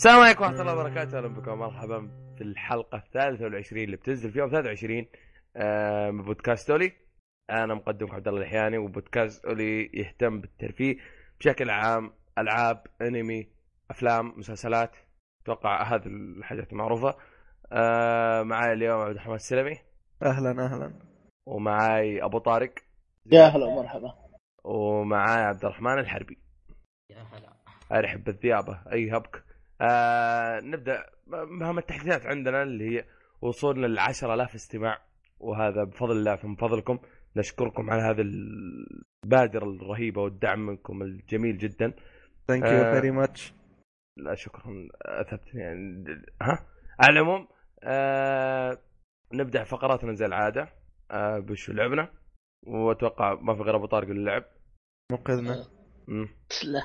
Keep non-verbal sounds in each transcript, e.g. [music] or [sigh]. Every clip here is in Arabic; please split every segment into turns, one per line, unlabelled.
السلام عليكم ورحمة الله وبركاته، أهلا بكم. مرحبا في الحلقة الثالثة والعشرين اللي بتنزل في يوم 23 آه، من بودكاست أولي. أنا مقدمكم عبد الله الحياني وبودكاست أولي يهتم بالترفيه بشكل عام، ألعاب، أنمي، أفلام، مسلسلات، أتوقع هذه الحاجات المعروفة. آه، معاي اليوم عبد الرحمن السلمي.
أهلا أهلا.
ومعاي أبو طارق.
يا هلا ومرحبا.
ومعاي عبد الرحمن الحربي.
يا هلا.
أرحب بالذيابة. أي هبك. آه نبدأ مهام التحديثات عندنا اللي هي وصولنا ل 10000 استماع وهذا بفضل الله من فضلكم. نشكركم على هذه البادرة الرهيبة والدعم منكم الجميل جدا.
thank
you.
very much
لا شكرا. اثبت يعني ها؟ على العموم آه نبدأ فقراتنا زي العادة. آه بشو لعبنا؟ وأتوقع ما في غير أبو طارق اللي لعب.
منقذنا. [laughs]
لا.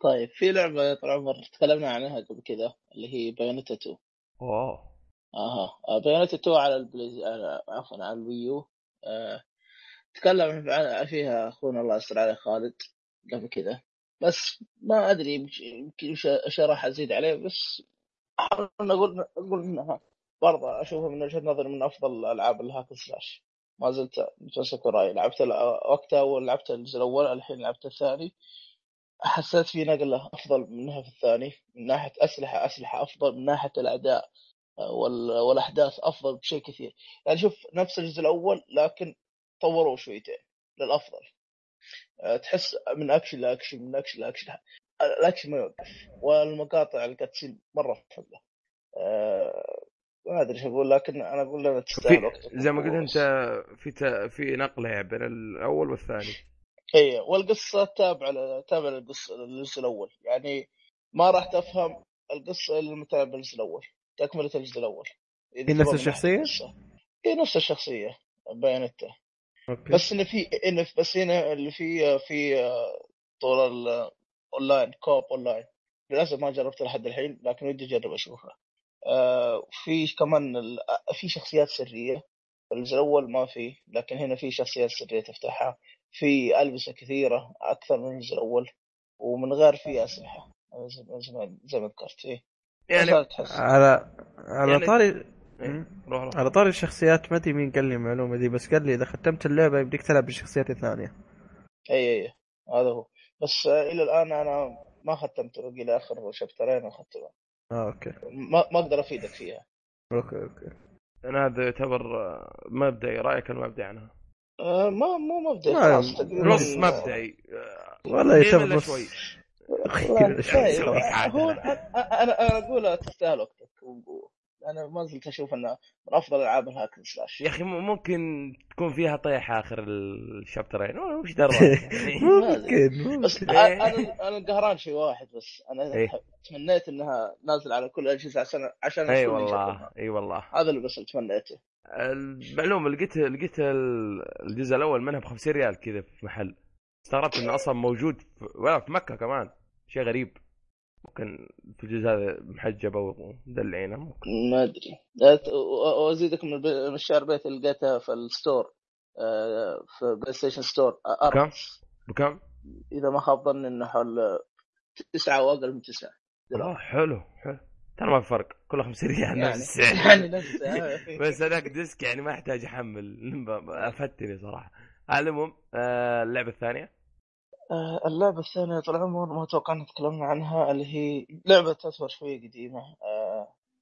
طيب في لعبة يا طال العمر تكلمنا عنها قبل كذا اللي هي Bayonetta 2
اوه
آها. Bayonetta 2 على ال Play على عفوا على ال Wii U. آه. تكلم فيها أخونا الله يستر عليه خالد قبل كذا. بس ما أدري يمكن- اشياء راح أزيد عليه بس احاول أقول أقول إنها برضه أشوفها من وجهة نظري من أفضل الالعاب ال hack slash. ما زلت متمسك برايي لعبت وقتها أول لعبت الجزء الأول الحين لعبت الثاني. حسيت في نقلة أفضل منها في الثاني من ناحية أسلحة أسلحة أفضل من ناحية وال- والأحداث أفضل بشيء كثير. يعني شوف نفس الجزء الأول لكن طوروا شويتين للأفضل. آه، تحس من action ل action من action ل action ال action ما يوقف والمقاطع ال cutscene مرة آه، ما أدري إيش أقول لكن أنا أقول انها تستاهل
في
وقتك
زي ما قلت أنت في ت... في نقلة بين الأول والثاني.
اي والقصة تابعة تابعة للقصة للجزء الأول. يعني ما راح تفهم القصة إلا لما تلعب الجزء الأول تكملة الجزء الأول.
هي نفس
القصة. هي نفس الشخصية Bayonetta
أوكي.
بس إن في إن بس هنا اللي في في طول ال online co-op online للأسف ما جربت لحد الحين لكن ودي أجرب أشوفها. آه، في كمان ال- في شخصيات سرية. الجزء الأول ما في لكن هنا في شخصيات سرية تفتحها. في ألبسة كثيرة أكثر من الجزء الأول ومن غير في أسلحة. زي زي ما ذكرت. إيه.
يعني
على على
يعني-
طاري
إيه، روح روح.
على طاري الشخصيات ما أدري مين قال لي المعلومة دي بس قال لي إذا ختمت اللعبة يبديك تلعب بالشخصيات الثانية
اي اي هذا هو. بس آه، إلى الآن أنا ما ختمت باقي لي آخر chapter ين واختمها
آه أوكي.
ما ما أقدر أفيدك فيها.
أوكي أوكي.
أنا هذا يعتبر آه، مبدئي. رأيك المبدئي عنها؟
آه، ما مو مبدئي
ما-
خلاص.
نص مبدئي. آه،
والله
قليل
يعتبر نص
شوي
شوي.
طيب،. هو أنا أنا أقول تستاهل وقتك. أنا ما زلت أشوف إنه من أفضل ألعاب ال hack
slash. يا أخي ممكن تكون فيها طيح آخر الشابترين. وش [laughs] دراك يعني؟
ممكن
بس
ممكن
أنا أنا قهران شيء واحد بس. أنا
إيه.
تمنيت إنها نازل على كل الأجهزة عشان عشان إي
والله. إي والله.
هذا اللي بس تمنيته.
المعلومه لقيت لقيت ال- الجزء الأول منها ب 50 ريال كذا في محل. استغربت إنه أصلا موجود في, ولا في مكة كمان. شيء غريب. ممكن في الجزء هذا محجبة ومدلعينه ممكن.
ما أدري. لا وازيدك من الشعر بيت لقيتها في ال store آه، في PlayStation Store آه،
كم؟
أرخص.
بكم؟
إذا ما خاب ظني إنه حول تسعة واقل من تسعة.
آه حلو حلو. ترى ما في فرق. كله 50 ريال
يعني
نفس السعر
يعني نفس [laughs] آه،
بس هذاك disc يعني ما يحتاج احمل [laughs] افتني صراحة. آه، اللعبة الثانية.
آه، اللعبة الثانية طال عمر ما أتوقع إن تكلمنا عنها اللي هي لعبة تعتبر شوية قديمة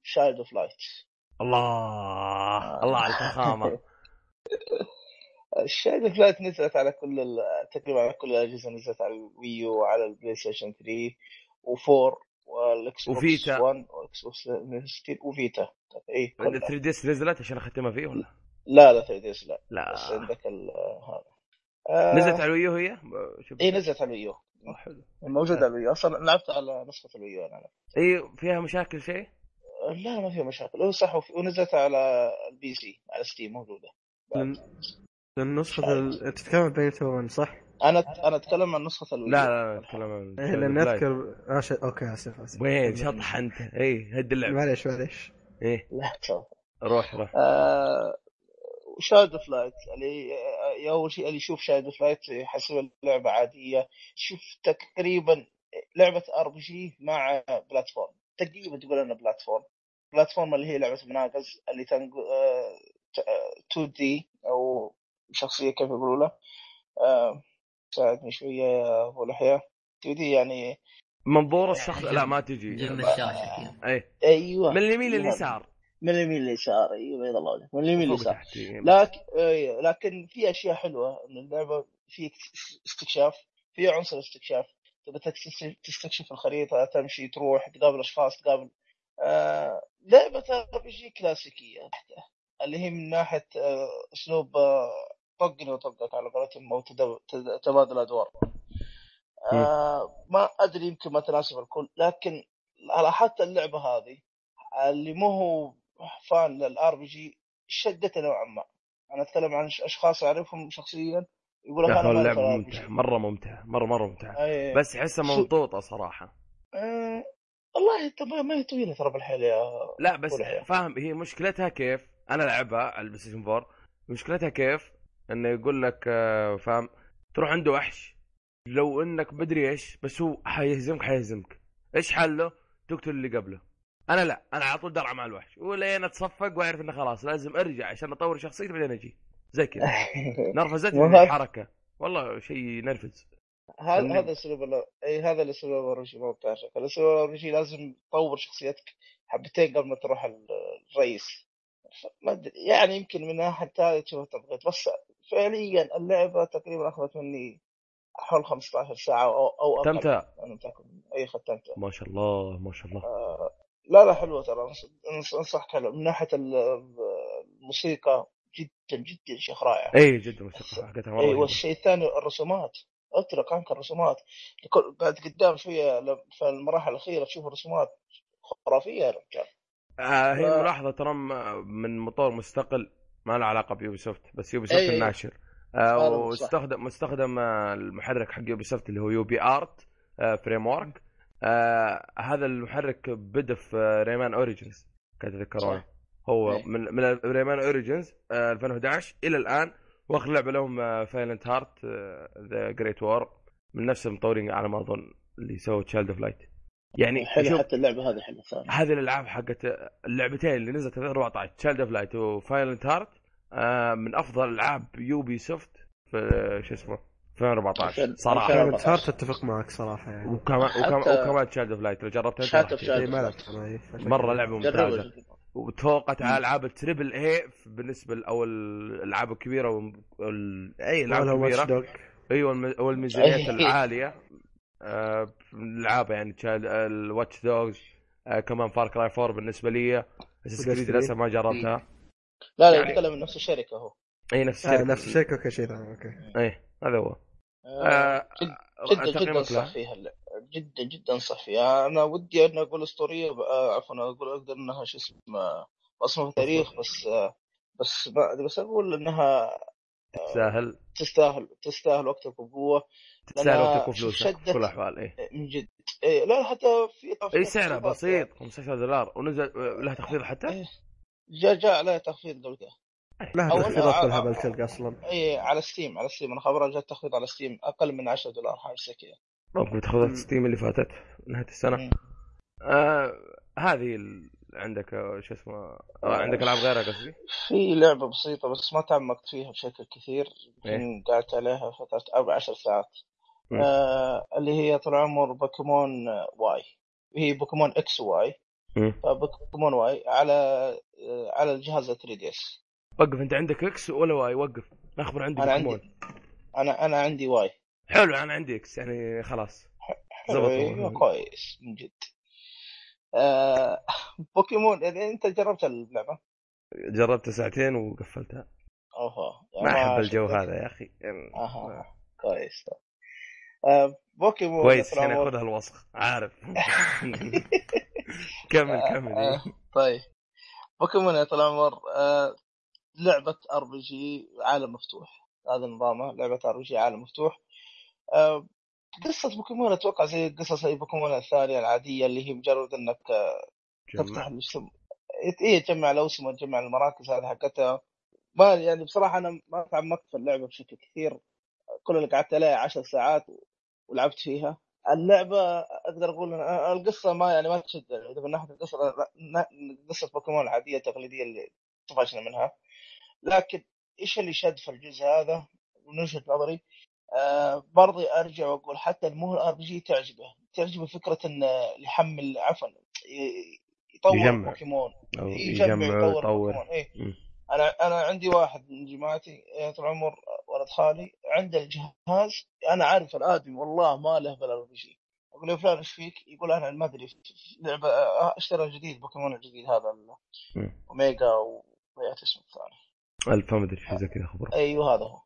Child of Light
الله الله على الفخامة.
Child of Light نزلت على كل تقريبا على كل الأجهزة نزلت على ال Wii U وعلى ال PlayStation 3 و4 وال Xbox
و Vita.
1 وال Xbox 360 و Vita اي كلها.
3 DS نزلت عشان أختمها فيه ولا؟
لا لا 3 DS لا.
لا.
بس عندك ال- هذا. آه،
نزلت على ال Wii U هي؟
اي نزلت على ال Wii U.
آه، حلو.
موجودة على ال Wii U. أصلا لعبت على نسخة ال Wii U أنا.
اي فيها مشاكل شيء؟
لا ما فيها مشاكل. هو صح وفي- ونزلت على ال PC على Steam موجودة.
لأن- لأن نسخة ال... تتكلم بين 1 صح؟
أنا أنا أتكلم عن نسخة ال Wii U.
لا لا لا نتكلم عن
إيه لأن اذكر آه. أوكي آسف آسف.
وين؟ شطح أنت. اي هد اللعب.
معليش معليش.
إيه.
لا.
روح روح.
آه Child of Light اللي أول شيء اللي يشوف Child of Light يحسب اللعبة عادية شوف تقريبا لعبة RPG مع platform. تقريبا تقول إنه platform. platform اللي هي لعبة مناقز اللي تنقل 2D أو شخصية كيف يقولوا له. آه، ساعدني شوية يا أبو لحية. 2D يعني
منظور الشخص لا ما تجي
جنب الشاشة كذا.
اي
أيوه.
من اليمين لليسار.
من اليمين لليسار أيوه بيض الله وجهك من اليمين لليسار. لكن لكن في أشياء حلوة. إن اللعبة في استكشاف في عنصر استكشاف. تكس- تستكشف الخريطة تمشي تروح تقابل أشخاص تقابل آه لعبة RPG كلاسيكية. اللي هي من ناحية آه أسلوب آه طقني وطقك على قولتهم أو تبادل أدوار. آه ما أدري يمكن ما تناسب الكل لكن لاحظت اللعبة هذه اللي مو هو fan لل RPG شدته نوعا ما. أنا أتكلم عن أشخاص أعرفهم شخصيا يقول لك
أنا
ما أدخل
ممتعة
RPG.
مرة ممتعة مرة مرة ممتعة.
أي-
بس
أحسها
ممطوطه صراحة.
آه والله انت ما هي طويلة ترى بالحيل يا
لا بس. فاهم هي مشكلتها كيف؟ أنا لعبها على ال PlayStation 4 مشكلتها كيف؟ إنه يقول لك آه، فاهم تروح عنده وحش. لو إنك بدري إيش بس هو حيهزمك حيهزمك. إيش حله؟ تقتل اللي قبله. أنا لا أنا على طول درع مع الوحش. ولين أتصفق وأعرف إنه خلاص لازم أرجع عشان أطور شخصيتي بعدين أجي. زي كذا. [laughs] نرفزتني الحركة. والله شيء ينرفز
هذا هذا اسلوب إي هذا الاسلوب الرجي ما شكل الاسلوب الرجي لازم تطور شخصيتك حبتين قبل ما تروح ال- الرئيس. ما يعني يمكن من ناحية هذه تشوف تبغيت. بس فعليا اللعبة تقريبا أخذت مني حول 15 ساعة أو أو
تمتع.
أنا متأكد إي ختمتها
ما شاء الله ما شاء الله.
لا لا حلوة ترى. أنصحك حلو. من ناحية ال- الموسيقى جدا جدا شيخ رائع.
إي جدا الموسيقى حقتها مره
اي. والشيء الثاني الرسومات. أترك عنك الرسومات. بعد قدام شوية في المراحل الأخيرة تشوف الرسومات خرافية يا رجال.
آه هي
ف-
الملاحظه ترى من مطور مستقل ما له علاقة ب Ubisoft بس Ubisoft
أي-.
الناشر. آه. واستخدم مستخدم المحرك حق Ubisoft اللي هو UbiArt آه Framework. آه هذا المحرك بدا في آه، Rayman Origins
صح.
هو
أي.
من من Rayman Origins آه 2011 إلى الآن واخر لعبه لهم آه، Valiant Hearts The Great War من نفس المطورين على ما أظن اللي سووا Child of Light يعني
حلو حتى اللعبة هذه حلوة ثانية
هذه الألعاب حقت اللعبتين اللي نزلت في 2014 Child of Light و Valiant Hearts آه، من أفضل ألعاب Ubisoft في شو اسمه 2014
ألفين- صراحة.
كانت Hearts اتفق معك صراحة يعني.
وكمان وكمان وكمان
Child of Light
لو جربتها أنا، إيه، فعشان
مرة. لعبة
ممتازة.
وتفوقت على ألعاب ال triple A بالنسبة أو الألعاب الكبيرة وال...
أي ألعاب
كبيرة.
Dogs
أيوه الم- والميزانيات
أي.
العالية. آه، الألعاب يعني Child ال Watch Dogs آه، كمان Far Cry 4 بالنسبة لي. Assassin's
Creed.
للأسف ما جربتها.
لا لا
يعني-
يتكلم من نفس الشركة هو.
اي نفس
آه
الشركة.
نفس الشيء أوكي شيء ثاني أوكي.
اي هذا هو.
آه،
آه،
جدا جدا انصح فيها اللعبة. جدا جدا انصح فيها أنا ودي أن أقول اسطوريه آه، عفوا أقول أقدر إنها شو اسمه مصنوع تاريخ بس آه، بس ما بس أقول إنها
تستاهل.
تستاهل تستاهل وقتك وقوة.
تستاهل وقتك وفلوسك
شدت-
في كل الاحوال اي
من جد. إيه لا حتى في
اي
تخفيضات
بسيط 15 دولار ونزل لها تخفيض حتى؟
إيه. جاء جاء عليه تخفيض قبل أول-
تخفيضات
آه،
بالهبل
آه،
تلقى أصلا.
إي على Steam على Steam أنا خبرها جاء تخفيض على Steam أقل من 10 دولار حاجة زي كذا.
ممكن تاخذها Steam اللي فاتت نهاية السنة.
مم.
آه هذه ال... عندك آه، شو اسمه آه عندك ألعاب غيرها قصدي؟
في لعبة بسيطة بس ما تعمقت فيها بشكل كثير.
إيه.
قعدت عليها فترة أربع عشر ساعات.
مم.
آه اللي هي طول العمر بوكيمون آه، Y. هي بوكيمون X
Y.
فبوكيمون Y على آه على الجهاز 3DS
وقف. انت عندك X ولا Y وقف. اخبر عندي
أنا
بوكيمون
عندي أنا أنا عندي Y
حلو أنا عندي X يعني خلاص. زبط.
كويس من جد. آه بوكيمون يعني أنت جربت اللعبة؟
جربتها ساعتين وقفلتها.
أوه
ما أحب الجو هذا يا أخي. يعني
أها كويس. آه بوكيمون
كويس عشان
العمر-
ياخذها الوسخ. عارف. [laughs] [laughs] كمل كمل.
آه،
إيه.
طيب. بوكيمون يا طال العمر. آه لعبة RPG عالم مفتوح. هذا نظامه لعبة RPG عالم مفتوح. آه قصة بوكيمون أتوقع زي قصص أي بوكيمون الثانية العادية اللي هي مجرد إنك آه، تفتح. الاسم إيه تجمع الاوسمة تجمع المراكز هذه حقتها. ما يعني بصراحة أنا ما تعمقت في اللعبة بشكل كثير. كل اللي قعدت عليها عشر ساعات ولعبت فيها. اللعبة أقدر أقول إن القصة ما يعني ما تشد إذا من ناحيه القصة قصة بوكيمون العادية التقليدية اللي طفشنا منها. لكن إيش اللي شد في الجزء هذا؟ من وجهة نظري آه برضي أرجع وأقول حتى المو RPG تعجبه. تعجبه فكرة انه يحمل عفوا يطور
يجمع.
بوكيمون
أو
يجمع يطور. بوكيمون إيه.
مم.
أنا أنا عندي واحد من جماعتي يا طول العمر ولد خالي عنده الجهاز. أنا عارف الآدمي والله ما له بلا RPG أقول له فلان إيش فيك؟ يقول أنا ما أدري لعبة آه، اشترى جديد بوكيمون الجديد هذا. أوميجا وضيعت اسمه الثاني.
الف ما ادري شيء زي كذا خبر
أيوه هذا هو.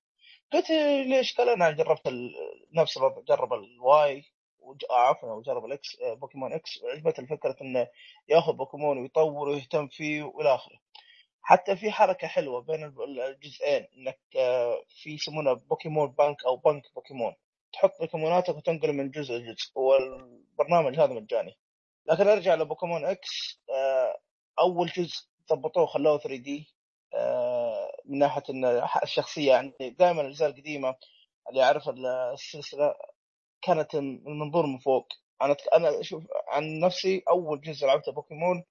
قلت ليش؟ قال أنا جربت ال... نفس الوضع جرب ال Y وج... آه، عفوا وجرب ال X آه، بوكيمون X وعجبته الفكرة إنه يأخذ بوكيمون ويطور ويهتم فيه وإلى آخره. حتى في حركة حلوة بين الجزئين إنك آه، في يسمونه بوكيمون بانك أو بنك بوكيمون. تحط بوكيموناتك وتنقل من جزء لجزء والبرنامج هذا مجاني. لكن أرجع لبوكيمون X أول جزء ضبطوه خلوه 3D من ناحية الشخصية يعني دائما الأجزاء القديمة اللي أعرف السلسلة كانت من منظور من فوق أنا أنا شوف عن نفسي أول جزء لعبته بوكيمون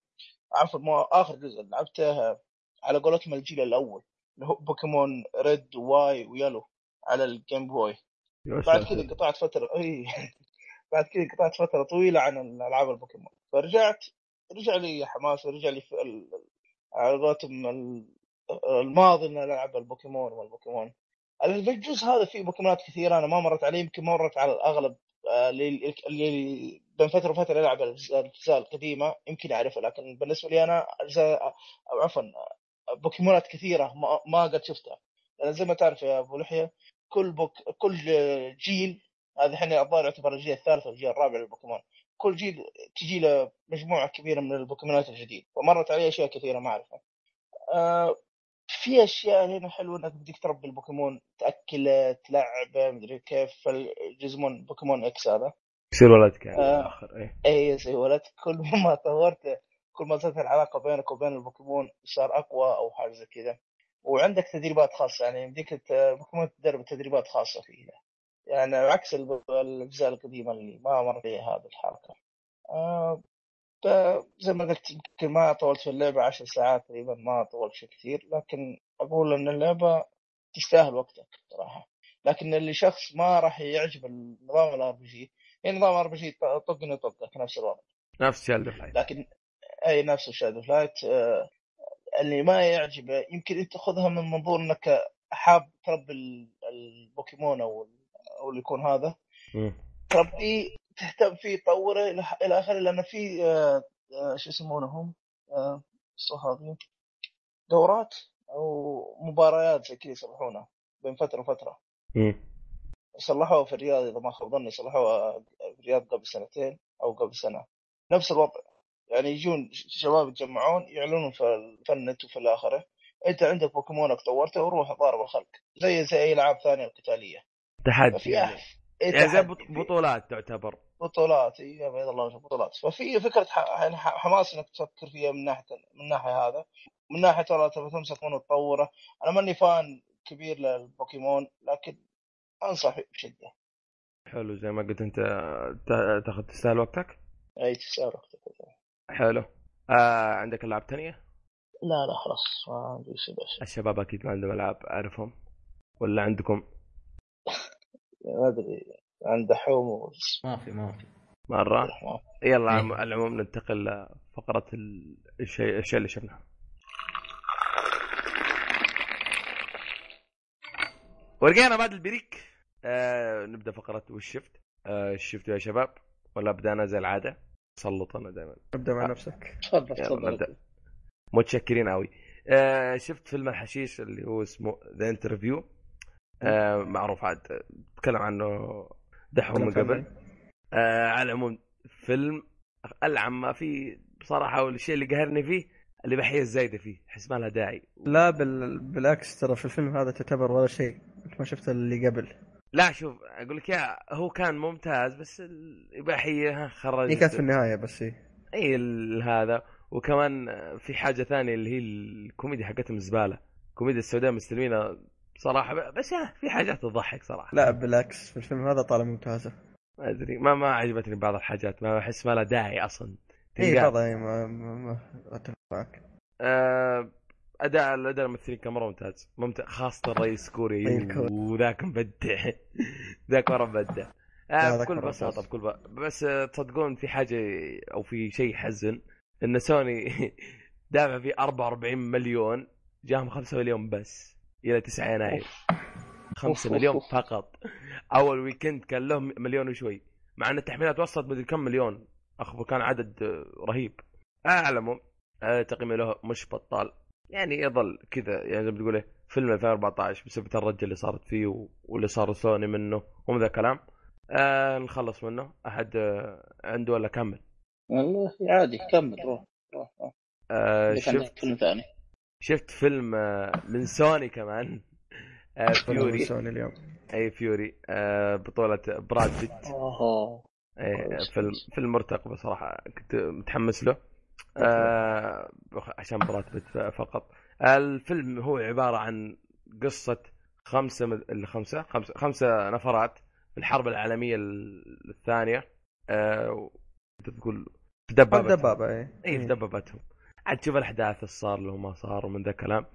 عفوا آخر جزء لعبته على قولتهم الجيل الأول اللي هو بوكيمون Red و Yellow على ال Game
Boy
بعد. كذا قطعت فترة [laughs] اي بعد كذا قطعت فترة طويلة عن الالعاب البوكيمون فرجعت رجع لي حماس ورجع لي. على قولتهم الماضي ان العب البوكيمون والبوكيمون الجزء هذا فيه بوكيمونات كثيرة أنا ما مرت علي يمكن مرت على الأغلب آه، اللي بين فترة وفترة يلعب الأجزاء القديمة يمكن يعرفها لكن بالنسبة لي أنا أجزاء أو عفوا بوكيمونات كثيرة ما, قد شفتها. لأن زي ما تعرف يا أبو لحية كل بوك كل جيل هذا الحين الظاهر يعتبر الجيل الثالث والجيل الرابع للبوكيمون. كل جيل تجي له مجموعة كبيرة من البوكيمونات الجديد فمرت علي أشياء كثيرة ما أعرفها. آه في أشياء هنا حلوة إنك بدك تربي البوكيمون توكله تلعبه مدري كيف الجزء من بوكيمون X هذا.
يصير ولدك يعني
آه.
بالاخر إيه.
اي زي ولد كل [laughs] ما طورت كل ما زادت العلاقة بينك وبين البوكيمون صار أقوى أو حاجة زي كذا. وعندك تدريبات خاصة يعني يمديك ت- بوكيمون تدرب تدريبات خاصة فيه يعني عكس الأجزاء القديمة اللي ما مر فيها هذه الحركة. آه. زي ما قلت يمكن ما طولت في اللعبة عشر ساعات تقريبا ما طولت شيء كثير لكن أقول إن اللعبة تستاهل وقتك صراحة. لكن اللي شخص ما راح يعجب النظام ال RPG يعني نظام RPG طقني طقك نفس الوضع.
نفس Child of Light
لكن أي نفس Child of Light آه، اللي ما يعجبه يمكن أنت تاخذها من منظور إنك حاب تربي ال- البوكيمون أو أو اللي يكون هذا. تربيه تهتم فيه تطوره إلى إلى آخره لأن في آه، آه، شو يسمونهم آه، شو هذه دورات أو مباريات زي كذا يصلحونها بين فترة وفترة.
مم.
صلحوها في الرياض إذا ما خاب ظني صلحوها في الرياض قبل سنتين أو قبل سنة. نفس الوضع. يعني يجون شباب يتجمعون يعلنون في ال- في النت وفي الآخرة. أنت عندك بوكيمونك طورته وروح ضارب الخلق. زي زي أي العاب ثانية القتاليه
تحدي يعني. يعني زي بطولات تعتبر.
بطولات إي بيض الله وجهك، بطولات. ففي فكرة ح- يعني ح- حماس إنك تفكر فيها من ناحية من ناحية هذا. من ناحية والله تبي تمسك منه وتطوره أنا ماني fan كبير للبوكيمون لكن أنصح بشدة.
حلو زي ما قلت أنت تا- تاخذ تستاهل وقتك؟
إي تستاهل وقتك
حلو. آه عندك ألعاب ثانية
لا لا خلاص ما عندي شيء بس.
الشباب أكيد ما عندهم ألعاب أعرفهم. ولا عندكم؟ [laughs]
ما أدري عند حوم و-
ما في ما في.
مرة.
ما-
يلا
إيه.
على العموم ننتقل لفقرة ال- الشيء الشيء اللي شفناه. ورجعنا بعد البريك. آه نبدأ فقرة وش شفت؟ آه شفتوا يا شباب؟ ولا ابدا أنا زي العادة؟ سلط أنا دائما.
ابدأ مع نفسك.
تفضل تفضل.
متشكرين قوي آه شفت فيلم الحشيش اللي هو اسمه The Interview آه معروف عاد. تكلم عنه دحهم من قبل. آه على العموم فيلم ألعن ما فيه بصراحة والشيء اللي قهرني فيه الاباحيه الزايدة فيه. احس ما لها داعي.
لا بال... بالعكس ترى في الفيلم هذا تعتبر ولا شيء. انت ما شفت اللي قبل.
لا شوف أقول لك يا هو كان ممتاز بس الاباحيه ها خرج.
هي كانت في النهاية بس هي
إي ال- هذا. وكمان في حاجة ثانية اللي هي الكوميديا حقتهم زبالة. الكوميديا السوداء مستلمينها بصراحة ب- بس في حاجات تضحك صراحة.
لا بالعكس في الفيلم هذا طالع ممتازه
ما أدري ما ما عجبتني بعض الحاجات ما أحس ما لها داعي أصلا.
اي. بعض اي ما ما أتفق. معك
آه، أداء الأداء الممثلين كان مرة ممتاز. ممتاز خاصة [laughs] الرئيس كوري.
رئيس كوري.
وذاك مبدع. [laughs] ذاك مرة مبدع. آه بكل
بساطة.
بكل ب... بس آه، تصدقون في حاجة أو في شيء يحزن إن سوني [laughs] دافع فيه 44 مليون جاهم 5 مليون بس. إلى 9 يناير 5
أوف،
مليون. فقط. أول weekend كان لهم مليون وشوي. مع إن التحميلات وصلت مدري كم مليون. اخبر كان عدد آه، رهيب. اعلموا آه، تقييمي له مش بطال. يعني يظل كذا يعني زي ما تقول إيه، فيلم 2014 بسبب الرجه اللي صارت فيه واللي صار سوني منه. ومن ذا الكلام. آه نخلص منه. أحد آه عنده ولا كمل؟
والله عادي كمل روح روح روح.
آه شفت؟
فيلم ثاني؟
شفت فيلم آه من سوني كمان آه فيوري.
سوني اليوم.
أي فيوري آه بطولة براد بيت.
أوه.
إيه،
كويس،
فيلم. فيلم مرتقب بصراحة كنت متحمس له. عشان براد بيت فقط. الفيلم هو عبارة عن قصة خمسة مد... الخمسه خمسة؟ خمسة نفرات في الحرب العالمية ال- الثانية. آه انت تقول في دبابتهم.
دبابة اي
اي في دبابتهم. عاد تشوف الأحداث اللي صار له وما صار ومن ذا الكلام.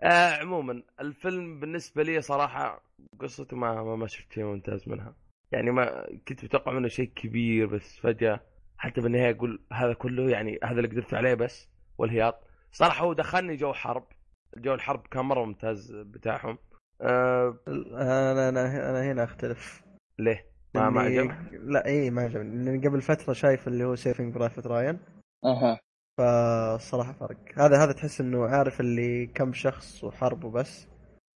آه عموما الفيلم بالنسبة لي صراحة قصته ما ما, ما شفت شيء ممتاز منها. يعني ما كنت متوقع منه شيء كبير بس فجأة حتى بالنهاية أقول هذا كله يعني هذا اللي قدرت عليه بس والهياط. صراحة هو دخلني جو حرب. جو الحرب كان مرة ممتاز بتاعهم. آه
أنا أنا أنا هنا أختلف.
ليه؟ ما ما عجبك؟
لا إي ما عجبني. لأن قبل فترة شايف اللي هو Saving Private Ryan
أها.
فالصراحه فرق. هذا هذا تحس إنه عارف اللي كم شخص وحرب وبس.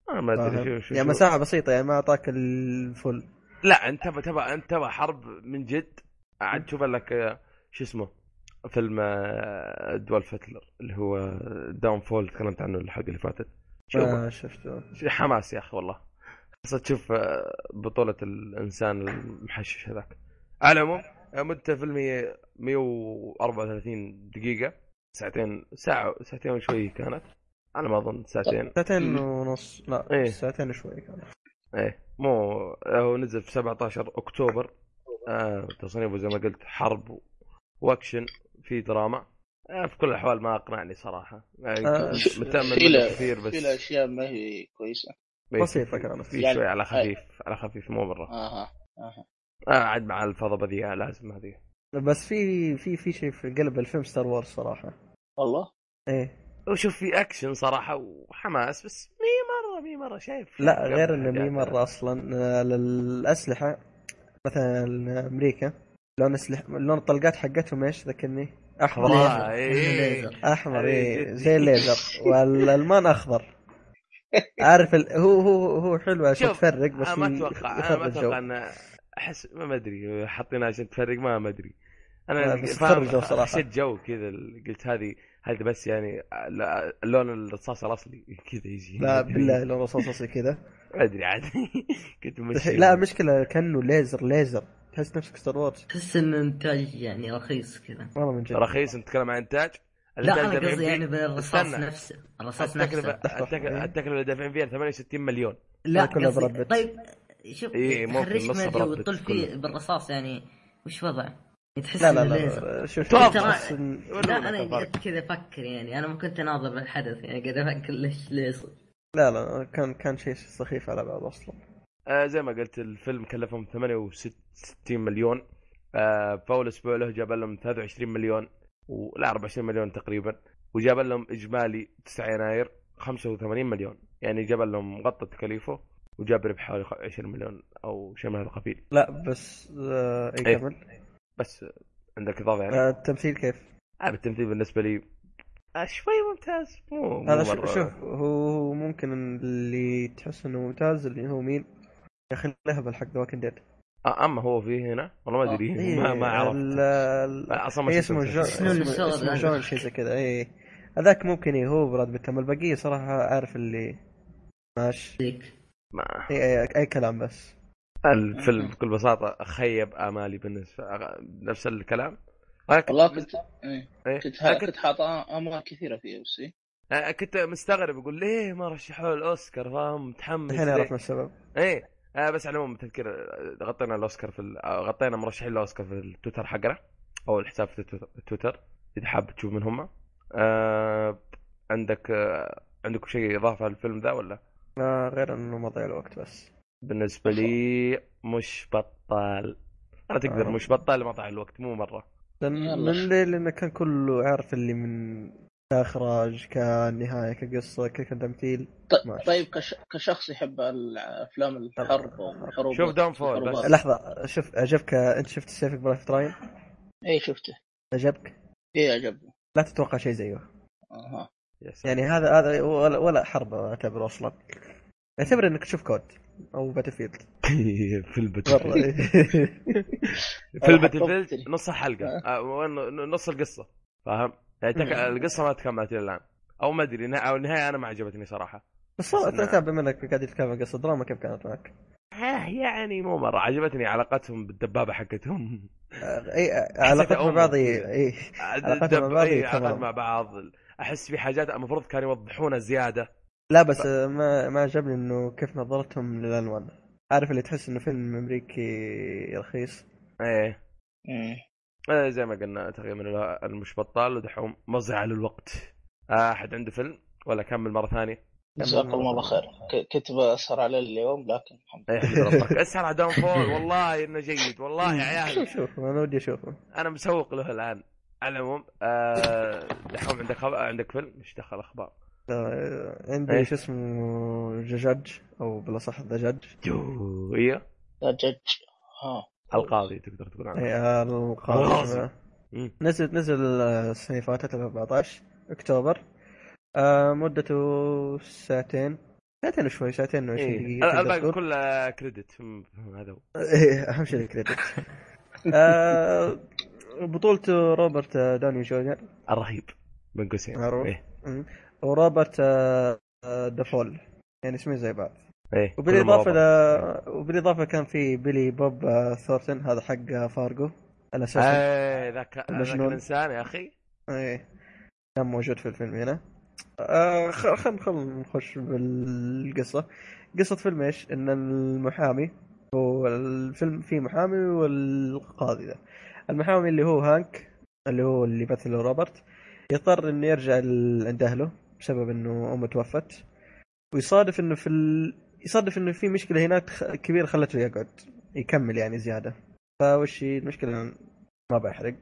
آه ما
أدري؟
شو شو
يعني مساحة بسيطة يعني ما أعطاك ال full.
لا أنت تبى تبى أنت تبى حرب من جد. عاد تشوف لك آه، شو اسمه فيلم آه، دول هتلر اللي هو Downfall تكلمت عنه الحلقة اللي فاتت. شوف
ما شفته.
حماس يا أخي والله. خاصة تشوف آه، بطولة الإنسان المحشش هذاك. على العموم آه، مدته الفيلم هي 134 دقيقة. ساعتين ساعة ساعتين وشوي كانت. على ما أظن ساعتين.
ساعتين ونص. لا
إيه.
ساعتين وشوي كان
إيه. مو هو نزل في 17 أكتوبر. آه تصنيفه زي ما قلت حرب و- وأكشن في دراما. آه في كل الأحوال ما أقنعني صراحة. يعني
آه،
كنت متامل كثير بس
في له أشياء ما هي كويسة.
بس
بسيطة
في-
كانت.
في
يعني-
شوي على خفيف على خفيف مو مرة.
أها أها.
آه عاد مع الفضا بذيئه لازم هذه.
بس في في في شيء في قلب الفيلم Star Wars صراحة.
والله
إيه.
وشوف في اكشن صراحة وحماس بس مي مرة مي مرة شايف
لا غير إنه مي. مرة أصلا آه، للأسلحة. مثلا أمريكا. لون أسلحة لون الطلقات حقتهم إيش؟ ذكرني؟ أحمر.
آه، إيه، إيه.
أحمر
هذه
إيه
جد.
زي الليزر. والألمان أخضر. عارف ال... هو هو هو حلو عشان تفرق بس
أنا ما
أتوقع
ما. أتوقع ان أحس ما أدري حاطينها عشان تفرق ما أدري.
أنا
فاهم. حسيت جو كذا قلت هذه هذه بس يعني ال- اللون الرصاص الأصلي كذا يجي.
لا [laughs] بالله لون رصاصي كذا.
ما أدري عاد. [laughs] كنت مشي
لا مشكلة كأنه ليزر ليزر. تحس نفسك Star Wars
تحس إنه إنتاج يعني رخيص كذا.
والله من جد.
رخيص؟ نتكلم عن إنتاج؟
لا
أنا
قصدي يعني بالرصاص. نفسه. الرصاص نفسه.
التكلفه التكلفة اللي دافعين فيها 68 مليون.
لا. طيب شوف
إيه، ممكن نص
وتطل فيه. بالرصاص يعني وش وضعه؟ تحس
لا لا. لا شوف. تحس إن-
لا أنا كذا أفكر يعني. أنا ما كنت أناظر بالحدث يعني قاعد أفكر ليش ليزر.
لا لا كان كان شيء سخيف على بعض أصلا.
آه زي ما قلت الفيلم كلفهم 68 مليون. آه فاول أسبوع له جاب لهم 23 مليون ولا 24 مليون تقريبا. وجاب لهم إجمالي 9 يناير 85 مليون. يعني جاب لهم غطى تكاليفه وجاب ربح حوالي 20 مليون أو شيء من هذا القبيل.
لا بس آه اي
إيه.
كمل.
بس عندك إضافة يعني؟
آه التمثيل كيف؟
آه التمثيل بالنسبة لي آه شوي ممتاز. مو مو
هذا
مرة-
شوف, شوف هو ممكن اللي تحس إنه ممتاز اللي هو مين؟ يا أخي الهبل حق ذا واكن ديد
آه أما هو فيه هنا والله ما أدري ما ما عرفت. آه، أصلا ما
إيه اسمه جو
المسلسل.
اسمه ذاك.
جون شيء زي كذا اي هذاك ممكن إيه هو براد بيت أما البقية صراحة عارف اللي ماشي
ما
اي اي, أي كلام بس.
الفيلم بكل بساطة خيب آمالي بالنسبة نفس الكلام. ولكن
والله كنت إيه.
إيه؟
كنت
أنا
كنت حاط أمال كثيرة فيه بس إيه.
آه، كنت مستغرب يقول ليه ما رشحوه الاوسكار فاهم؟ متحمس.
الحين؟ عرفنا السبب.
إيه. آه بس على العموم تذكير آه، غطينا الأوسكار في ال- آه، غطينا مرشحين الاوسكار في التويتر حقنا أو الحساب في التويتر- إذا حاب تشوف من هم. آه عندك آه عندكم شيء إضافة للفيلم ذا ولا؟
ما غير إنه مضيع الوقت بس.
بالنسبة لي مش بطال أنا تقدر
آه.
مش بطال مضيع الوقت مو
مرة.
من ليه؟ لأنه كان كله عارف اللي من كاخراج كنهايه كقصة كتمثيل
ط-
ماشي.
طيب كش... كشخص يحب الأفلام الحرب والحروب
شوف
Downfall.
بس.
لحظة شوف عجبك أنت شفت Saving Private Ryan
اي شفته
عجبك
اي عجبني
لا تتوقع شيء زيه
أها.
يعني هذا هذا ولا, ولا حرب أعتبره أصلا اعتبر إنك تشوف COD أو Battlefield [laughs]
في ال
battle [laughs]
في ال
Battlefield.
نص الحلقة آه، وين- نص القصة فاهم؟ يعني. القصة ما تكملت إلى الآن أو ما أدري أو النهاية أنا ما عجبتني صراحة
بس والله بما إنك قاعد تتكلم عن قصة دراما كيف كانت معك؟
آه يعني مو مرة عجبتني علاقتهم بالدبابة حقتهم
آه، إي مع. بعض علاقتهم مع. بعض إي.
علاقات مع بعض أحس في حاجات المفروض كانوا يوضحونها زيادة
لا بس آه، ما ما عجبني إنه كيف نظرتهم للألوان. عارف اللي تحس إنه فيلم أمريكي رخيص؟
إيه.
مم.
آه، زي ما قلنا تقريبا المش بطال ودحوم مضيعه للوقت أحد عنده فيلم؟ ولا كمل مرة ثانية؟
جزاكم الله خير. كنت بسهر عليه اليوم لكن الحمد
حمد ربك [laughs] أسهر على Downfall والله إنه جيد والله يا عيال.
شوف أنا ودي أشوفه.
أنا مسوق له الآن. على العموم آه، دحوم عندك خبر عندك فيلم؟ إيش دخل
أخبار؟ عندي
إيه.
شو اسمه؟ جاج أو بالأصح ذا جاج
جو
أيوه جج ها.
القاضي تقدر تقول عنه.
إي آه، القادم
الغازي. مم.
نزل نزل آه، السنة اللي فاتت 14 أكتوبر. آه، مدته ساعتين. ساعتين وشوي ساعتين و20
إيه.
دقيقة
الباقي. كله credit هذا هو.
إيه أهم شيء ال credit [laughs] آه، بطولته روبرت داوني جونيور.
الرهيب. بين قوسين
معروف. مم. وروبرت آه، دوفال يعني اسمين زي بعض. إيه
وبالإضافة
ل... وبالإضافة كان في بيلي بوب آه، ثورتن. هذا حق آه، فارجو. الاساسي
إيه ذاك ذاك. الإنسان يا أخي.
إيه. كان موجود في الفيلم هنا. آه خل خل نخش بالقصة. قصة فيلم إيش؟ إن المحامي هو الفيلم فيه محامي والقاضي ذا المحامي اللي هو هانك اللي هو اللي يمثله روبرت يضطر إنه يرجع عند أهله بسبب إنه أمه توفت. ويصادف إنه في ال... يصادف إنه في مشكلة هناك كبيرة خلته يقعد يكمل يعني زيادة. فوش هي المشكلة؟ ما بحرق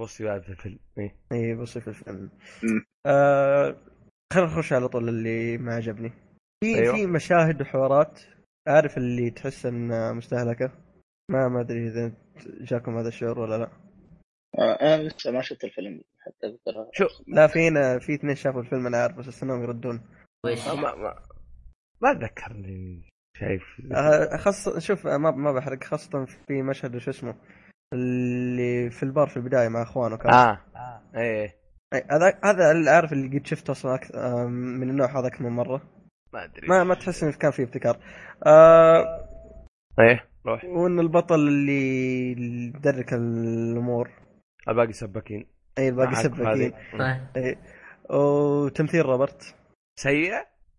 بص يا في الفيلم إيه.
اي بصي في الفيلم. آه خلينا نخش على طول اللي ما عجبني. في
أيوة.
أيوة. في مشاهد وحوارات. عارف اللي تحس انها مستهلكة؟ ما ما أدري إذا جاكم هذا الشعور ولا لا.
آه، أنا لسه ما شفت الفيلم. حتى أقدر
شوف
لا فينا في اثنين شافوا الفيلم أنا عارف بس استناهم يردون.
وش؟
ما ما ما, ما اتذكر اني شايف.
آه خاصة شوف آه، ما ما بحرق. خاصة في مشهد شو اسمه اللي في البار في البداية مع أخوانه كان.
آه. إيه.
أي، هذا هذا اللي عارف اللي قد شفته أصلا آه، من النوع هذا أكثر من مرة.
ما أدري.
ما ما تحس إنه كان فيه ابتكار. آه
إيه. روح.
وإن البطل اللي يدرك الأمور.
الباقي سباكين.
اي الباقي.
طيب.
اي وتمثيل روبرت؟
سيء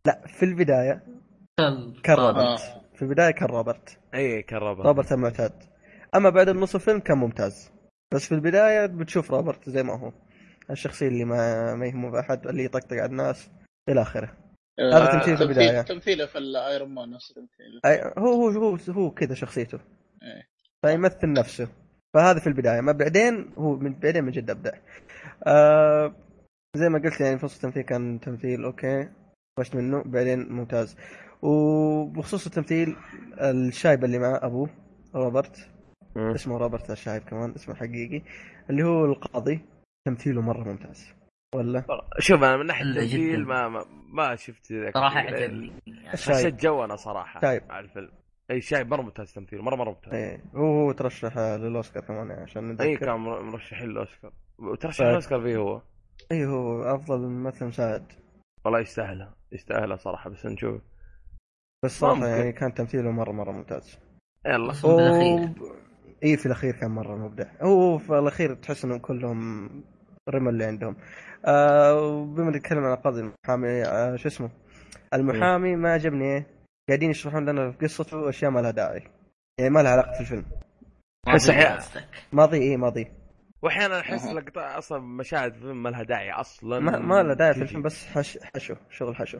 لا في
البداية
كان. روبرت. في البداية كان روبرت.
اي كرب
روبرت. المعتاد. أما بعد النص الفيلم كان ممتاز. بس في البداية بتشوف روبرت زي ما هو. الشخصية اللي ما ما يهمه أحد اللي يطقطق على الناس إلى آخره. هذا تمثيل في البداية.
تمثيله في الايرون مان نفس تمثيله.
هو هو هو هو كذا شخصيته.
إيه.
فيمثل نفسه. فهذا في البداية ما بعدين هو من بعدين من جد ابدع آه زي ما قلت يعني فصل التمثيل كان تمثيل okay طفشت منه بعدين ممتاز وبخصوص التمثيل الشايب اللي مع ابوه روبرت
مم.
اسمه روبرت الشايب كمان اسمه حقيقي اللي هو القاضي تمثيله مرة ممتاز ولا
شوف أنا من
ناحية
التمثيل. ما ما, ما شفت صراحة.
عجبني.
حسيت جو أنا صراحة
شايب.
على الفيلم أي شايب مرة ممتاز تمثيل مرة مرة ممتاز.
إيه هو هو ترشح للأوسكار كمان يعني عشان
أي
نتذكر.
كان مر- مرشحين للأوسكار. وترشح. الأوسكار فيه هو؟
اي هو أفضل ممثل مساعد.
والله يستاهلها يستاهلها صراحة بس نشوف.
بس صراحة
ممكن.
يعني كان تمثيله مرة مرة ممتاز.
يلا.
خصوصا بالاخير
اي في الأخير كان مرة مبدع. هو في الأخير تحس إنهم كلهم رمى اللي عندهم. آه وبما نتكلم عن قاضي المحامي آه شو اسمه؟ المحامي ما عجبني إيه قاعدين يشرحون لنا في قصته اشياء ما لها داعي يعني ما لها علاقة في الفيلم
ما قصدك.
ماضي إيه ماضي
وأحيانا
أحس.
لقطات أصلا مشاهد فيلم ما لها داعي أصلا
ما, ما لها داعي في. الفيلم بس حش حشو شغل حشو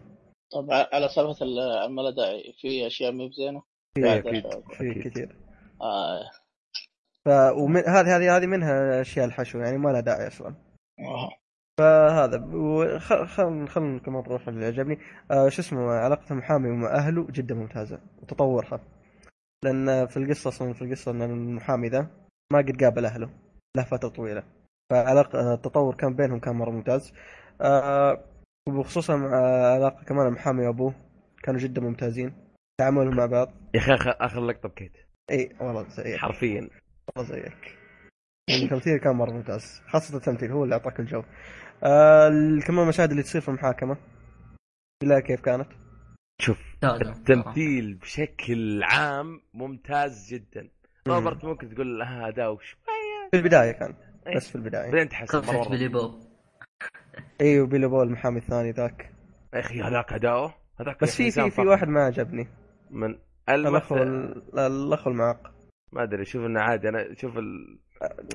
طبعا على سالفة ال- الما لا داعي في أشياء مو بزينة
في.
أشياء.
في. كثير
آه.
ف ومن هذه هذه هذه منها أشياء الحشو يعني ما لها داعي أصلا
آه.
فهذا خل خل خل كمان نروح اللي عجبني. آه شو اسمه علاقة المحامي مع أهله جدا ممتازة وتطورها لأن في القصة أصلا في القصة إن المحامي ذا ما قد قابل أهله له فترة طويلة فعلاقة التطور كان بينهم كان مرة ممتاز. آه وخصوصا مع علاقة كمان المحامي وأبوه كانوا جدا ممتازين. تعاملهم مع بعض.
يا أخي اخر آخر لقطة بكيت.
اي والله زيك
حرفيا.
والله زيك [laughs] التمثيل كان مرة ممتاز خاصة التمثيل هو اللي أعطاك الجو. آه كمان المشاهد اللي تصير في المحاكمة بالله كيف كانت؟
شوف. التمثيل بشكل عام ممتاز جدا. روبرت ممكن تقول له اداء شوية
في البداية كان
إيه.
بس في البداية.
بعدين تحس
قصة
مرة.
بيلي بوب
أيوه بيلي بوب المحامي الثاني ذاك.
يا أخي هذاك أداؤه؟ هذاك
بس في في في. واحد ما عجبني.
من
الأخ الأخ المعاق
ما أدري شوف إنه عادي. أنا شوف ال...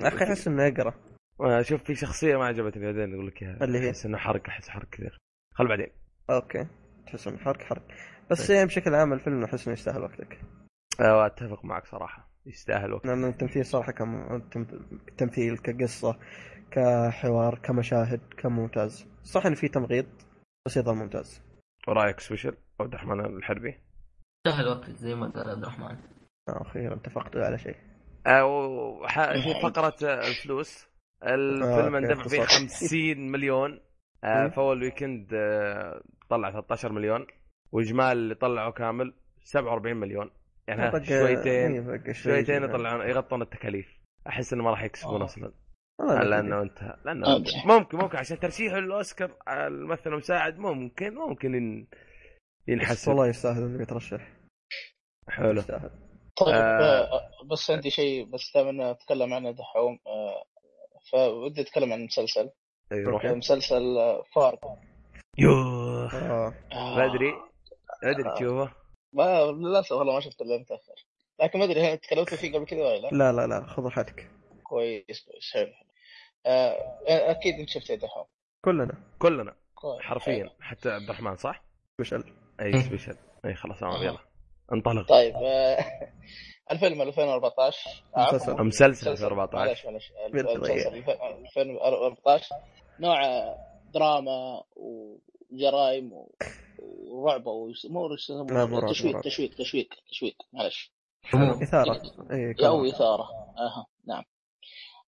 أخي أحس إنه يقرأ.
آه، شوف في شخصية ما عجبتني بعدين أقول لك إياها.
اللي هي؟
أحس إنه حرق أحس حرق كثير. خل بعدين.
أوكي. تحس إنه حرق حرق. بس يعني بشكل عام الفيلم أحس إنه يستاهل وقتك.
آه، اتفق معك صراحة. يستاهل وقت
لأن التمثيل صراحة كان التم- تمثيل كقصة كحوار كمشاهد كان ممتاز صح إن في تمغيط بس يظل ممتاز.
ورأيك سبيشل؟ عبد الرحمن الحربي.
سهل وقت زي ما قال عبد الرحمن.
آه، أخيرا اتفقت على شيء.
آه، وح- في فقرة آه، الفلوس. الفيلم اندفع فيه
اختصار.
50 مليون. آه،. فاول ويكند آه، طلع 13 مليون. واجمال اللي طلعه كامل 47 مليون. يعني شويتين شويتين
شوي.
يطلعون يغطون التكاليف. أحس إنه ما راح يكسبون
آه.
أصلا.
لأنه انتهى.
لأنه.
ممكن ممكن. عشان ترشيح الأوسكار على الممثل المساعد ممكن ممكن ينحسب.
والله يستاهل انه يترشح
حلو.
يستاهل.
طيب
آه.
آه. بس عندي شيء بس دائما أتكلم عنه دحوم آه. فودي أتكلم عن مسلسل
اي روح
okay.
مسلسل آه، فارغ
يوه
آه.
آه.
ما أدري ما أدري تشوفه
ما للاسف والله ما شفت إلا متأخر لكن ما أدري هل تكلمتوا فيه قبل كذا ولا لا؟
لا لا لا خذ راحتك
كويس كويس حلو آه. أكيد أنت شفته دحوم
كلنا
كلنا
كويس.
حرفيا حتى عبد الرحمن صح؟
وشل
أي سبيشل أي خلاص تمام يلا انطلق.
طيب آه. [laughs] الفيلم 2014 آه، عفواً.
مسلسل.
مسلسل.
معلش
2014
معلش المسلسل 2014 نوع دراما وجرائم ورعب ويس- مو تشويق. تشويق تشويق تشويق. معلش
إثارة. اي
أو إثارة. أها نعم.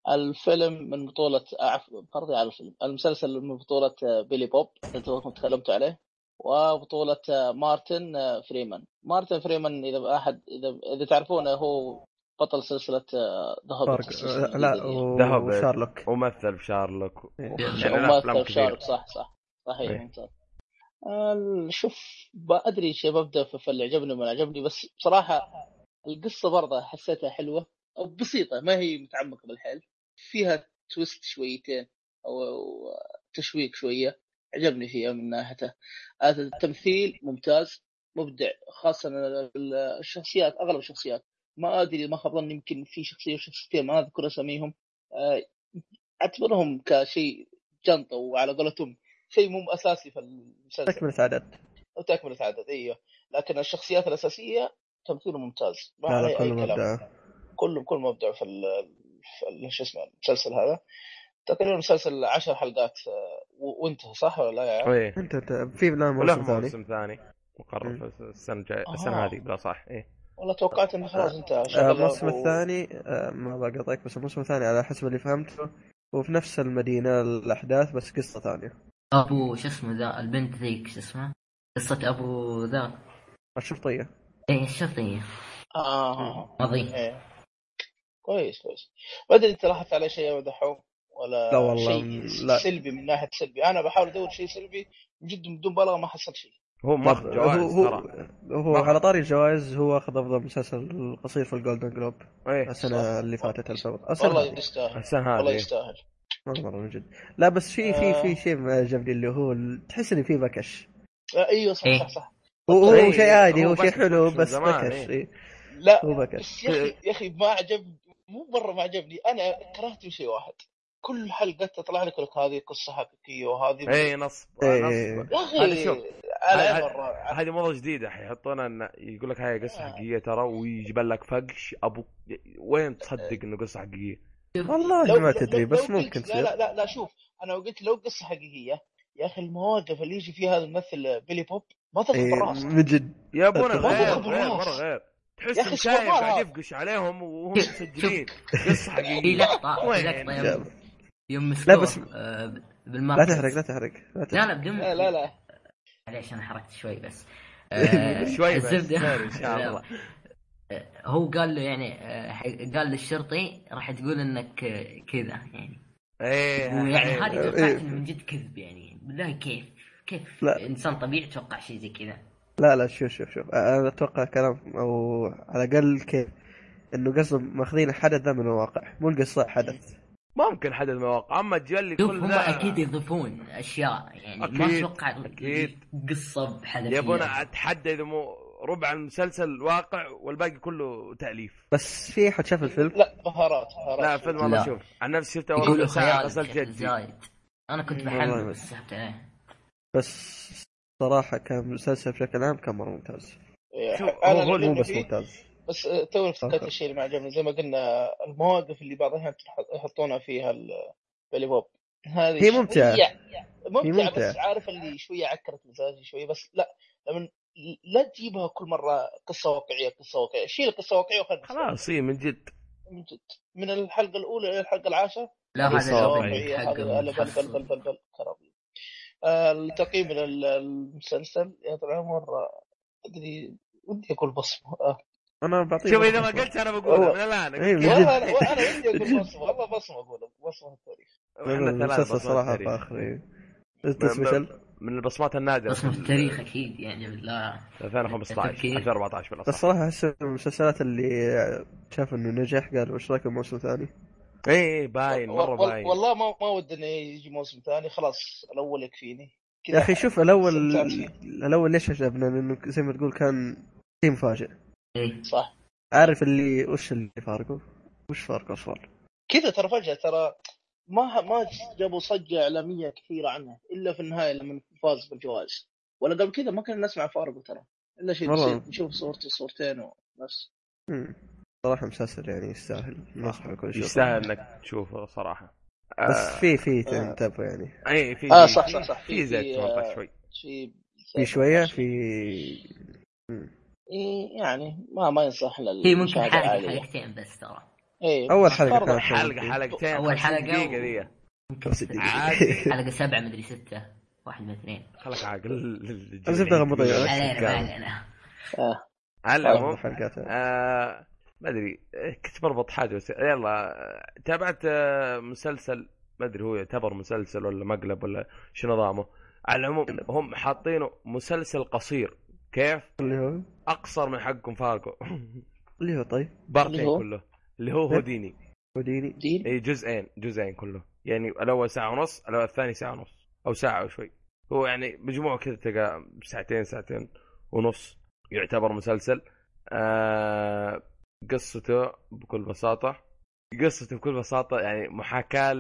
الفيلم من بطولة عفوا برضي على الفيلم. المسلسل من بطولة آه، بيلي بوب اللي تكلمتوا عليه؟ وبطولة آه، مارتن آه، فريمان. مارتن فريمان إذا أحد إذا إذا تعرفونه هو بطل سلسلة ذا هوبيت
فرق لا
The Hobbit.
وشارلوك.
ومثل في شارلوك
إيه.
يعني كثير.
شارك صح صح صحيح
إيه.
ممتاز. آه، شوف ما أدري شيء ببدا في اللي عجبني وما عجبني بس بصراحة القصة برضه حسيتها حلوة أو بسيطة ما هي متعمقة بالحيل. فيها تويست شويتين أو أو تشويق شوية. عجبني فيها من ناحيته. هذا التمثيل ممتاز مبدع خاصة الشخصيات أغلب الشخصيات. ما أدري ما خاب يمكن في شخصية وشخصيتين ما أذكر أساميهم. آه، أعتبرهم كشيء جنطة وعلى قولتهم شيء مو أساسي في المسلسل.
تكملة عدد.
تكملة عدد إيوه. لكن الشخصيات الأساسية تمثيله ممتاز. ما
لا
عليه أي كلام.
مبدع.
كلهم كل مبدع في شو اسمه المسلسل هذا. تقريبا المسلسل عشر حلقات آه، وانتهى صح ولا لا يا عم؟
إيه.
انت في له موسم ثاني.
موسم ثاني. مقرر السنة الجاية. السنة
آه.
هذه بلا صح. إيه.
والله توقعت انه خلاص انتهى
آه، الموسم
و-
الثاني آه، ما بقطعك بس الموسم الثاني على حسب اللي فهمته وفي نفس المدينة الأحداث بس قصة ثانية.
أبو شو اسمه ذا؟ البنت ذيك شو اسمه؟ قصة أبو ذا.
الشرطية.
إيه الشرطية.
آه.
ماضي.
إيه. كويس كويس. ما أدري إنت لاحظت على شيء يا دحوم ولا
لا والله،
شيء
لا.
سلبي من ناحية سلبي. أنا بحاول ادور شيء سلبي من جد بدون بلاغة ما حصلت شيء.
هو ماخذ جوائز
هو
ترى.
هو. على طاري الجوائز هو أخذ أفضل مسلسل قصير في الجولدن جلوب
إيه.
السنة اللي فاتت
والله. يستاهل.
السنة
والله يستاهل.
والله مره من جد. لا بس في في
آه.
في شيء ما عجبني اللي هو تحس ان في بكش.
آه، أيوه صح
إيه.
صح صح.
هو هو
إيه،
شيء عادي
هو
شيء حلو بس بكش
إيه.
لا
هو بكش.
بس يا أخي يا أخي ما عجبني مو مرة ما عجبني أنا كرهت شيء واحد. كل حلقة تطلع لك لك هذه قصة حقيقية وهذه
إي نصب
إيه.
نصب.
يا
شوف،
أخي
هذه موضه جديدة حيحطونها انه يقول لك هاي قصة
آه.
حقيقية ترى ويجيب لك فقش. أبو وين تصدق إنه قصة حقيقية؟
والله ما تدري بس ممكن
لا لا لا لا شوف أنا قلت لو قصة حقيقية يا أخي المواقف اللي يجي فيها هذا الممثل بيلي بوب ما
إيه،
بالراس.
من جد.
يا
أبونا
غير.
مرة
غير. تحس شايف قاعد. يفقش عليهم وهم مسجلين.
قصة
حقيقية.
لقطة لقطة يوم. يوم
لا
مسكوه
بس-
آه،
لا
بالمركز
تحرق لا تحرق لا
لا
تحرق.
لا بدون
لا لا لا.
معليش أنا حركت شوي بس. [laughs] آه،
شوي بس إن شاء [laughs] الله.
آه، هو قال له يعني قال للشرطي راح تقول إنك كذا يعني.
إيه
ويعني
إيه.
هذه
إيه.
توقعت انه من جد كذب يعني. بالله كيف؟ كيف
لا.
إنسان طبيعي يتوقع شيء زي كذا؟
لا لا شوف شوف شوف. أنا أتوقع كلام أو على الأقل كيف إنه قصدهم ماخذين الحدث ذا من الواقع مو القصة حدث.
ممكن حدث مواقع أما تجي لي
شوف
كل
هم
ذا
أكيد يضيفون أشياء يعني ما
أكيد،
أتوقع
أكيد.
قصة بحذافير
يبون اتحدى اذا مو ربع المسلسل واقع والباقي كله تأليف.
بس في أحد شاف الفيلم؟
لا بهارات بهارات
لا فيلم والله. شوف. عن نفسي شفته أول ساعه غسلت جدي.
زايد. أنا كنت
والله
بحمل
بس.
بس. سحبت عليه
بس صراحة كان مسلسل بشكل عام كان مرة ممتاز.
إيه،
شوف، هو-
مو بس ممتاز.
بس تو افتكرت
آخر.
الشيء اللي ما عجبني زي ما قلنا المواقف اللي بعض الاحيان يحطونها فيها البيلي بوب هذه
هي ممتعة.
شوية- ممتعة,
هي ممتعة.
بس عارف اللي شوية عكرت مزاجي شوية بس لا لما لا تجيبها كل مرة قصة واقعية قصة واقعية شيل القصة واقعية وخلي
خلاص اي من جد
من جد من الحلقة الأولى إلى الحلقة العاشرة
لا هذا
واقعية.
ال opening
هذا
حقه
بل بل بل بل بل بل crappy آه، التقييم لل- المسلسل يا طال العمر أدري ودي أقول بصمة آه.
أنا بعطيه
شوف إذا ما. قلت أنا بقولها من الان
إيه،
والله. أنا
من أقول.
بصمة والله بصمة أقول بصمة التاريخ
المسلسل
صراحة.
فاخر إيه.
من-
إنت special
من البصمات النادرة
بصمة
في
التاريخ أكيد يعني بالله
2015
التفكير.
2014
بس
بالأصح
صراحة احس المسلسلات اللي شاف إنه نجح قالوا إيش رايكم موسم ثاني؟
اي اي باين
مرة
باين
والله ما ما ودي انه يجي موسم ثاني خلاص الأول يكفيني
يا أخي شوف
الأول.
الأول ليش عجبنا؟ لأنه زي ما تقول كان شيء مفاجئ
صح
عارف اللي وش اللي فارقه؟ وش فارقه أصلا؟
كذا ترى فجأة ترى ما ما جابوا صجة إعلامية كثيرة عنها إلا في النهاية لما فاز بالجوائز ولا قبل كذا ما كنا نسمع فارقه ترى إلا شيء. بسيط نشوف صورته صورتين وبس.
صراحة مسلسل يعني يستاهل نصح الكل يشوفه.
يستاهل إنك تشوفه صراحة
بس
آه،
في في
آه.
تنتبه يعني
أي في آه
صح صح صح
في زيت
آه،
توقع شوي
شيء
في شوية في
يعني ما ما ينصح لل
هي ممكن حلقة
العالية.
حلقتين بس ترى.
إيه
أول
حلقة.
كانت
حلقة حلقتين
أول
50
حلقة دقيقة
ذي. [laughs]
حلقة سبعة مدري ستة. واحد من اثنين.
خلك عاقل
غمضية.
ما علينا ما علينا.
آه.
على
بعض
العموم آه ما أدري. كنت بربط حاجة بس يلا تابعت آه، مسلسل ما أدري هو يعتبر مسلسل ولا مقلب ولا شو نظامه. على العموم هم حاطينه مسلسل قصير. كيف؟
اللي هو؟
أقصر من حقكم فاركو
اللي هو طيب.
بارتين
اللي هو؟
كله. اللي هو هوديني
وديني.
دين
اي جزئين جزئين كله. يعني الأول ساعة ونص الأول الثاني ساعة ونص. أو ساعة وشوي هو يعني مجموع كذا تلقى ساعتين ساعتين ونص. يعتبر مسلسل. آه قصته بكل بساطة. قصته بكل بساطة يعني محاكاة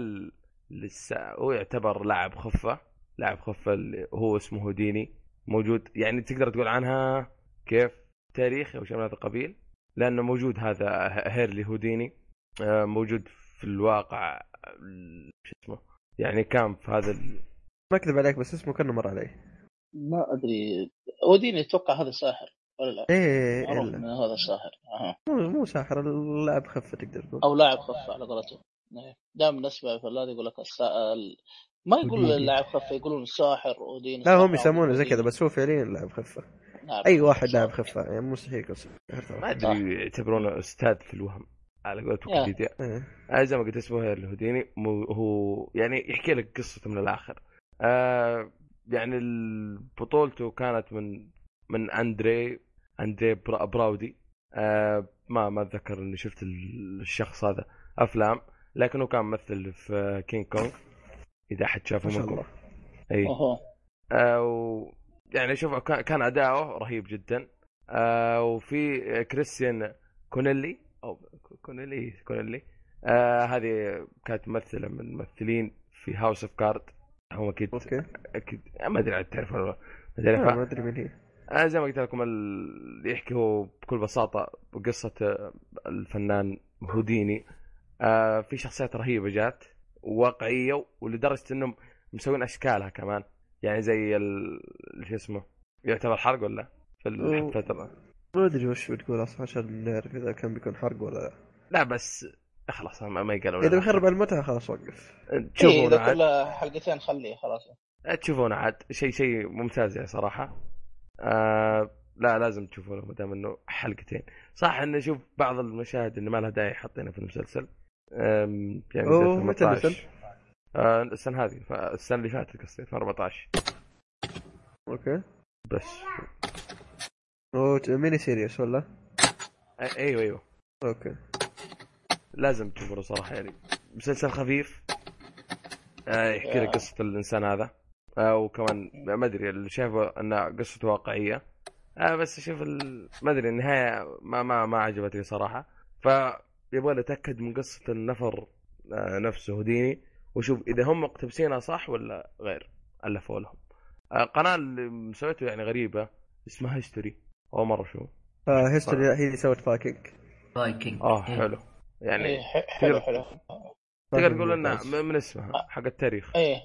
للس... هو يعتبر لاعب خفة. لاعب خفة اللي هو اسمه هوديني موجود. يعني تقدر تقول عنها كيف؟ تاريخي أو شيء من هذا القبيل. لأنه موجود هذا هيرلي هوديني آه، موجود في الواقع ال- شو اسمه يعني كان في هذا ال...
ما أكذب عليك بس اسمه كأنه مر علي.
ما أدري. وديني أتوقع هذا ساحر ولا لا؟ إيه
إلا.
ان هذا ساحر. أها.
مو مو ساحر اللاعب خفة تقدر تقول.
أو لاعب خفة على قولتهم. إيه. دائما نسمع في يقول لك السائل ما يقول. اللاعب خفة يقولون الساحر ودين
لا هم يسمونه زي. كذا بس هو فعليا لاعب خفة
نعم.
أي واحد لاعب خفة يعني مستحيل ساحر
ما. أدري يعتبرونه أستاذ في الوهم على قولة
يا.
ويكيبيديا. آه زي ما قلت اسمه هيرلي هوديني مو هو يعني يحكي لك قصته من الآخر آه يعني بطولته كانت من من أندري أندري برا- براودي آه ما ما أتذكر إني شفت ال- الشخص هذا أفلام لكنه كان ممثل في كينج كونغ إذا حد شافه منكم
الله.
اي
أوه.
آه و... يعني شوف كان أداؤه رهيب جدا. آه وفي كريستيان كونيلي أو كونيلي كونيلي. آه هذه كانت ممثلة من الممثلين في هاوس اوف كارد هم أكيد
okay.
أكيد ما أدري عاد تعرفها ولا ما
أدري. مين هي.
آه زي ما قلت لكم ال- يحكي هو بكل بساطة قصه الفنان هوديني. آه في شخصيات رهيبة جات. واقعية ولدرجة إنهم مسوين أشكالها كمان. يعني زي ال شو اسمه يعتبر حرق ولا؟ في. الفترة
ما أدري وش بتقول أصلا عشان نعرف إذا كان بيكون حرق ولا لا.
لا بس خلاص ما ما يقالوا
إذا بيخرب على المتعة خلاص وقف.
إيه
تشوفون
إذا
عاد.
كل حلقتين خليه خلاص.
تشوفون عاد. شيء شيء ممتاز يعني صراحة. آه لا لازم تشوفونه ما دام إنه حلقتين. صح انه شوف بعض المشاهد اللي ما لها داعي حاطينها في المسلسل. يعني
متى
18.
نزل؟
آه السنة هذه ف- السنة اللي فاتت قصدي 2014
okay.
بس.
أوه، mini series ولا؟
أيوه أيوه.
okay.
لازم تشوفونه صراحة يعني. مسلسل خفيف. آه يحكي لك
يا.
قصة الإنسان هذا. آه وكمان ما أدري اللي شايفه ان قصته واقعية. آه بس شوف ال- ما أدري النهاية ما ما ما عجبتني صراحة. فيبغى اتاكد من قصة النفر آه نفسه هوديني وشوف إذا هم مقتبسينها صح ولا غير ألفوا لهم. آه قناة اللي مسويته يعني غريبة اسمها هيستوري. أول مرة أشوف
آه هيستوري هي اللي سوت فايكنج.
فايكنج.
آه حلو. يعني
إيه حلو حلو.
تقدر تقول إنها من اسمها حق التاريخ.
إيه.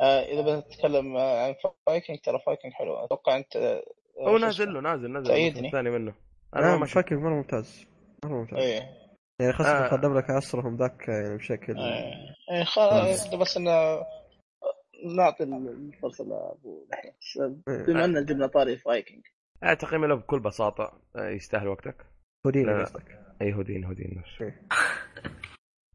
آه إذا بتتكلم آه، عن فايكنج ترى فايكنج حلو. أتوقع أنت آه،
هو
شو
نازل؟ له نازل نازل الثاني منه. أنا
آه
ما
فايكنج مره ممتاز.
إيه
يعني خاصة
آه.
خدم لك عصرهم ذاك يعني بشكل
إيه إيه، خلاص بس انه نعطي الفرصة لأبو دحين
إيه.
بما إن جبنا طاري فايكنج
آه تقييمي له بكل بساطة آه يستاهل وقتك
هوديني
لا.
قصدك
اي هودين هودين نفسه
إيه.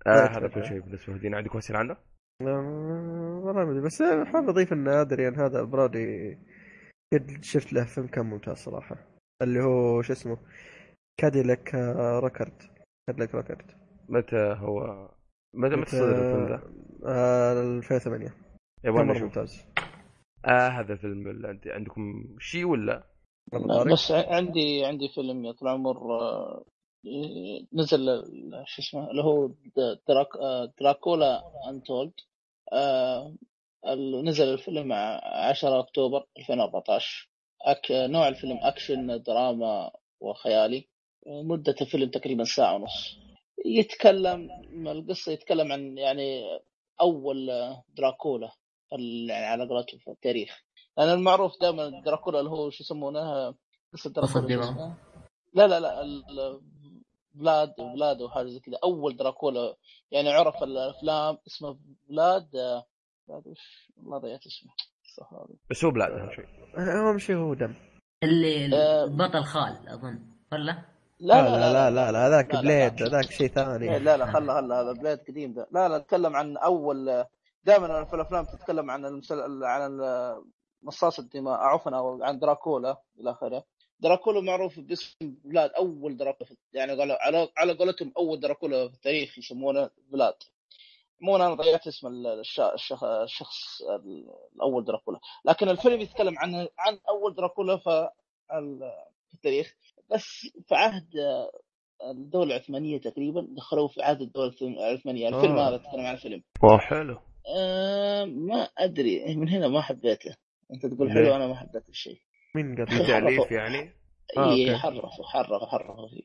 آه هذا. كل شيء بالنسبة لهودين عندك وسيل عنه؟
آه، والله ما أدري بس حاب أضيف إن أدريان هذا برودي قد شفت له فيلم كان ممتاز صراحة اللي هو شو اسمه Cadillac Records Cadillac Records
متى هو؟ متى متى صدر الفيلم ذا؟
آه 2008
يبغى نشوف
ممتاز.
آه هذا الفيلم اللي عندي عندكم شيء ولا؟
بس عندي عندي فيلم يا طول العمر آه، نزل ال- شو اسمه اللي هو دراك آه، Dracula Untold. آه، نزل الفيلم ع- 10 أكتوبر 2014 أك... نوع الفيلم أكشن دراما وخيالي. مدة الفيلم تقريبا ساعة ونص. يتكلم القصة يتكلم عن يعني أول دراكولا ال- يعني على قولتهم في التاريخ. لأن المعروف دائما دراكولا اللي هو شو يسمونه؟ قصة دراكولا؟ لا لا لا ال- فلاد فلاد وحاجة زي كذا. أول دراكولا. يعني عرف الأفلام اسمه فلاد آه، فلاد وش؟ والله ضيعت اسمه.
بس هو بلاد
اهم شيء. هو دم.
اللي
آه.
البطل خال أظن. ولا؟
لا لا لا لا لا هذاك بليد. هذاك شيء
إيه،
ثاني
لا لا خله خله هذا بليد قديم ده. لا لا اتكلم عن أول دائما في الأفلام تتكلم عن المسل... عن مصاص الدماء عفوا عن دراكولا إلى آخره. دراكولا معروف باسم فلاد أول دراكولا يعني قالوا على على قولتهم أول دراكولا في التاريخ يسمونه فلاد مو أنا ضيعت اسم ال- الش... الشخ... الشخص ال- الأول دراكولا. لكن الفيلم يتكلم عن عن أول دراكولا في التاريخ. بس في عهد الدولة العثمانية تقريبا دخلوه في عهد الدولة العثمانية. الفيلم
آه.
هذا تكلم عن الفيلم.
اوه حلو.
آه ما أدري من هنا ما حبيته. أنت تقول؟ حلو أنا ما حبيت الشيء.
مين قال [laughs]
في تاليف يعني؟
آه،
إيه. حرفوا حرفوا حرفوا فيه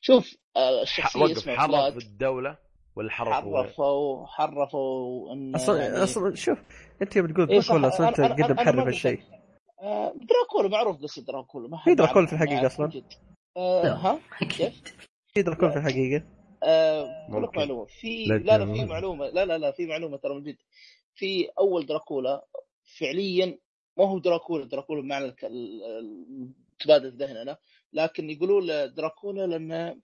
شوف آه الشخصية اسمها
حرف الدولة ولا حرف هو؟
حرفوا حرفوا إن
أصلا
يعني
أصلا شوف أنت بتقول
إيه صح،
دراكولا
أصلا أنت
قد محرف الشيء.
آه دراكولا معروف قصة دراكولا ما حد
في دراكولا في أصلاً؟
جد. آه. ها؟
أكيد.
في دراكولا في الحقيقة.
آه، بقول لك. معلومة. في
لا
لا في. معلومة. لا لا لا في معلومة ترى من جد. في أول دراكولا فعليا ما هو دراكولا. دراكولا بمعنى في ذهننا لكن يقولوا له دراكولا لأنه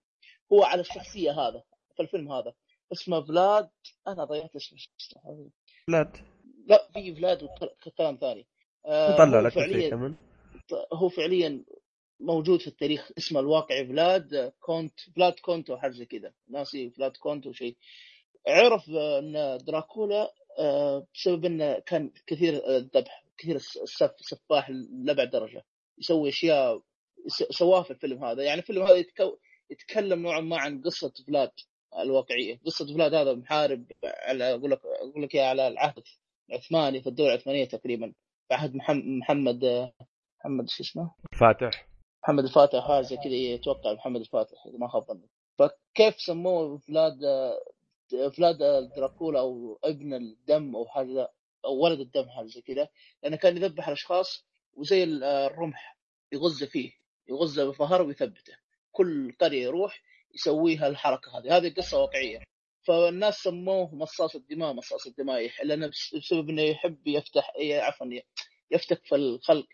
هو على الشخصية هذا في الفيلم هذا. اسمه فلاد. أنا ضيعت اسمه.
بلاد
لا في فلاد وكلام ثاني. آه،
نطلع
هو
لك
فعليا
كمان.
هو فعليا موجود في التاريخ اسمه الواقعي فلاد كونت فلاد كونت أو حاجة زي كذا ناسي فلاد كونت أو شيء. عرف آه، إن دراكولا آه، بسبب إنه كان كثير الذبح كثير الس- السف سفاح لأبعد درجة. يسوي أشياء سواها في الفيلم هذا. يعني الفيلم هذا يتكو... يتكلم نوعا ما عن قصة فلاد الواقعية. قصة فلاد هذا محارب على أقول لك أقول لك على العهد العثماني في الدولة العثمانية تقريبا. عهد محمد محمد محمد شو اسمه؟
فاتح.
محمد الفاتح حاجة زي كذا يتوقع محمد الفاتح إذا ما خاب ظني. فكيف سموه فلاد فلاد دراكولا أو ابن الدم أو حاجة أو ولد الدم حاجة زي كذا؟ لأنه كان يذبح الأشخاص وزي ال- الرمح يغز فيه يغز بفهر ويثبته. كل قرية يروح يسويها الحركة هذه. هذه قصة واقعية. فالناس سموه مصاص الدماء مصاص الدماء لأنه بس- بسبب إنه يحب يفتح إيه، عفوا يفتك في الخلق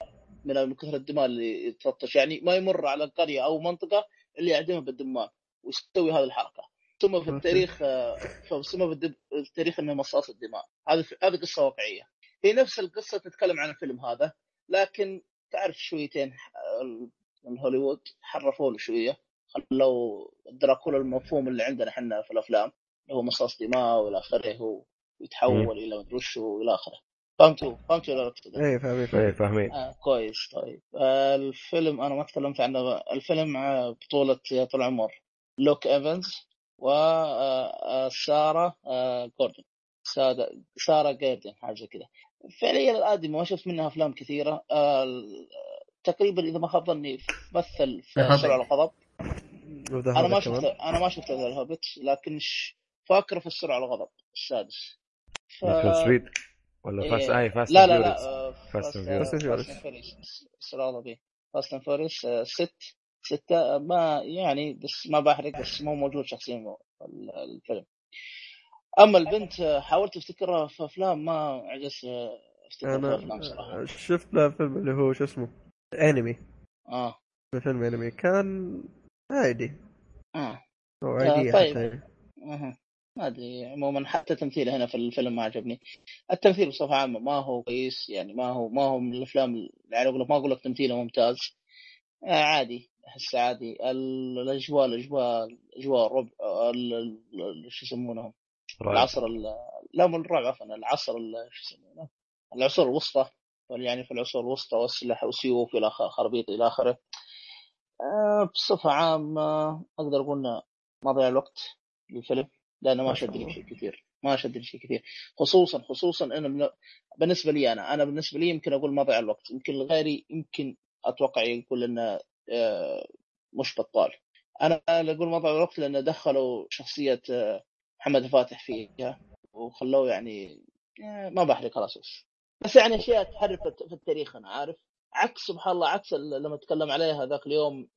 من كثر الدماء اللي تلطش يعني ما يمر على قريه أو منطقة اللي يعدمها بالدماء ويسوي هذه الحركة. ثم في التاريخ فسمى بالدب- التاريخ إنه مصاص الدماء. هذه هذه قصة واقعية. هي نفس القصة تتكلم عن الفيلم هذا لكن تعرف شويتين من هوليوود حرفوا له شوية خلوا دراكولا المفهوم اللي عندنا إحنا في الأفلام. اللي هو مصاص دماء والى
آخره.
ويتحول إلى مدري وش والى آخره. فهمتوا فهمتوا ولا لا أقصد؟
إيه فاهمين
إيه
فاهمين
فاهمين
آه كويس طيب. آه الفيلم أنا ما تكلمت عنه الفيلم آه بطولة يا طول العمر لوك إيفنز وسارة آه جوردن. سارة سارة جوردن حاجة زي كذا. فعليا الآدمي ما شفت منها أفلام كثيرة. آه ال- تقريبا إذا ما خاب ظني مثل في. سرعة الغضب أنا ما شفت. أنا ما شفت الهوبيت لكن ش- فاكره في السرعة الغضب السادس. ف...
Speed ولا
إيه.
Fast اي Fast
لا لا. لا
and Furious.
Fast and Furious.
Fast Fast and Furious ست. ستة آه، ما يعني بس ما بحرق بس مو موجود شخصيا في ال- الفيلم. أما البنت آه، حاولت أفتكرها في أفلام ما عجزت آه، افتكر في أفلام صراحة.
أنا شفت له فيلم اللي هو شو اسمه؟ Enemy
آه.
فيلم انمي كان عادي.
آه.
أو عادية
طيب.
حتى.
أها. ما أدري عموما حتى تمثيله هنا في الفيلم ما عجبني. التمثيل بصفة عامة ما هو كويس يعني ما هو ما هو من الأفلام يعني أقول لك ما أقول لك تمثيله ممتاز. آه عادي أحس عادي. ال- الأجواء الأجواء اجواء الربع ال- ال- ال- شو يسمونهم. العصر ال- لا مو الرعب عفوا العصر ال- شو يسمونه؟ العصور الوسطى. يعني في العصور الوسطى وأسلحة وسيوف إلى خرابيط إلى آخره. آه، بصفة عامة أقدر أقول إنه ما ضيع الوقت للفيلم. لأنه ما شدني
الله.
شيء كثير. ما شدني شيء كثير. خصوصا خصوصا انه من بالنسبة لي أنا أنا بالنسبة لي يمكن أقول ما ضيع الوقت. يمكن غيري يمكن أتوقع يقول إنه آه، مش بطال. أنا أقول ما ضيع الوقت لأنه دخلوا شخصية آه، محمد الفاتح فيها وخلوه يعني آه، ما بحرق خلاص. بس يعني أشياء تحرف في التاريخ أنا عارف. عكس سبحان الله عكس لما تكلم عليها ذاك اليوم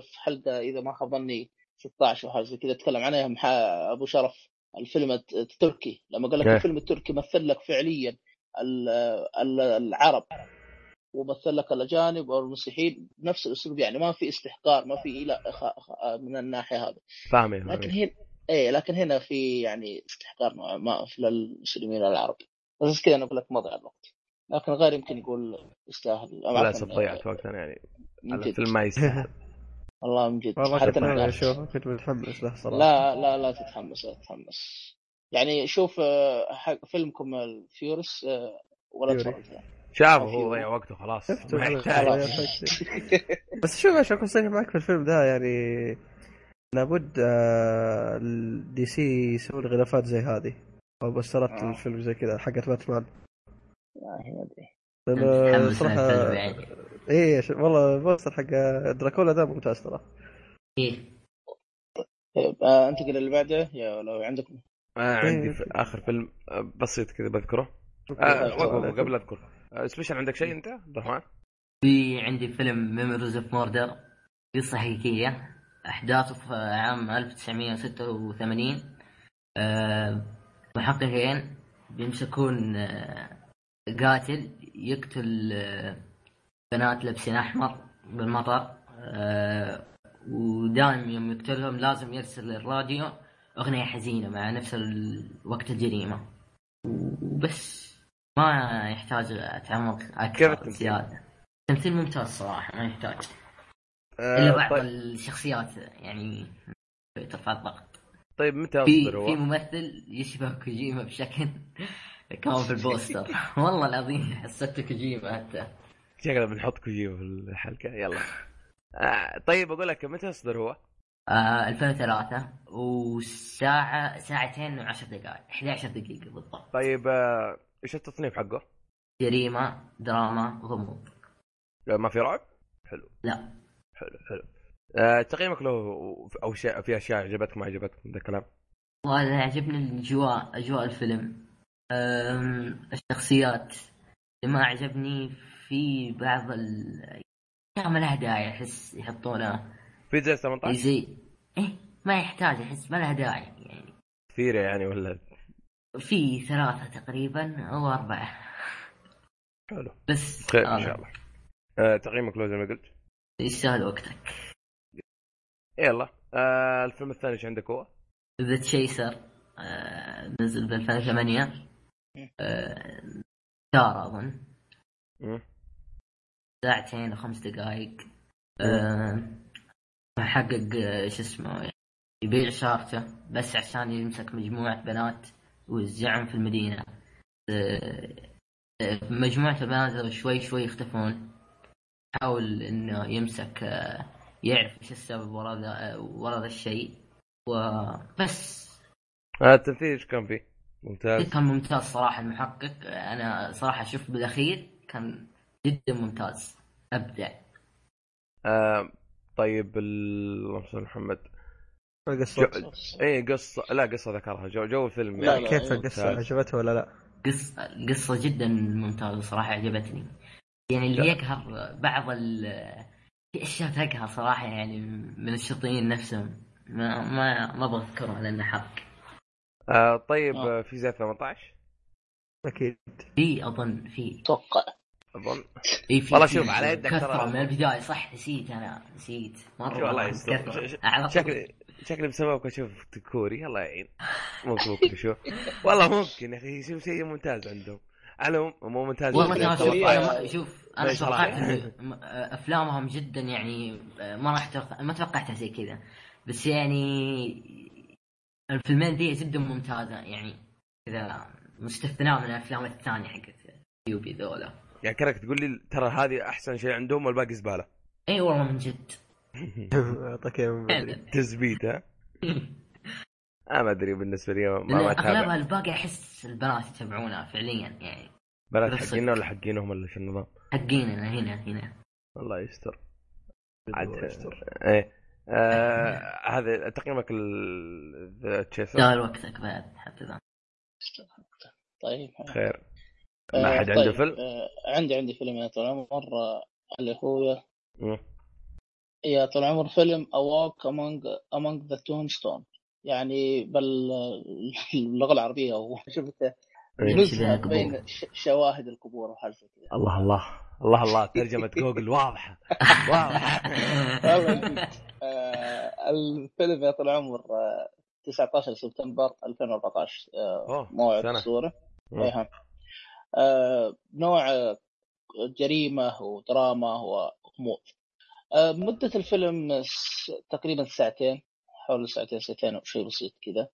في حلقة إذا ما خاب ظني 16 أو حاجة زي كذا تكلم مع أبو شرف الفيلم الت- التركي. لما قال لك. الفيلم التركي مثل لك فعليا ال- ال- العرب ومثل لك الأجانب أو المسيحيين بنفس الأسلوب. يعني ما في استحقار ما في إلى من الناحية هذه.
فاهمين
لكن هنا إيه لكن هنا في يعني استحقار نوعا ما في للمسلمين العرب. بس كذا أنا أقول لك ما ضيع الوقت. لكن غير يمكن يقول يستاهل.
للاسف ضيعت وقتنا يعني.
من
على
جد
فيلم ما يستاهل. [laughs]
والله من جد
والله
حتى عارف.
اشوفه كنت متحمس له صراحة.
لا لا لا تتحمس لا تتحمس. يعني شوف آه، حق فيلمكم الفيورس آه، ولا. تفرج
شاف
ما في
هو ضيع
وقت.
وقته خلاص. [laughs]
بس شوف عشان اكون صريح معك في الفيلم ده يعني لابد آه، ال DC يسوون غلافات زي هذه. أو بوسترات
آه.
الفيلم زي كذا حقت باتمان.
والله ما
أدري.
صراحة يعني.
إيه ش- والله البوستر حق دراكولا ده ممتاز ترى
إيه.
طيب آه، انتقل اللي بعده يا لو عندكم
آه عندي
إيه.
في آخر فيلم آه، بسيط كذا بذكره. آه. قبل أذكر آه special عندك شيء أنت عبد الرحمن؟
في عندي فيلم Memories of Murder قصة حقيقية أحداثه في عام 1986 آه، محققين بيمسكون قاتل يقتل بنات لابسين أحمر بالمطر آه، ودائم يوم يقتلهم لازم يرسل الراديو أغنية حزينة مع نفس وقت الجريمة. وبس ما يحتاج أكثر
التمثيل؟
زيادة. تمثيل ممتاز صراحة ما يحتاج.
آه
إلا بعض
طيب,
الشخصيات يعني ترفع الضغط
طيب متى
في
اصدر
في
هو؟
ممثل يشبه كوجيما بشكل كمان في البوستر. [laughs] والله العظيم حسيت كوجيما حتى.
شكله بنحط كوجيما في الحلقة. يلا. آه طيب أقول لك متى يصدر هو؟
آه 2003 وساعة ساعتين و10 دقائق 11 دقيقة بالضبط.
طيب آه، إيش التصنيف حقه؟
جريمة دراما غموض.
آه، ما في رعب؟ حلو.
لا.
حلو حلو. آه تقييمك له أو شيء في أشياء عجبتك ما عجبتك ذا الكلام؟
والله يعجبني الأجواء أجواء الفيلم. الشخصيات. اللي ما عجبني في بعض ال ما لها داعي احس يحطونه.
في زي 18
زي إيه ما يحتاج احس ما لها داعي يعني.
كثيرة يعني ولا؟
في ثلاثة تقريبا أو أربعة.
حلو.
بس
خير إن
آه،
شاء الله. آه تقييمك له زي ما قلت.
يستاهل وقتك.
يلا. آه الفيلم الثاني إيش عندك هو؟
ذا تشيسر نزل ب 2008 آه،
أظن.
ساعتين وخمس دقائق آه، محقق آه، شو اسمه يعني يبيع شارته بس عشان يمسك مجموعة بنات ويوزعهم في المدينة. آه، آه، مجموعة البنات شوي شوي يختفون. حاول إنه يمسك آه، يعرف إيش السبب ورا ذا ورا ذا الشيء. وبس
التمثيل إيش كان فيه؟ ممتاز.
كان ممتاز صراحة المحقق. أنا صراحة شفت بالأخير كان جدا ممتاز ابدع
آه طيب ال- اللهم صل على محمد
القصة
جو... اي قصة لا قصة ذكرها جو, جو الفيلم
لا،
يعني
لا.
كيف القصة
ممتاز.
عجبته ولا لا؟
قصة قصة جدا ممتازة صراحة عجبتني يعني اللي. يقهر بعض ال في أشياء تقهر صراحة يعني من الشرطيين نفسهم ما ما ما بذكرها لأنه حرق
آه طيب.
آه.
في زي 18
أكيد
في أظن في
أتوقع
أظن.
اي في
والله شوف، على يدك ترى.
من البداية صح نسيت أنا نسيت. مرة
شو الله
مرة
يستر.
كثرة.
ش- ش-
على طول.
شكلي شكلي بسببك أشوف كوري. الله يعين. ممكن ممكن شوف والله ممكن يا أخي شوف شيء ممتاز عندهم. على مو ممتاز.
والله. ترى شوف
أنا
توقعت [laughs] أفلامهم جدا يعني ما راح ما توقعتها زي كذا. بس يعني الفيلمين ذي جدا ممتازة يعني. كذا مستثناء من الأفلام الثانية حقت يوبي ذولا.
يعني كانك تقول لي ترى هذه أحسن شيء عندهم والباقي زبالة.
أي والله من جد. [laughs]
بدري [laughs]
تزبيط ها؟ [laughs] أنا ما أدري بالنسبة لي ما, ما
اغلبها الباقي أحس البنات يتابعونها فعليا يعني.
بنات. حقينا ولا حقينهم ولا شو النظام
حقيننا هنا هنا
الله يستر. عاد
يستر.
إيه. آه هذا تقييمك ال تشيسر
دار وقتك بعد حتى ذا
طيب
خير. ما حد
آه،
عنده
طيب،
فيلم؟
آه، عندي عندي فيلم يا طول العمر آه، اللي هو
مم.
يا طول العمر فيلم A Walk Among Among the Tombstone يعني باللغة [laughs] العربية هو [laughs] شفته
إيه.
نزهه
قبور.
بين ش- شواهد القبور وحاجه كذا
الله الله الله الله ترجمة جوجل واضحة [laughs] واضحة.
آه، الفيلم يا طول العمر آه، 19 سبتمبر 2014 آه،
أوه،
موعد. الصورة. إيه. نوع آه، جريمة ودراما وغموض. آه، مدة الفيلم تقريبا ساعتين حول ساعتين ساعتين أو شيء بسيط كذا.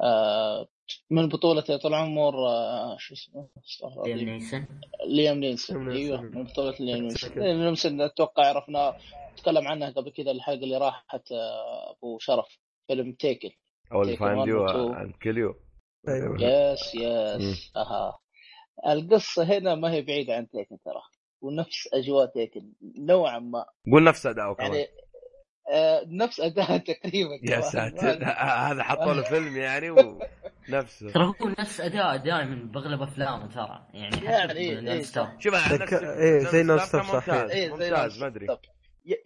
آه، من بطولة يا طول آه، شو اسمه؟
ليام. نيسون
ليام نيلسون. إيوه من بطولة ليام
أتذكر.
ليام نيلسون أتوقع عرفناه تكلم عنها قبل كذا الحلقة اللي راحت آه، أبو شرف. فيلم
Taken
Take find
you. and kill
you.
Yes yes أها. القصة هنا ما هي بعيدة عن Taken ترى ونفس أجواء Taken نوعا ما.
قول نفس أداؤه كمان.
يعني آه نفس اداء [laughs] تقريبا
يا. ساتر. هذا حطوا [laughs] له فيلم يعني ونفسه
ترى هو نفس اداء دائما بأغلب أفلامه ترى. يعني حتى
يعني إيه، ب
Non
إيه،.
شوف
زي
نون ستوب
ستوب
كان
صح،
ممتاز
إيه، زي
ممتاز ما
أدري.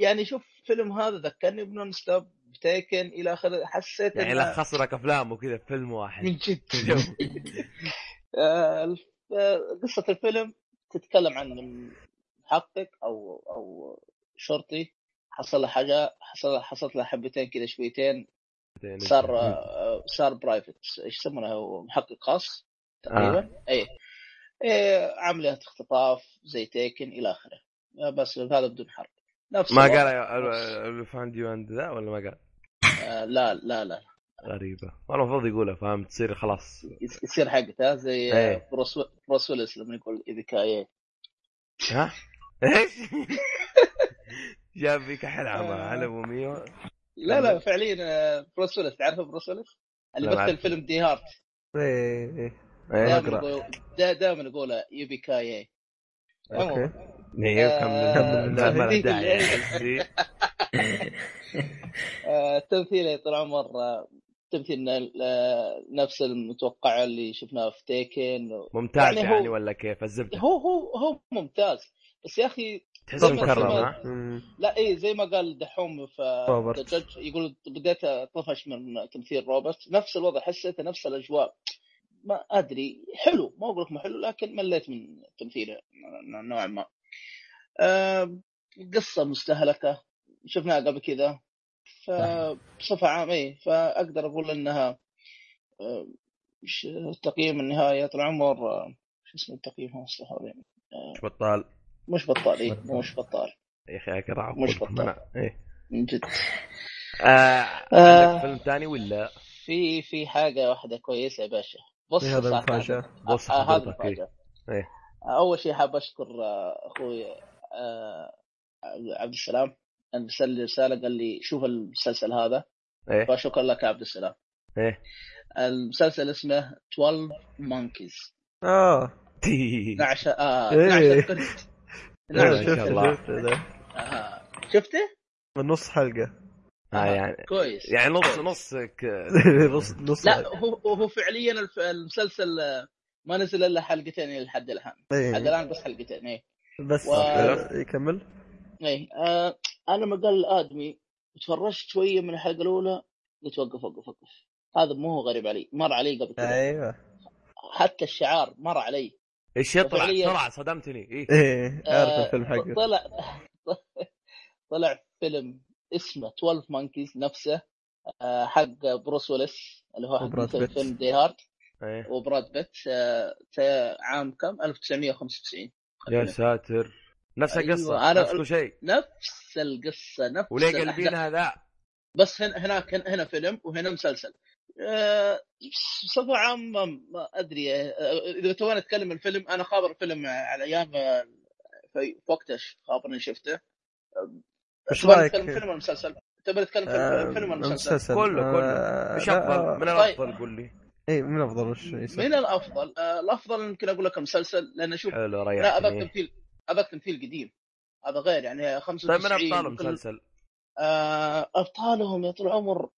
يعني شوف فيلم هذا ذكرني ب Non-Stop Taken إلى اخره حسيت
يعني لخص لك أفلام وكذا في فيلم واحد.
من جد. [laughs] آه، آه، قصة الفيلم تتكلم عن محقق أو أو شرطي حصل له حاجة حصل حصلت له حبتين كذا شويتين صار آه، صار private إيش يسمونه؟ محقق خاص تقريبا. اي إيه. عملية اختطاف زي Taken إلى آخره. آه، بس هذا بدون حرب نفس
ما. قال you and the ولا ما قال؟
آه لا لا لا.
غريبة. والله المفروض يقولها فاهم؟ تصير خلاص.
يص- يصير حقته زي
إيه.
بروس بروس ويلس لما يقول ايبيكاي
ها؟ إيش؟ [laughs] جاب فيك حلعه
آه.
على أبو ميو.
لا لا فعليا آه، بروس ويلس تعرفه بروس ويلس؟ اللي
ما
مثل. فيلم دي هارت.
إيه إيه
إيه.
دائما
أقرأ.
يقول دا- دائما يقول يوبيكاي
أوكي.
آه،.
ما
تمثيله [laughs] [laughs] طول عمر تمثيل آه، نفس المتوقع اللي شفناه في تيكن
ممتاز
يعني هو-
يعني ولا كيف؟ الزبدة.
هو هو هو ممتاز. بس يا أخي
تحس مكرر ها.
لا إيه زي ما قال دحوم في
روبرت.
يقول بديت أطفش من تمثيل روبرت. نفس الوضع حسيته نفس الأجواء. ما أدري. حلو ما أقول لك ما حلو لكن مليت من تمثيله نوعا ما. آه، قصة مستهلكة. شفناها قبل كذا. فبصفة عامة إيه فأقدر أقول إنها آه، مش التقييم النهائي طول العمر آه، شو اسمه التقييم هو مستحيل
مش بطال.
مش بطال إيه مو مش بطال.
يا أخي اقرا
مش بطال.
إيه.
من جد.
آه،
آه.
عندك فيلم ثاني ولا؟
في في حاجة واحدة كويسة يا باشا. بص
إيه هذا
صح
المفاجأة
بص
آه، هذا
حضرتك إيه.
المفاجأة
إيه.
أول شيء حاب أشكر آه، أخوي آه، عبد السلام. ارسل لي رسالة قال لي شوف المسلسل هذا.
إيه.
فشكرا لك يا عبد السلام.
إيه.
المسلسل اسمه 12 Monkeys
آه. [laughs]
12 آه
إيه.
12 قرد
إيه، ما
12
شاء
شفت
الله.
شفت ذا.
آه. شفته؟
من نص حلقة.
آه يعني
كويس.
يعني نص نص ك... [laughs]
نص نص
لا هو هو فعليا المسلسل آه، ما نزل إلا حلقتين لحد الآن. حد
إيه.
الآن بس حلقتين إيه.
بس
و-
يكمل
إيه آه أنا لما قال الادمي تفرجت شوية من الحلقة الأولى قلت وقف وقف وقف. هذا مو هو غريب علي مر علي قبل كذا.
أيوه.
حتى الشعار مر علي.
إيش يطلع. بسرعة صدمتني. إيه. [laughs]
إيه
آه،
عارف الفيلم حقه.
طلع طلع فيلم اسمه 12 Monkeys نفسه آه، حق بروس ويلس اللي هو حق. فيلم Die Hard
إيه.
وبراد بيت آه، تا- عام كم؟ 1995
يا ساتر. نفس
أيوة،
القصة
أنا-
نفس كل شيء
نفس القصة نفس
وليه. قلبينها ذا
بس هنا هناك هنا فيلم وهنا مسلسل آه، بصفة عامة ما أدري آه، إذا تونا نتكلم الفيلم أنا خابر الفيلم على أيام آه، في في وقته خابر إني شفته
إيش
تبغى
رأيك؟
نتكلم فيلم ولا مسلسل؟ تبغى نتكلم
آه،
فيلم فيلم ولا مسلسل؟
مسلسل
كله كله
آه،
إيش
لا،
افضل من
طيب.
الأفضل قول لي
اي من افضل وش
من الأفضل؟ آه، الأفضل يمكن أقول لك المسلسل لأن شوف
حلو
لا أبغى
ريحتني
تمثيل أبغى تمثيل قديم هذا غير يعني
طيب
95
من ابطال المسلسل
آه، أبطالهم يا طول العمر.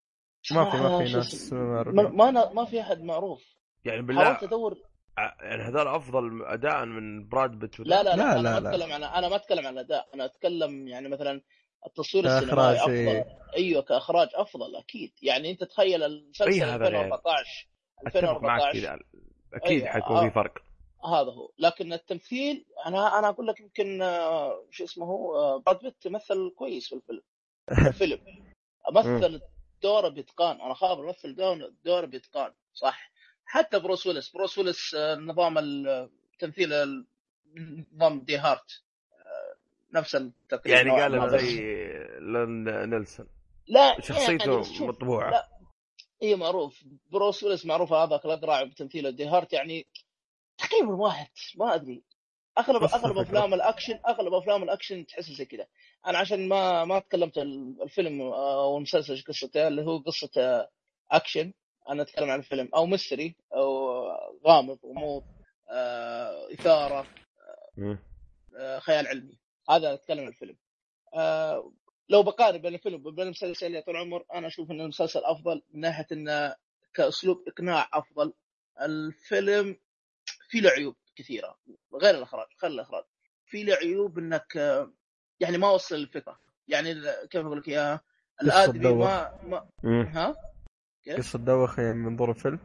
ما في ما في ناس معروفين.
ما ما, ما في أحد معروف.
يعني
حاولت
بالله
أدور.
ع- يعني هذول أفضل أداء من براد بيت
لا لا لا,
لا،
أنا
لا،
ما
لا.
أتكلم عن أنا ما أتكلم عن الأداء. أنا أتكلم يعني مثلا التصوير
كإخراج،
السينمائي
إيه.
أفضل. أيوه كإخراج أفضل أكيد. يعني أنت تخيل المسلسل
إيه، هذا غير.
2014
أتفق معك
2014
كذا أكيد
أي،
حيكون
آه.
في فرق.
هذا هو. لكن التمثيل أنا أنا أقول لك يمكن آه، شو اسمه هو آه، براد بيت مثل كويس في الفيلم. [laughs] الفيلم مثل دوره باتقان أنا خابر مثل دور- دوره باتقان صح. حتى بروس ويلس بروس ويلس آه، نظام التمثيل ال- نظام Die Hard نفس التقريب
يعني قال زي نيلسون.
لا
شخصيته
يعني
مطبوعة.
لا. اي معروف. بروس ويلس معروف هذاك الاقرع بتمثيله. دي هارت يعني تقريبا واحد ما أدري. اغلب
أغلب.
أفلام الاكشن أغلب أفلام الأكشن تحس زي كذا. أنا عشان ما ما تكلمت ال- الفيلم أو المسلسل إيش قصته اللي هو قصة آه، أكشن. أنا أتكلم عن الفيلم أو mystery أو غامض غموض آه،
إثارة.
آه، خيال علمي. هذا أتكلم عن الفيلم. آه، لو بقارن بين الفيلم وبين المسلسل يا طول العمر أنا أشوف إن المسلسل أفضل من ناحية إنه كأسلوب إقناع أفضل. الفيلم في له عيوب كثيرة غير الإخراج خلي الإخراج. في له عيوب إنك آه، يعني ما وصل الفكرة. يعني كيف أقول لك إياها؟
الآدمي.
ما, ما
مم.
ها؟
قصة دوخة يعني من منظور الفيلم؟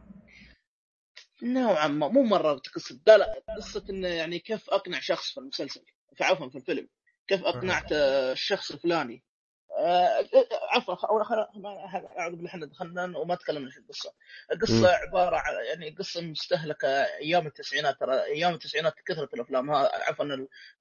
نوعا ما مو مرة قصة. لا لا قصة إنه يعني كيف أقنع شخص في المسلسل في عفوا في الفيلم. كيف أقنعت آه، الشخص الفلاني؟ عفوا خل... ما- أعوذ بالله إحنا دخلنا وما تكلمنا في القصة
القصة.
عبارة عن يعني قصة مستهلكة أيام التسعينات ترى أيام التسعينات كثرت الأفلام ها عفوا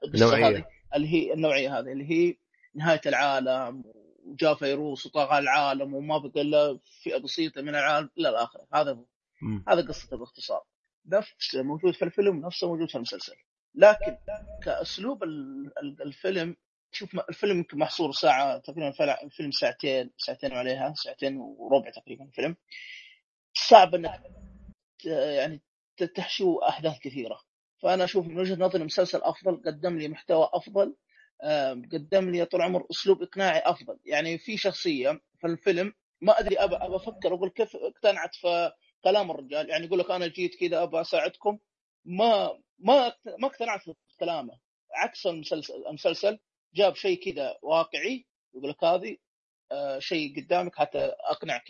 القصة
نوعية.
هذه اللي هي النوعية هذه اللي هي نهاية العالم وجاء فيروس وطغى العالم وما بقى إلا فئة بسيطة من العالم إلى الآخر هذا هو
مم.
هذا قصته باختصار نفس موجود في الفيلم نفسه موجود في المسلسل لكن كأسلوب ال- ال- الفيلم شوف الفيلم محصور ساعة تقريبا الفيلم ساعتين ساعتين وعليها ساعتين وربع تقريبا الفيلم. صعب إنك ت- يعني تحشو أحداث كثيرة. فأنا أشوف من وجهة نظري المسلسل أفضل قدم لي محتوى أفضل قدم لي طول عمر أسلوب إقناعي أفضل. يعني في شخصية في الفيلم ما أدري أبى أفكر أقول كيف اقتنعت في كلام الرجال؟ يعني يقول لك أنا جيت كذا أبى أساعدكم. ما ما ما اقتنعت في كلامه. عكس المسلسل المسلسل جاب شيء كذا واقعي يقول لك هذه آه، شيء قدامك حتى اقنعك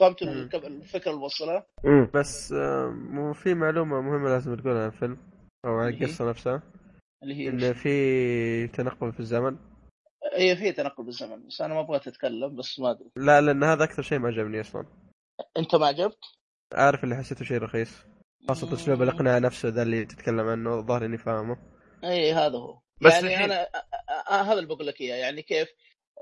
فهمت الفكرة اللي وصلها؟
بس آه، مو في معلومة مهمة لازم تقولها عن الفيلم أو عن؟ القصة نفسها.
اللي هي
انه في تنقل في الزمن.
هي في تنقل بالزمن بس أنا ما أبغى اتكلم بس ما أدري.
لا لأن هذا أكثر شيء ما عجبني أصلا.
أنت ما عجبك؟
عارف اللي حسيته شيء رخيص خاصة أسلوب الإقناع نفسه ذا اللي تتكلم عنه الظاهر إني فاهمه.
اي هذا هو.
بس
يعني
الحين-
أنا هذا اللي بقول لك إياه. يعني كيف؟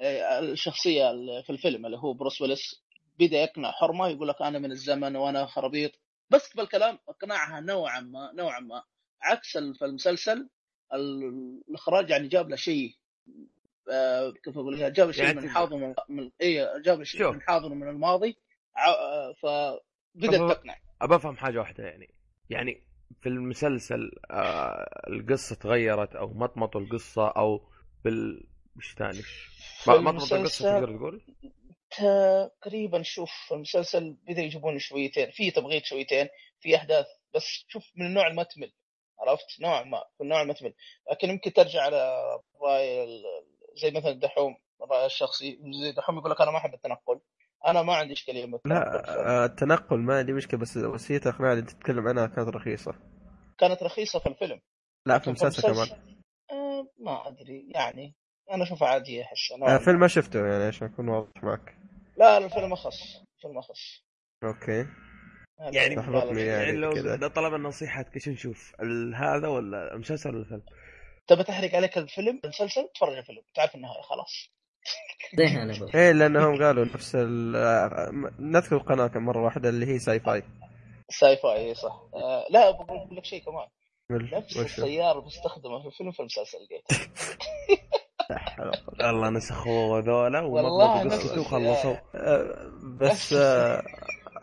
آه، الشخصية اللي في الفيلم اللي هو بروس ويلس بدأ يقنع حرمة يقول لك أنا من الزمن وأنا خرابيط. بس بالكلام اقنعها نوعا ما نوعا ما. عكس في المسلسل ال- الإخراج يعني جاب له شيء آه، كيف أقول لك جاب شيء
يعني
من. حاضر من, من اي جاب شيء. من حاضر من الماضي ع- آه،
أبغى-
تقنع.
ابى أفهم حاجة واحدة يعني. يعني في المسلسل آه القصة تغيرت أو مطمطوا القصة أو بال وش ثاني؟ مطمطوا
القصة
تقدر تقول؟
تقريبا شوف المسلسل بدا يجيبون شويتين في تبغيض شويتين في أحداث بس شوف من النوع ما تمل عرفت؟ نوعا ما في النوع ما تمل لكن يمكن ترجع على رأي زي مثلا دحوم الراي الشخصي زي دحوم يقول لك أنا ما أحب التنقل. أنا ما عندي إشكالية
لا آه، التنقل ما عندي مشكلة بس وسيلة الاقناع اللي تتكلم عنها كانت رخيصة.
كانت رخيصة في الفيلم.
لا في المسلسل كمان.
آه ما أدري يعني أنا اشوفها عادية احسها
آه،
نوعاً ما.
فيلم ما شفته يعني عشان أكون واضح معك.
لا لا، الفيلم أخص الفيلم
أخص.
أوكي.
يعني.
يعني
يعني لو. لو طلبنا نصيحتك إيش نشوف؟ هذا ولا المسلسل ولا الفيلم؟
تبى تحرق عليك الفيلم؟ المسلسل؟ تفرج الفيلم. تعرف النهايه خلاص.
أنا
إيه لأنهم قالوا نفس ال... نذكر القناة كم مرة واحدة اللي هي
Syfy. Syfy إي صح. آه لا بقول لك شيء كمان. [laughs] نفس؟ السيارة بستخدمها في الفيلم في المسلسل
قوة.
الله نسخوه ذولا
والله
قصته وخلصوا
بس آه،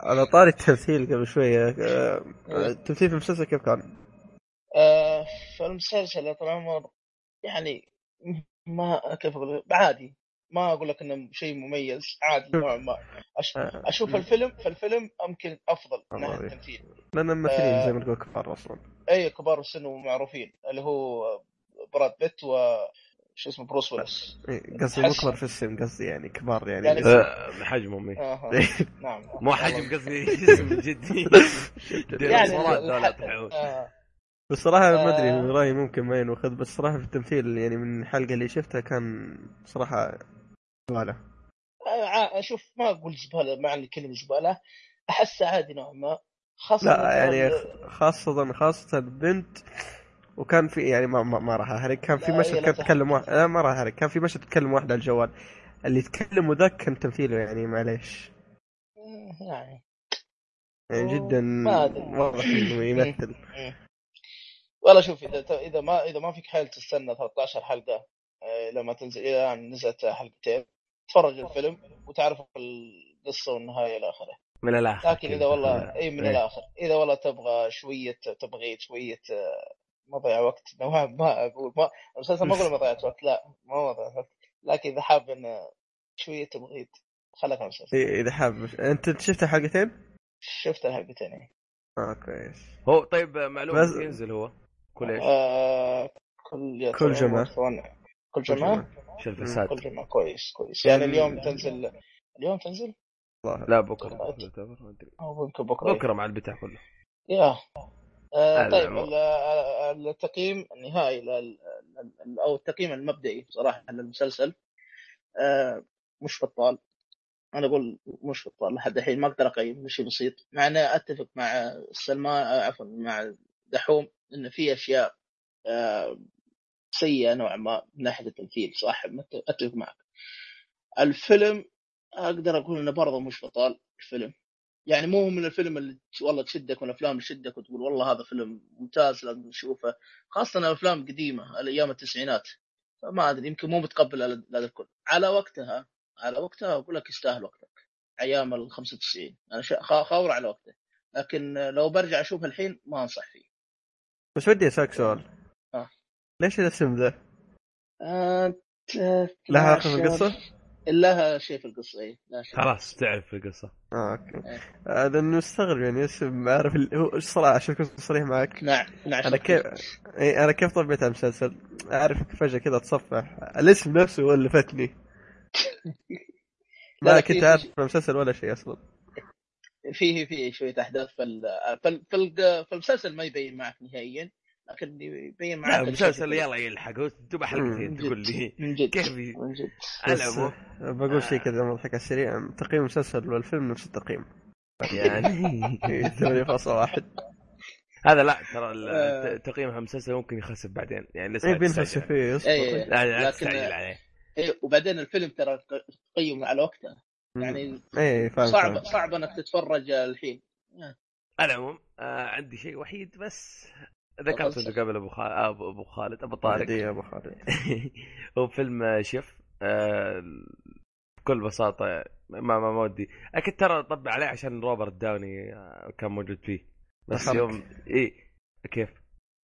على طاري التمثيل قبل شوية آه، التمثيل في المسلسل كيف كان؟
آه فالمسلسل طال عمر يعني ما كيف أقول عادي. ما أقول لك إنه شيء مميز عادي نوعا ما أش...
آه،
أشوف الفيلم في الفيلم يمكن أفضل من
ناحية
التمثيل
لأن الممثلين
آه.
زي ما تقول كفار أصلا.
اي كبار السن ومعروفين اللي هو براد بيت و شو اسمه بروس ويلس.
إيه، قصدي مو كبار في السن قصدي يعني كبار يعني,
يعني
يعني
آه، حجمهم.
آه [laughs] نعم.
مو حجم قصدي جسم [laughs] جدي.
يعني. آه.
بصراحة ما
آه.
ادري رايي ممكن ما ينوخذ بس صراحة في التمثيل يعني من الحلقة اللي شفتها كان صراحة زبالة
آه، أشوف ما أقول زباله معنى كلمة زباله احسها عادي نوعا ما. خاصة
لا يعني خاصة خاصة البنت وكان في يعني ما ما, ما راح احرق كان في مشهد كانت. تتكلم واحد لا ما راح احرق كان في مشهد تتكلم واحدة على الجوال. اللي يتكلم ذاك كان تمثيله يعني معليش.
آه، يعني.
يعني جدا. واضح إنه [laughs] يمثل.
والله شوف إذا إذا ما إذا ما فيك حيل تستنى 13 حلقة آه، لما تنزل إلى الان نزلت حلقتين تفرج الفيلم وتعرف القصة والنهاية إلى آخره.
من الآخر
لكن إذا والله إي من
إيه.
الآخر. إذا والله تبغى شوية تبغيت شوية آه، مضيع وقت. [laughs] ما ما أقول ما المسلسل ما أقول مضيعة وقت. لا ما مضيعة وقت. لكن إذا حاب انه شوية تبغيت خليك على المسلسل.
إذا حاب. أنت شفت حلقتين؟
شفت الحلقتين يعني.
آه كويس.
هو طيب معلومه
بس-
ينزل هو. كل إيش؟
آه كل
كل جمعة.
كل جمعة؟
شو الفساد.
كل جمعة كويس كويس. يعني اليوم تنزل اليوم تنزل؟
لا بكرة
طيب.
ما أدري.
أو يمكن بكرة.
بكرة مع البتاع كله.
يا. آه طيب التقييم النهائي لل- أو التقييم المبدئي بصراحة للمسلسل. آه مش بطال. أنا أقول مش بطال لحد الحين ما أقدر أقيم شيء بسيط. مع أني أتفق مع سلمان آه، عفوا مع دحوم انه في أشياء آه سيئة نوعا ما من ناحية التمثيل صح؟ أتفق معك. الفيلم أقدر أقول إنه برضه مش بطال الفيلم. يعني مو من الفيلم اللي والله تشدك من الافلام اللي تشدك وتقول والله هذا فيلم ممتاز لازم نشوفه. خاصة الأفلام قديمة الأيام التسعينات. فما أدري يمكن مو متقبل لدى الكل. على وقتها على وقتها أقول لك يستاهل وقتك. أيام ال 95 أنا خاور على وقته. لكن لو برجع اشوفه الحين ما أنصح فيه.
بس ودي أسألك سؤال. ليش الاسم ذا؟
آه،
لها علاقة بالقصة؟
لها شيء في القصة اي
خلاص تعرف القصة.
آه أوكي.
إيه.
آه، لأنه مستغرب يعني اسم عارف ال- هو صراحة عشان اكون صريح معك.
نعم نعم
أنا كيف اي أنا كيف طبيت على المسلسل؟ أعرف فجأة كذا اتصفح الاسم نفسه هو اللي فتني. [laughs] ما
في-
كنت عارف المسلسل ولا شيء أصلا.
فيه فيه شوية أحداث في ال- في ال- في ال- في المسلسل ما يبين معك نهائيا. لكن يبين معك
المسلسل يلا يلحق تبع حلقتين تقول لي
من جد
كيف
من جد.
آه، بقول شيء كذا مضحك على السريع. تقييم المسلسل والفيلم نفس التقييم.
يعني. [laughs]
8.1
هذا لا ترى
آه.
ت- تقييم المسلسل ممكن يخسف بعدين. يعني لسه
اي
لا
بينفس
تستعجل.
فيه اصبر
إيه.
لا لا
لكن-
تستعجل عليه.
إيه وبعدين الفيلم ترى تقيم على وقته. يعني
اي فاهم
صعب. صعب إنك تتفرج الحين.
على العموم آه عندي شيء وحيد بس.
تفضل.
انت قبل أبو خالد ابو أبو خالد أبو طارق.
أبو خالد. [laughs]
هو فيلم آه، شيف. آه بكل بساطة ما ما, ما ودي. أكيد ترى طبع عليه عشان روبرت داوني آه، كان موجود فيه. بس
ضحك.
يوم إيه كيف؟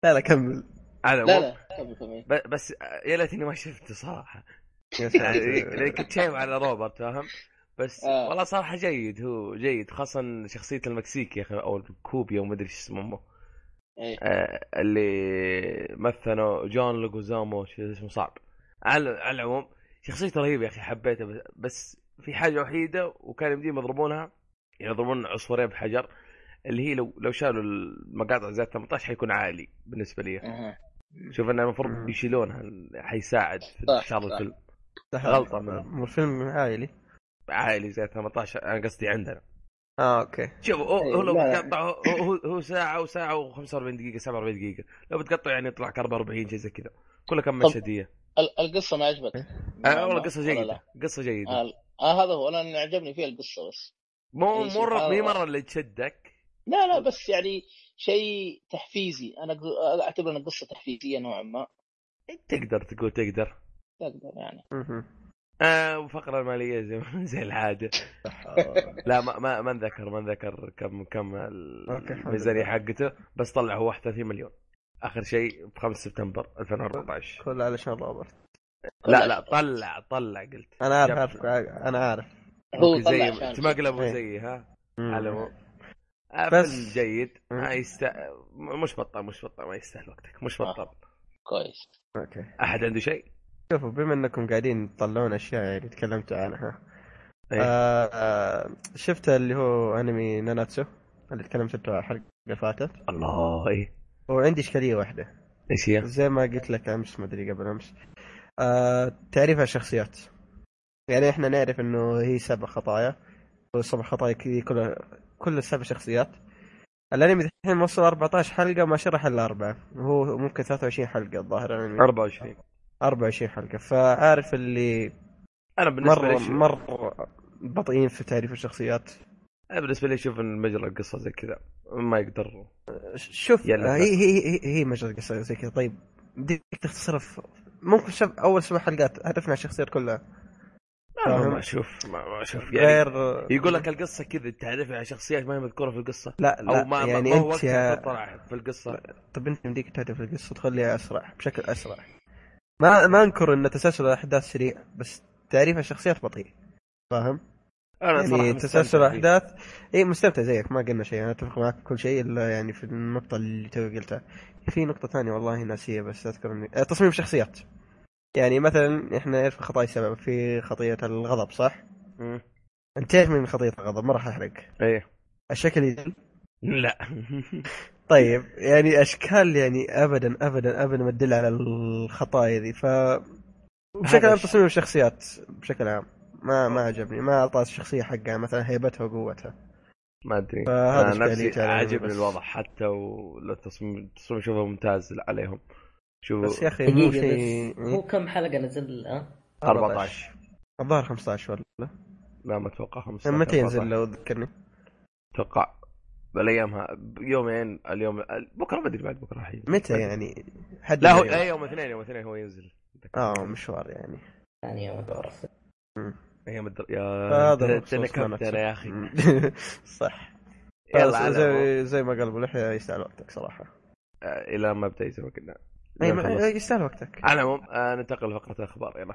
لا لا كمل.
على
لا لا كمل كمل.
بس آه، يا ليتني ما شفته
صراحة. [laughs]
يعني. كنت شايف على روبرت فاهم؟ بس
آه.
والله صراحة جيد هو جيد خاصه شخصية المكسيكي يا أخي أو الكوبي أو ما أدري إيش اسمه.
إيه.
آه اللي مثلوا جون ليجويزامو شيء اسمه صعب على على العموم شخصيته رهيبة يا أخي حبيته بس- بس في حاجة وحيدة وكان يمديهم يضربونها يضربون عصفورين بحجر اللي هي لو لو شالوا المقاطع زي 18 حيكون عالي بالنسبة لي. شوف إنه المفروض. يشيلونها حيساعد في انتشار. الفيلم منهم.
مو الفيلم عائلي
عائلي زي 18 أنا قصدي عندنا
آه أوكي.
شوف هو,
إيه،
هو لو. بتقطع هو, هو, هو ساعة وساعه و45 دقيقة 47 دقيقة. لو بتقطع يعني يطلع لك 44 شيء زي كذا. كلها كم مشهدية.
ال- القصة ما عجبتك
آه والله
قصة
جيدة.
لا؟
قصة جيدة.
آه, آه هذا هو. أنا اللي عجبني فيها القصة بس.
مو
إيه،
مره مي. مرة اللي تشدك؟
لا لا بس يعني شيء تحفيزي. أنا أعتبر إن القصة تحفيزية نوعا ما.
تقدر تقول تقدر.
تقدر يعني.
آه وفقرة المالية زي [laughs] زي العادة
آه.
لا ما ما ما نذكر ما نذكر كم كم
لله.
حقته بس طلع هو 31 مليون آخر شيء ب 5 سبتمبر 2014
كله علشان روبرت
لا لا طلع طلع قلت
أنا عارف عارف أنا عارف
هو طلع
زي تمقلبوا
إيه.
زي ها. على آه،
بس-
جيد. ما يست... مش بطل مش بطل ما يستاهل وقتك مش
آه.
بطل
كويس
أوكي
أحد عنده شيء؟
شوفوا بما إنكم قاعدين تطلعون أشياء يعني تكلمتوا عنها.
إيه.
آه آه شفت اللي هو أنمي ناناتسو؟ اللي تكلمت عنه الحلقة اللي فاتت؟
الله إيه.
وعندي إشكالية واحدة.
إيش هي؟
زي ما قلت لك أمس ما أدري قبل أمس. آه تعريف الشخصيات يعني إحنا نعرف إنه هي سبع خطايا والسبع خطايا كلها كل السبع شخصيات. الأنمي الحين وصل 14 حلقة ما شرح إلا أربعة. وهو ممكن 23 حلقة الظاهر الأنمي.
24
24 حلقة. فعارف اللي
أنا بالنسبة
مره
لي
مرة بطيئين في تعريف الشخصيات.
أنا بالنسبة لي أشوف إن مجرى القصة زي كذا. ما يقدر.
شوف هي هي هي, هي مجرد قصه زي كذا. طيب بدك تختصرها في ممكن شوف أول سبع حلقات عرفنا الشخصيات كلها. فاهم.
ما أشوف ما أشوف. يعني
غير
يقول لك القصة كذا تعرف على شخصيات ما هي مذكورة في القصة؟
لا لا
أو ما
يعني
ما هو
أنت
وقتها
يا
تطلع في القصة.
طب أنت يمديك تعرف القصة تخليها أسرع بشكل أسرع. ما ما انكر ان تسلسل الأحداث سريع بس تعريف الشخصيات بطيء فاهم؟
أنا
يعني تسلسل. الأحداث اي مستمتع زيك ما قلنا شيء أنا أتفق معك كل شيء إلا يعني في النقطة اللي توي قلتها في نقطة ثانية والله ناسيه بس أذكر اني آه، تصميم الشخصيات يعني مثلا إحنا نعرف خطايا سبب في خطيه الغضب صح؟
مم.
أنت تعرف من خطيه الغضب ما راح أحرق
إيه
الشكل يدل
لا [laughs]
طيب يعني أشكال يعني ابدا ابدا ابدا ما تدل على الخطايا ذي ف بشكل عام تصميم الشخصيات بشكل عام ما ما عجبني ما أعطى الشخصية حقها مثلا هيبتها وقوتها.
ما أدري.
فهذا أنا
نفسي عاجبني. الوضع حتى ولو التصميم التصميم اشوفه ممتاز عليهم. شوف
بس يا أخي مو شيء
هو كم حلقة نزل الآن؟
14
الظاهر 15 ولا؟
لا ما أتوقع 15
متى ينزل. لو تذكرني
أتوقع بالايامها بيومين اليوم بكرة ما أدري بعد بكرة الحين
متى يعني؟ حد
لا هو. أي يوم اثنين يوم اثنين هو ينزل.
آه مشوار يعني.
ثاني يوم الدورة
أيام الدر... يا
هذا
انت
مخصوص
نكبت
نفسه.
أنا يا
أخي. [laughs] صح.
يلا
زي زي ما قال أبو لحية يستاهل وقتك
صراحة. إلى ما بدا زي ما قلنا
أي
إلى
ما-
نخلص.
يستاهل وقتك.
على العموم آه، ننتقل لفقرة الأخبار. يلا.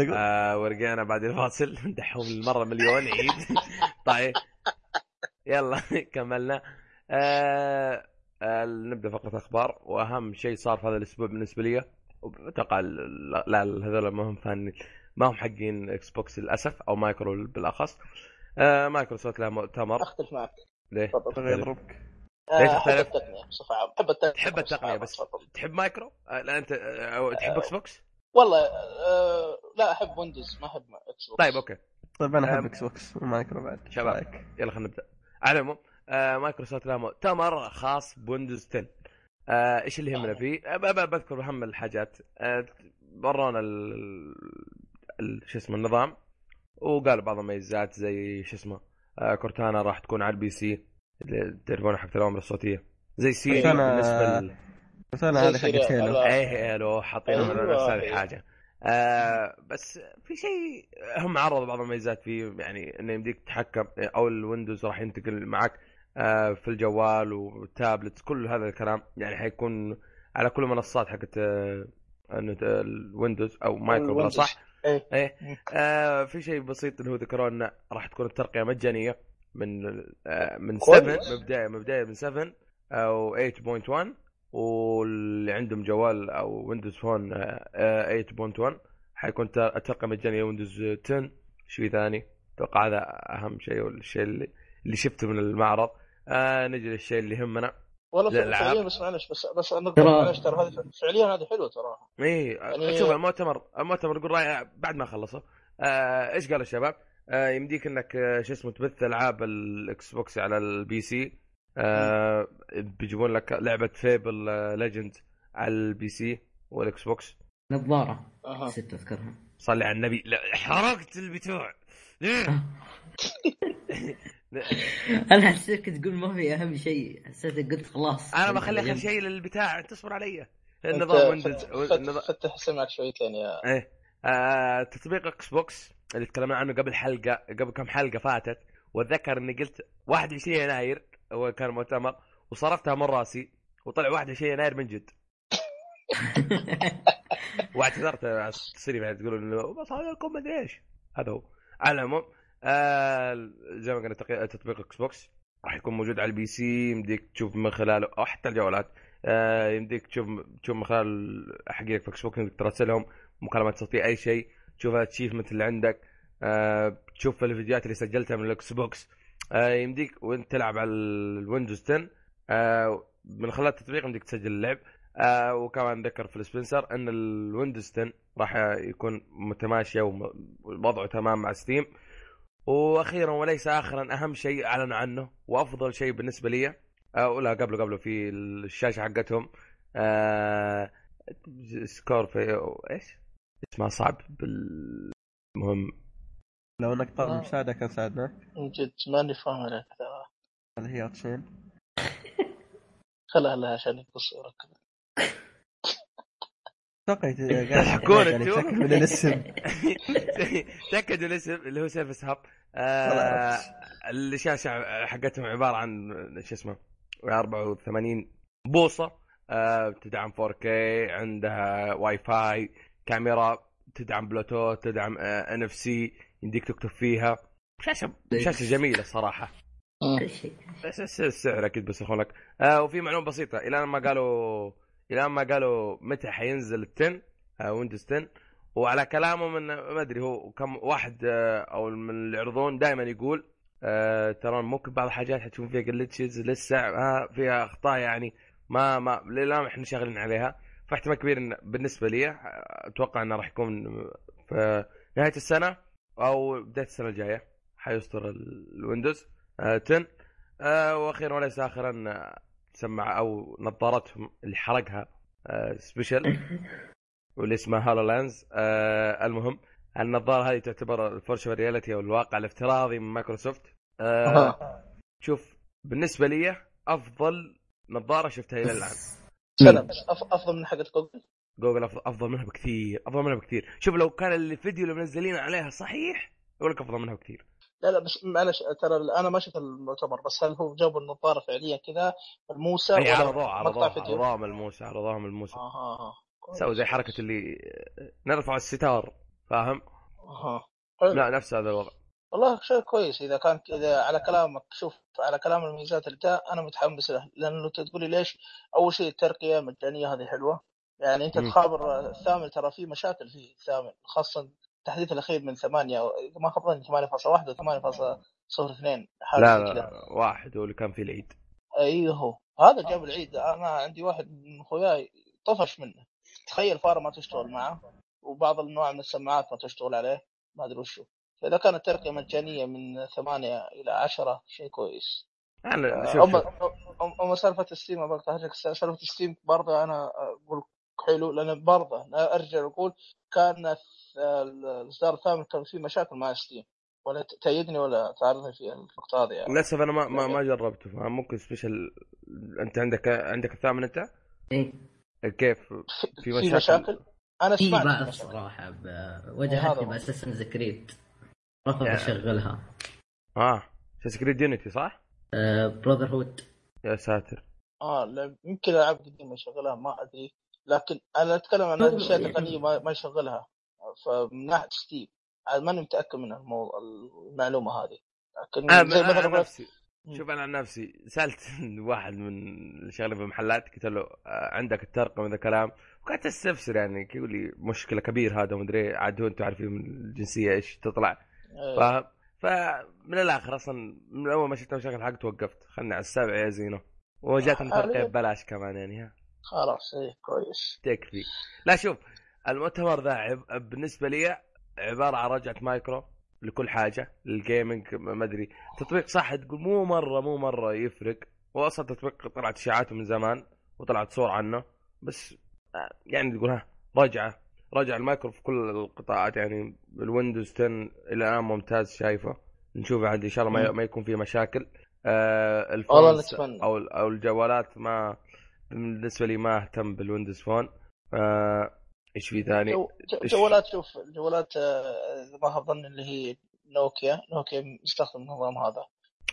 آه ورجعنا بعد الفاصل. [laughs] ندحهم المرة مليون عيد. طيب. يلا [laughs] كملنا. آه آه نبدأ فقره أخبار. وأهم شيء صار في هذا الأسبوع بالنسبة لي أتوقع ال- لا لا، هذول ما هم fan ما هم حقين Xbox للأسف أو مايكرو بالأخص. آه مايكروسوفت لها مؤتمر.
أختلف معك.
ليه؟
تفضل.
بغى يضربك
ليش
آه،؟ التقنيه بصفة عامة. احب التقنية.
تحب
التقنية
بس. تحب مايكرو؟ آه لا أنت آه أو تحب إكس بوكس؟
والله آه لا أحب ويندوز ما أحب Xbox
طيب أوكي
طيب أنا
أحب.
إكس بوكس ومايكرو بعد
شباب.
رأيك؟
يلا خلينا نبدأ على العموم آه مايكروسوفت لها مؤتمر خاص بويندوز 10 آه إيش اللي يهمنا فيه؟ آه، ب- ب- بذكر أهم الحاجات آه ورونا شو اسمه النظام وقال بعض المميزات زي شو اسمه آه كورتانا راح تكون على ال PC اللي تعرفون حق الأوامر الصوتية زي سيري
كورتانا-
بالنسبة.
بس أنا
زي
هذه
Siri يا ال.
حقت هيلو.
إيه لو حاطين
أيوة،
نفس هذه
أيوة.
الحاجة آه بس في شيء هم عرضوا بعض المميزات فيه يعني إنه يمديك تتحكم أو الويندوز راح ينتقل معك آه في الجوال والتابلت كل هذا الكلام يعني حيكون على كل المنصات حقت آه الويندوز أو مايكرو. صح
إيه
إيه آه في شيء بسيط اللي هو ذكروا إنه راح تكون الترقية مجانية من آه من 7
كويس.
مبدئيا مبدئيا من 7 أو 8.1 واللي عندهم جوال أو Windows Phone آه، آه، 8.1 حيكون تر- الترقيه مجانية ويندوز 10 شيء ثاني. أتوقع هذا أهم شيء والشيء اللي اللي شفته من المعرض. آه نجي للشيء اللي يهمنا.
والله. فعليا بس معلش بس بس معلش ترى هذه فعليا هذه حلوة صراحة
إيه
يعني-
شوف المؤتمر المؤتمر يقول راي بعد ما خلصوا. آه إيش قالوا الشباب؟ آه يمديك إنك آه شو اسمه تبث ألعاب ال Xbox على ال PC آه بيجيبون لك لعبة Fable Legends على ال PC وال Xbox
نظارة.
أها.
نسيت أذكرها.
صلي على النبي. لا حرقت البتوع. ليه؟ [laughs]
أنا حسيتك تقول ما في أهم شيء. حسيتك قلت خلاص.
أنا بخلي
أخر.
شيء للبتاع. تصبر علي. النظام
Windows فتح سمعك شويتين يا
إيه. آه تطبيق Xbox اللي تكلمنا عنه قبل حلقه قبل كم حلقة فاتت. وأتذكر إني قلت 21 يناير. هو كان مؤتمر وصرفتها من راسي وطلع 21 يناير من جد. [laughs] واعتذرت على التصريح يعني تقولون إنه بس هذا لكم ما أدري إيش. هذا هو. على العموم آه زي ما قلنا تطبيق Xbox راح يكون موجود على ال PC يمديك تشوف من خلاله أو حتى الجوالات آه يمديك تشوف تشوف من خلال حقيقة في Xbox انك تراسلهم مكالمات صوتية أي شيء تشوف ال achievement اللي عندك آه تشوف الفيديوهات اللي سجلتها من ال Xbox يمديك وانت تلعب على ال Windows 10 آه من خلال التطبيق يمديك تسجل اللعب. آه وكمان ذكر فيل سبنسر إن ال Windows 10 راح يكون متماشية ووضعه تمام مع Steam وأخيرا وليس اخرا أهم شيء أعلنوا عنه وأفضل شيء بالنسبة لي آه ولا قبله قبله في الشاشة حقتهم. آه سكور في إيش؟ اسمها صعب بالمهم
لو إنك طالب
آه.
مساعدة كان ساعدناك
من جد ماني فاهم عليك
هذه هي أوتشين. [laughs]
خلها لها عشان يقص كذا
أتوقع
أنتم؟
تأكد من الاسم.
تاكدوا الاسم اللي هو سيرفس هاب آه الشاشة حقتهم عبارة عن شو اسمه 84 بوصة. آه تدعم 4K عندها واي فاي كاميرا تدعم بلوتوث تدعم NFC يمديك تكتب فيها. شاشه شاشه جميله صراحة
كل شيء.
بس الس- السعر أكيد بيصرخون لك آه وفي معلومة بسيطة. إلى ما قالوا إلى ما قالوا متى حينزل ال 10 آه Windows 10 وعلى كلامهم ان ما أدري هو كم واحد آه أو من اللي يعرضون دائما يقول آه ترى ممكن بعض الحاجات حتشوفون فيها glitches لسه آه فيها أخطاء يعني ما ما للان إحنا شغالين عليها. فاحتمال كبير إن بالنسبة لي آه، أتوقع إنه راح يكون في نهاية السنة. أو بداية السنة الجاية حيصدر ال- ال Windows آه 10 آه وأخيرا وليس اخرا آه، سمع أو نظارتهم اللي حرقها آه Special [laughs] واللي اسمها HoloLens آه المهم النظارة هذه تعتبر ال virtual reality أو الواقع الافتراضي من مايكروسوفت. آه. شوف بالنسبة لي أفضل نظارة شفتها إلى الآن. [laughs]
سلام. بس أف- أفضل من حقت جوجل؟
جوجل أفضل منها بكثير أفضل منها بكثير. شوف لو كان الفيديو اللي منزلين عليها صحيح أقول لك أفضل منها بكثير.
لا لا بس معلش ترى أنا ما شفت المؤتمر بس هل هو جابوا النظارة فعليا كذا؟ ملموسه
اي عرضوها عرضوها؟ عرضوها ملموسه عرضوها ملموسه
أها أها كويس.
سووا زي حركة اللي نرفع الستار فاهم؟
أها حلو.
لا نفس هذا الوضع.
والله شيء كويس. إذا كان اذا على كلامك شوف على كلام الميزات اللي أنا متحمس له. لأنه تقول لي ليش أول شيء الترقية مجانية هذه حلوة. يعني
أنت.
تخابر الثامن ترى في مشاكل فيه الثامن خاصة التحديث الأخير من 8 اذا ما خاب ظني 8.1 و 8.02 حاجة
لا
كذا.
لا واحد هو اللي كان في العيد.
أيوه هو. هذا جاب العيد. أنا عندي واحد من اخوياي طفش منه. تخيل فارة ما تشتغل معه وبعض الانواع من السماعات ما تشتغل عليه ما أدري وشو. فإذا كانت الترقيه مجانية من ثمانية إلى عشرة شيء كويس.
أنا شوف
أما
شوف.
اما سالفة Steam أبغى أقطعك. سالفة Steam برضه أنا أقول حلو لأن برضه أنا أرجع أقول كان الإصدار الثامن كان فيه مشاكل مع Steam ولا تأيدني ولا تعرضني في النقطة هذه يعني.
للأسف أنا ما ما, ما جربته. فاهم ممكن سبيشل أنت عندك عندك الثامن أنت؟
إيه.
كيف؟ في
في
مشاكل,
مشاكل؟ أنا
في
سمعت
بعض
في مشاكل.
الصراحه ب-
هذا
واجهتني
هو.
باساسن كريد رفض
يعني-
أشغلها.
آه سكريد يونيتي صح؟
براذر هود
يا ساتر.
آه لا يمكن العاب قديمه يشغلها ما أدري. لكن أنا أتكلم عن اشياء تقنيه ما, ما يشغلها. فمن ناحيه أنا ماني متأكد من الموضوع المعلومة هذه. لكن زي مثلا
نفسي. شوف أنا عن نفسي سألت [laughs] واحد من شغالين في المحلات قلت له آه، عندك الترقم هذا كلام؟ وقعدت أستفسر يعني يقول لي مشكلة كبير هذا ومدري عاد هو أنتم عارفين من الجنسية إيش تطلع.
إيه.
فاهم؟ فمن الآخر أصلا من أول ما شفت المشاكل حقته وقفت. خلني على السابع يا زينو. وجاتني
آه،
ترقيه
ليه؟
ببلاش كمان يعني ها.
خلاص إيه كويس.
تكفي. لا شوف المؤتمر ذا عب... بالنسبة لي عبارة عن رجعة مايكرو لكل حاجة لل gaming ما أدري. تطبيق صح تقول مو مرة مو مرة يفرق. واصلا تطبيق طلعت اشاعاته من زمان وطلعت صور عنه بس آه، يعني تقول ها رجعة. رجع المايكرو في كل القطاعات يعني ال Windows 10 إلى الآن ممتاز شايفه. نشوف عاد إن شاء الله ما, يكون فيه مشاكل. آه
نتمنى.
أو أو الجوالات ما بالنسبة لي ما أهتم بال Windows Phone آه إيش في ثاني؟
جوالات شوف الجوالات آه، اذا ما خاب ظني اللي هي نوكيا. نوكيا مستخدم النظام هذا.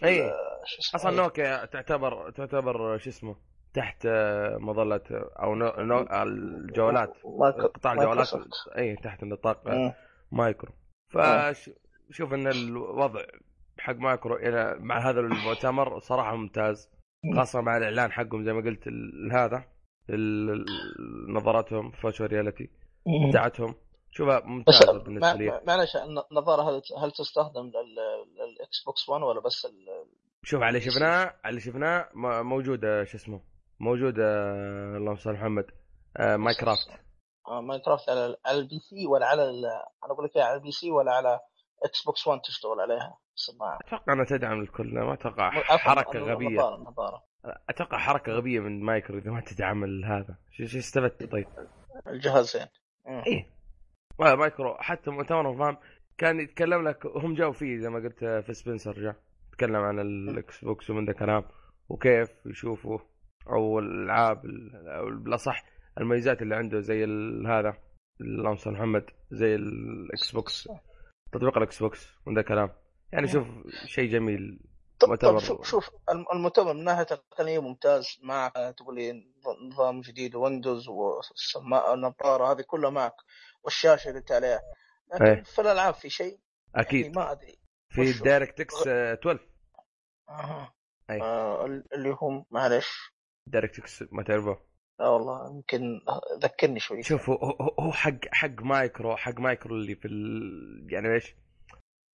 إي
آه، أصلا.
نوكيا تعتبر تعتبر شو اسمه تحت آه، مظلة أو نو... نو... الجوالات. قطاع الجوالات. إي تحت نطاق. مايكرو. فشوف إن الوضع حق مايكرو إلى مع هذا المؤتمر صراحة ممتاز. خاصة مع الإعلان حقهم زي ما قلت ال- هذا نظاراتهم virtual
reality.
بتاعتهم شوفها ممتازة
بالنسبة
لي.
مع- معلش النظارة هل هل تستخدم لل- لل Xbox 1 ولا بس ال-
شوف على اللي شفناه على اللي شفناه موجوده شو اسمه موجوده اللهم صل على محمد آه، Minecraft
آه، Minecraft على ال PC ولا على ال- أنا أقول لك على ال PC ولا على Xbox 1 تشتغل عليها. السماعه
أتوقع أنها تدعم الكل ما أتوقع
حركة
غبية.
النظاره النظاره
أتوقع حركة غبية من مايكرو إذا ما تدعم هذا. شو شو استفدت؟ طيب؟
الجهازين.
إيه. ما- مايكرو حتى مؤتمرهم فاهم كان يتكلم لك هم جاوا فيه زي ما قلت آه، فيل سبنسر جاء تكلم عن ال Xbox ومن ذا كلام وكيف يشوفوا أو الألعاب ال- أو بالأصح الميزات اللي عنده زي هذا اللهم صل محمد زي ال Xbox تطبيق ال Xbox ومن ذا كلام. يعني شوف شيء جميل.
طب. طب شوف شوف الم- المؤتمر من ناحية تقنيه ممتاز. معك تقول لي نظ- نظام جديد Windows والسماعة النظاره هذه كلها معك والشاشة اللي انت عليها. لكن
إيه.
في الألعاب في شيء يعني
أكيد
ما أدري.
في؟ DirectX آه، 12
أها.
أي.
آه اللي هم معلش.
DirectX ما تعرفه؟
لا والله يمكن ذكرني شوي
شوف هو هو- هو حق حق مايكرو حق مايكرو اللي في ال... يعني إيش؟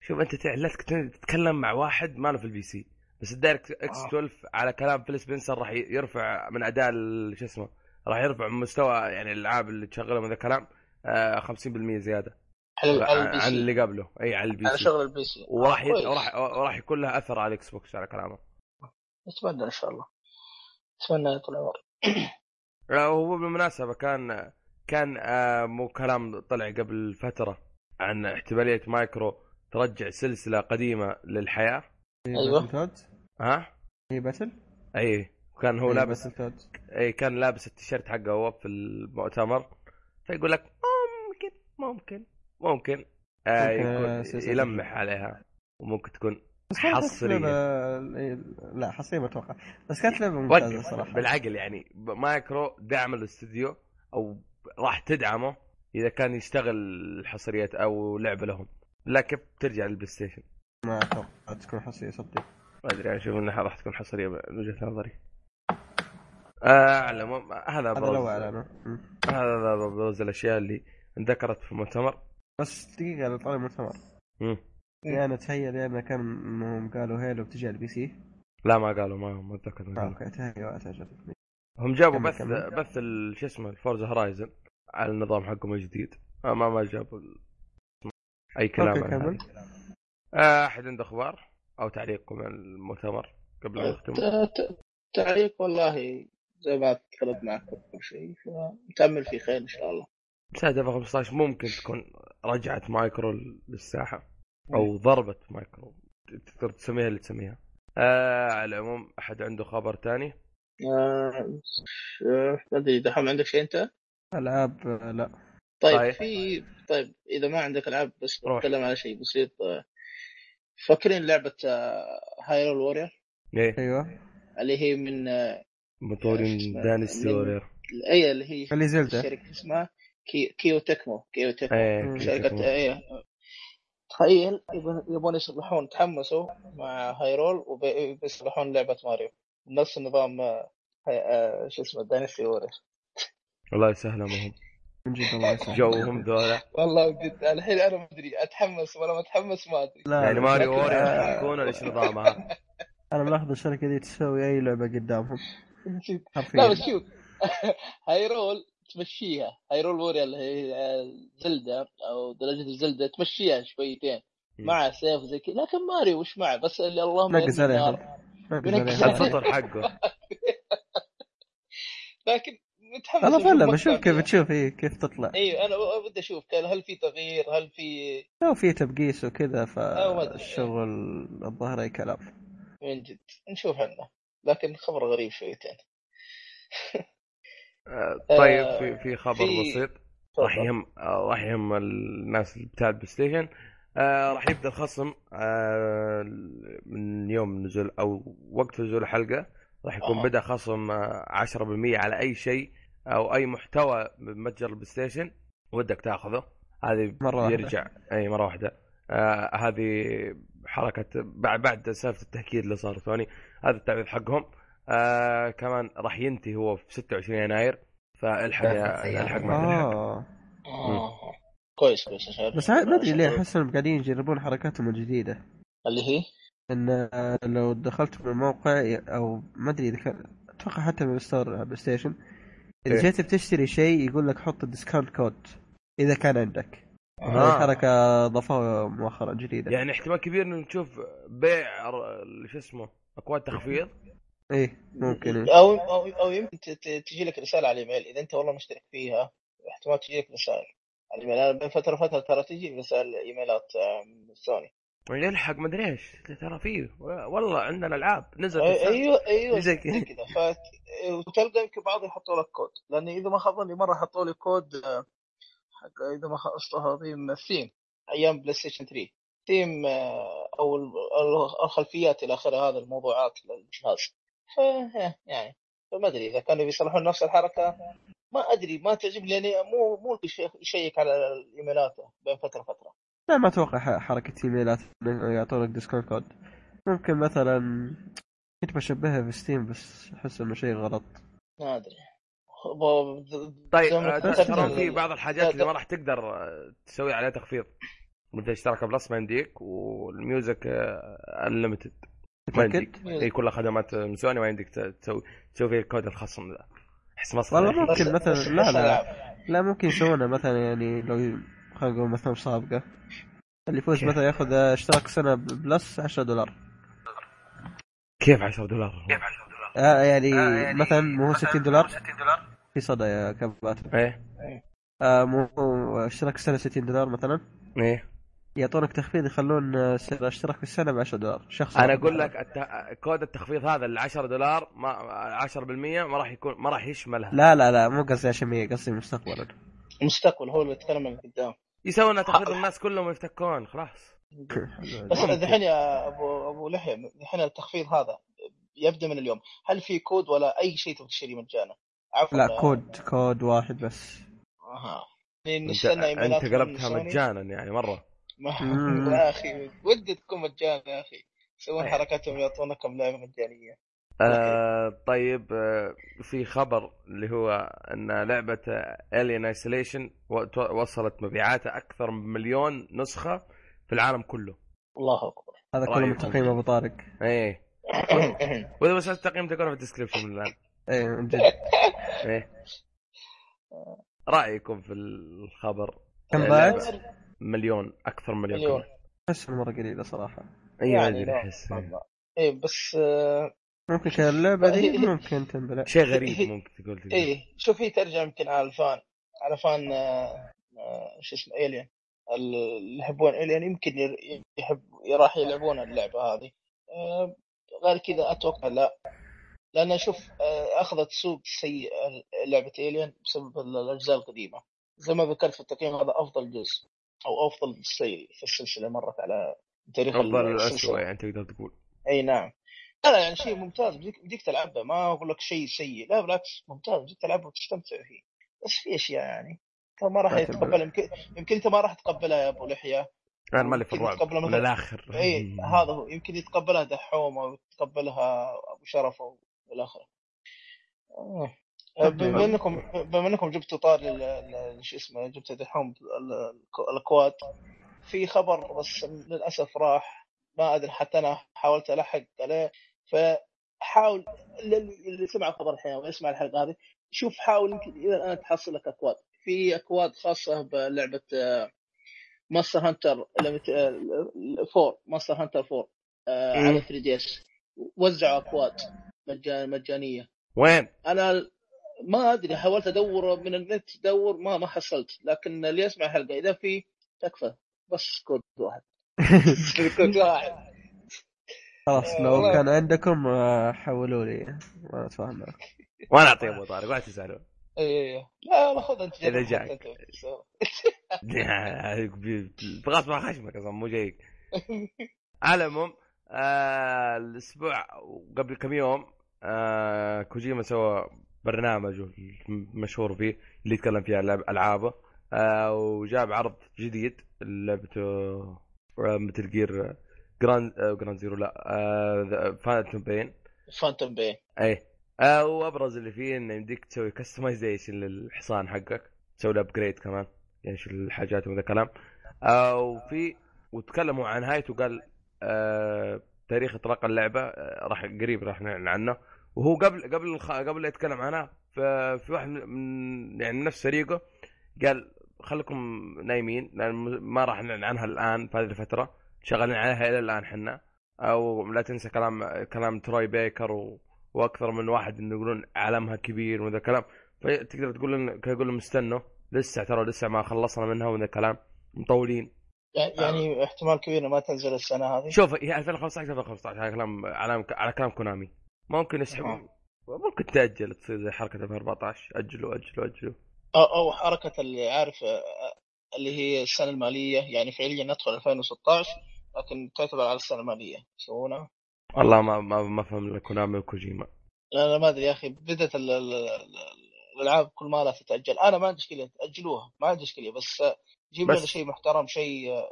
شوف أنت لا تك- تتكلم مع واحد ما له في ال PC بس ال DirectX
آه.
12 على كلام فيل سبنسر راح يرفع من اداء شو اسمه راح يرفع من مستوى يعني الألعاب اللي تشغلها من ذا الكلام آه 50% زيادة
على على البي
عن اللي قبله إي على البي
على
سي
شغل البي سي
وراح
آه،. كويس.
وراح وراح يكون لها أثر على الاكس بوكس على كلامه
نتمنى إن شاء الله أتمنى طول العمر [clears throat]
هو بالمناسبة كان كان آه، مو كلام طلع قبل فترة عن احتمالية مايكرو ترجع سلسلة قديمة للحياة.
أيوة.
باتل تود
ها؟
هي باتل
أي كان هو لابس أي كان لابس التيشيرت حقه هو في المؤتمر فيقول لك ممكن ممكن ممكن آه يكون
سلسلة
يلمح عليها وممكن تكون
إيه، لا حصريه ما أتوقع بس كانت لعبة
ممتازة
صراحة.
بالعقل يعني. مايكرو دعم الاستوديو أو راح تدعمه إذا كان يشتغل حصريات أو لعبه لهم. لا كيف ترجع لل PlayStation؟
ما أتوقع تكون حصرية صدق
ما أدري أنا أشوف إنها راح تكون حصرية من وجهة نظري. آه على العموم هذا
هذا أبرز.
هذا أبرز الأشياء اللي انذكرت في المؤتمر.
بس دقيقة على طاري المؤتمر. يعني أنا أتخيل يعني كان انهم قالوا Halo بتجي على ال PC.
لا ما قالوا ما ما أتذكر ما
آه،
قالوا.
أوكي تهيأ تعجب
هم جابوا بث. بث ال- شو اسمه ال Forza Horizon على النظام حقهم الجديد. آه ما ما جابوا أي كلام
أوكي
عن. آه، أحد عنده أخبار أو تعليق من المؤتمر قبل ما نختم
تعليق والله زي ما تكلمت معك كل شيء فنكمل في خير إن شاء الله.
سنة 15 ممكن تكون رجعت مايكرو للساحة. أو ضربت مايكرو. تقدر تسميها اللي تسميها. آه على العموم أحد عنده خبر تاني؟
آه، آه، ما أدري دحوم عندك شيء أنت؟
ألعاب آه، لا.
طيب,
طيب.
في طيب إذا ما عندك ألعاب بس
روح.
بتكلم على شيء بسيط فاكرين لعبة Hyrule Warriors
إيه.
اللي هي من
مطورين
Dynasty
Warriors
أي اللي هي
اللي Zelda
شركة اسمها كي... Koei Tecmo Koei Tecmo.
إيه
مم.
شركة إيه. تخيل يبون يبون يصلحون تحمسوا مع Hyrule وبيصلحون لعبة ماريو. نفس النظام آه، هاي- آه، شو اسمه Dynasty Warriors.
الله يسهل امرهم
من جد الله يسلمك
جوهم ذولا.
والله بجد الحين أنا ما أدري أتحمس ولا ما أتحمس ما أدري.
لا
يعني
Mario
Warriors ولا إيش نظامها؟ [laughs]
أنا ملاحظ الشركة دي تسوي أي لعبة قدامهم. [laughs]
لا بس شوف. [laughs] Hyrule تمشيها. Hyrule Warriors اللي هي آه، Zelda أو درجة ال Zelda تمشيها شويتين. مع سيف زي كذا. لكن ماريو وش معه بس اللي اللهم
نقز عليها. نقز
الفطر حقه. [laughs]
لكن متحمس أنا
فعلا بشوف كيف
فيها.
تشوف إيه كيف تطلع.
أيوه أنا ودي أشوف هل في تغيير؟ هل في
لو في تبقيس وكذا. فالشغل الظاهر أي كلام.
من جد. نشوف عنه. لكن خبر غريب شويتين. [laughs]
طيب
آه،
في في خبر
في-
بسيط. راح يهم آه، راح يهم الناس اللي بتاع ال PlayStation. آه، راح يبدأ الخصم آه، من يوم نزول أو وقت نزول الحلقة. راح يكون
آه.
بدأ خصم آه، 10% على أي شيء أو أي محتوى من متجر ال PlayStation ودك تاخذه. هذه
مرة واحدة.
يرجع أي مرة واحدة. آه هذه حركة بعد بعد سالفة التأكيد اللي صار ثاني هذا التعريف حقهم. آه كمان راح ينتهي هو في 26 يناير فالحق يا. الحق ما تلحق.
آه.
آه. كويس كويس
بس ما أدري ليه احس انهم قاعدين يجربون حركاتهم الجديدة.
اللي هي؟
إن آه، لو دخلت من الموقع أو ما أدري إذا كان أتوقع حتى من store PlayStation. إذا
إيه.
جيت بتشتري شيء يقول لك حط ال discount code إذا كان عندك.
آه.
هذه حركة ضافوها مؤخرا جديدة.
يعني احتمال كبير إنه نشوف بيع ر- شو اسمه أكواد تخفيض.
إيه ممكن. إيه.
أو أو أو يمكن ت- ت- تجي لك رسالة على الإيميل. إذا أنت والله مشترك فيها احتمال تجي لك رسائل على الإيميل. أنا بين فترة وفترة ترى تجي رسائل إيميلات من سوني.
يلحق؟ ما أدري إيش. ترى فيه والله عندنا ألعاب. نزلت.
أيوه أيوه
زي كذا.
وتلقى يمكن بعض يحطوا لك كود. لأن إذا ما خاب ظني مرة حطوا لي كود آه، حق إذا ما theme ال theme. أيام PlayStation 3 ثيم آه، أو ال- ال- الخلفيات إلى آخره. هذا الموضوعات للجهاز. ف يعني فما أدري إذا كانوا بيصلحون نفس الحركة ما أدري ما تعجبني لأني مو مو يش- يشيك على الايميلات بين فترة وفترة.
لا ما أتوقع ح- حركة إيميلات يعطونك discount code. ممكن مثلا كنت بشبهها في Steam بس أحس إنه شيء غلط.
ما أدري.
طيب آه، ترى في بعض الحاجات اللي ما راح تقدر آه، تسوي عليها تخفيض. مثل اشتراك Plus ما يمديك وال Music Unlimited
متأكد؟
هي كلها خدمات من سوني ما يمديك ت- تسوي تسوي فيها كود الخصم ذا. أحس مصر
والله. ممكن مثلا لا لا
ألعاب.
لا ممكن يسوونها مثلا يعني لو خلينا نقول مثلا مسابقة. اللي يفوز
كيف؟
مثلا ياخذ اشتراك سنة Plus 10 دولار.
كيف 10 دولار؟
آه يعني مثلا مو هو 60 دولار؟ في صدى يا كباتن.
إيه.
آه مو مو- اشتراك السنة 60 دولار مثلا.
إيه.
يعطونك تخفيض يخلون آه، سعر الاشتراك في السنة ب 10 دولار شخص
أنا
أقول.
لك الت... كود التخفيض هذا ال 10 دولار ما 10% ما راح يكون ما راح يشملها
لا لا لا مو قصدي عشان مية قصدي مستقبلا
المستقبل هو اللي يتكلم عن قدام
يسوون تخفيض الناس كلهم يفتكون خلاص [laughs]
بس الحين يا ابو أبو لحية الحين التخفيض هذا يبدأ من اليوم هل في كود ولا أي شيء تبغى تشتريه مجانا؟ عفوا
لا كود كود واحد بس
أها لأن
انت,
نستنى
قلبتها. مجانا يعني
مرة. [laughs]
يا أخي ودي تكون مجانا يا أخي. يسوون
إيه.
حركاتهم يعطونكم لعبة مجانية.
آه طيب آه في خبر اللي هو إن لعبة Alien Isolation وصلت مبيعاتها أكثر من مليون نسخة في العالم كله.
الله أكبر.
هذا كله. من تقييم أبو طارق.
إيه. [coughs] وإذا بس التقييم تكون في ال description الآن.
إيه من جد.
إيه. [laughs] رأيكم في الخبر؟
كم باعت؟
مليون أكثر من مليون,
مليون.
أحس مرة قليلة صراحة.
أي
يعني
ما
أدري.
احس.
إيه بس آه،
ممكن كان اللعبة دي [laughs] ممكن تنبلع.
شيء غريب [laughs] ممكن تقول تقول.
إيه شوف هي ترجع يمكن على الفان على فان آه، آه، شو اسمه الين اللي يحبون الين يمكن ير- يحب راح يلعبون اللعبة هذه. غير كذا أتوقع لا. لأن شوف أخذت سوق سيء لعبة الين بسبب الأجزاء القديمة. زي ما ذكرت في التقييم هذا أفضل جزء. أو أفضل شيء في السلسلة مرت على تاريخ أفضل
الاسوء يعني تقدر تقول.
أي نعم. لا يعني شيء ممتاز. بديك, تلعبه. ما أقول لك شيء سيء. لا بالعكس ممتاز. بديك تلعبه وتستمتع فيه. بس في أشياء يعني ما راح يتقبلها يمكن يمكن أنت ما راح تقبلها يا أبو لحية.
أنا مالي في الرعب. من الآخر.
إي هذا هو. يمكن يتقبلها دحوم أو يتقبلها أبو شرف أو إلى اخره آه. بما انكم بما إنكم جبتوا طار شو اسمه جبتوا دحوم ال- ال- الأكواد في خبر بس للأسف راح ما أدري حتى أنا حاولت ألحق عليه. فحاول اللي اللي سمع الخبر الحين ويسمع الحلقة هذه شوف حاول يمكن إلى الآن تحصل لك أكواد. في أكواد خاصة بلعبة Monster Hunter 4 Monster Hunter 4 آه،
مم.
على 3DS وزعوا أكواد مجان- مجانية.
وين؟
أنا ما أدري حاولت أدور من النت ادور ما ما حصلت. لكن اللي يسمع الحلقة إذا في تكفى. بس كود واحد. [laughs] [laughs] كود واحد.
خلاص لو
والله.
كان عندكم آه، حولوا لي. ما أتفاهم. معك
وأنا اعطيه أبو طارق ولا تسالون
إيه لا والله خذ
أنت
جرب
جاك. بغصب [laughs] عن خشمك أصلا مو جايك. على العموم آه الأسبوع قبل كم يوم آه كوجيما سوى برنامج مشهور فيه اللي يتكلم فيه عن ألعابه. آه وجاب عرض جديد لعبته آه، مثل جير Ground آه Ground Zeroes لا Phantom Pain
Phantom Pain
إيه. آه وأبرز اللي فيه إنه يمديك تسوي customization للحصان حقك تسوي له upgrade كمان يعني شو الحاجات وذا الكلام. آه وفي وتكلموا عن نهايته وقال آه تاريخ اطلاق اللعبة آه راح قريب راح نعلن عنه. وهو قبل قبل الخ... قبل لا يتكلم عنها ف- في واحد من يعني من نفس فريقه قال خليكم نايمين لأن ما راح نعلن عنها الآن في هذه الفترة شغالين عليها إلى الآن حنا أو لا تنسى كلام كلام تروي بيكر و... وأكثر من واحد إنه يقولون عالمها كبير وذا كلام. فتقدر تقول لهم يقول لهم استنوا لسه ترى لسه ما خلصنا منها وذا كلام مطولين.
يعني, يعني احتمال كبير ما تنزل السنة هذه.
شوف هي 2015 2015 على كلام على, على كلام كونامي. ممكن يسحبوا
أها.
ممكن تأجل تصير زي حركة 2014 أجلوا أجلوا أجلوا.
أو أو حركة اللي عارف آه، اللي هي السنة المالية. يعني فعليا ندخل 2016 لكن تعتبر على السنة المالية. يسوونها؟
والله ما ما ما فهم كونامي وكوجيما.
لا لا ما أدري يا أخي. ال- الألعاب كل ما لا تتأجل. أنا ما عندي مشكلة تاجلوها ما عندي مشكلة بس آه، جيب لنا شيء محترم شيء آه،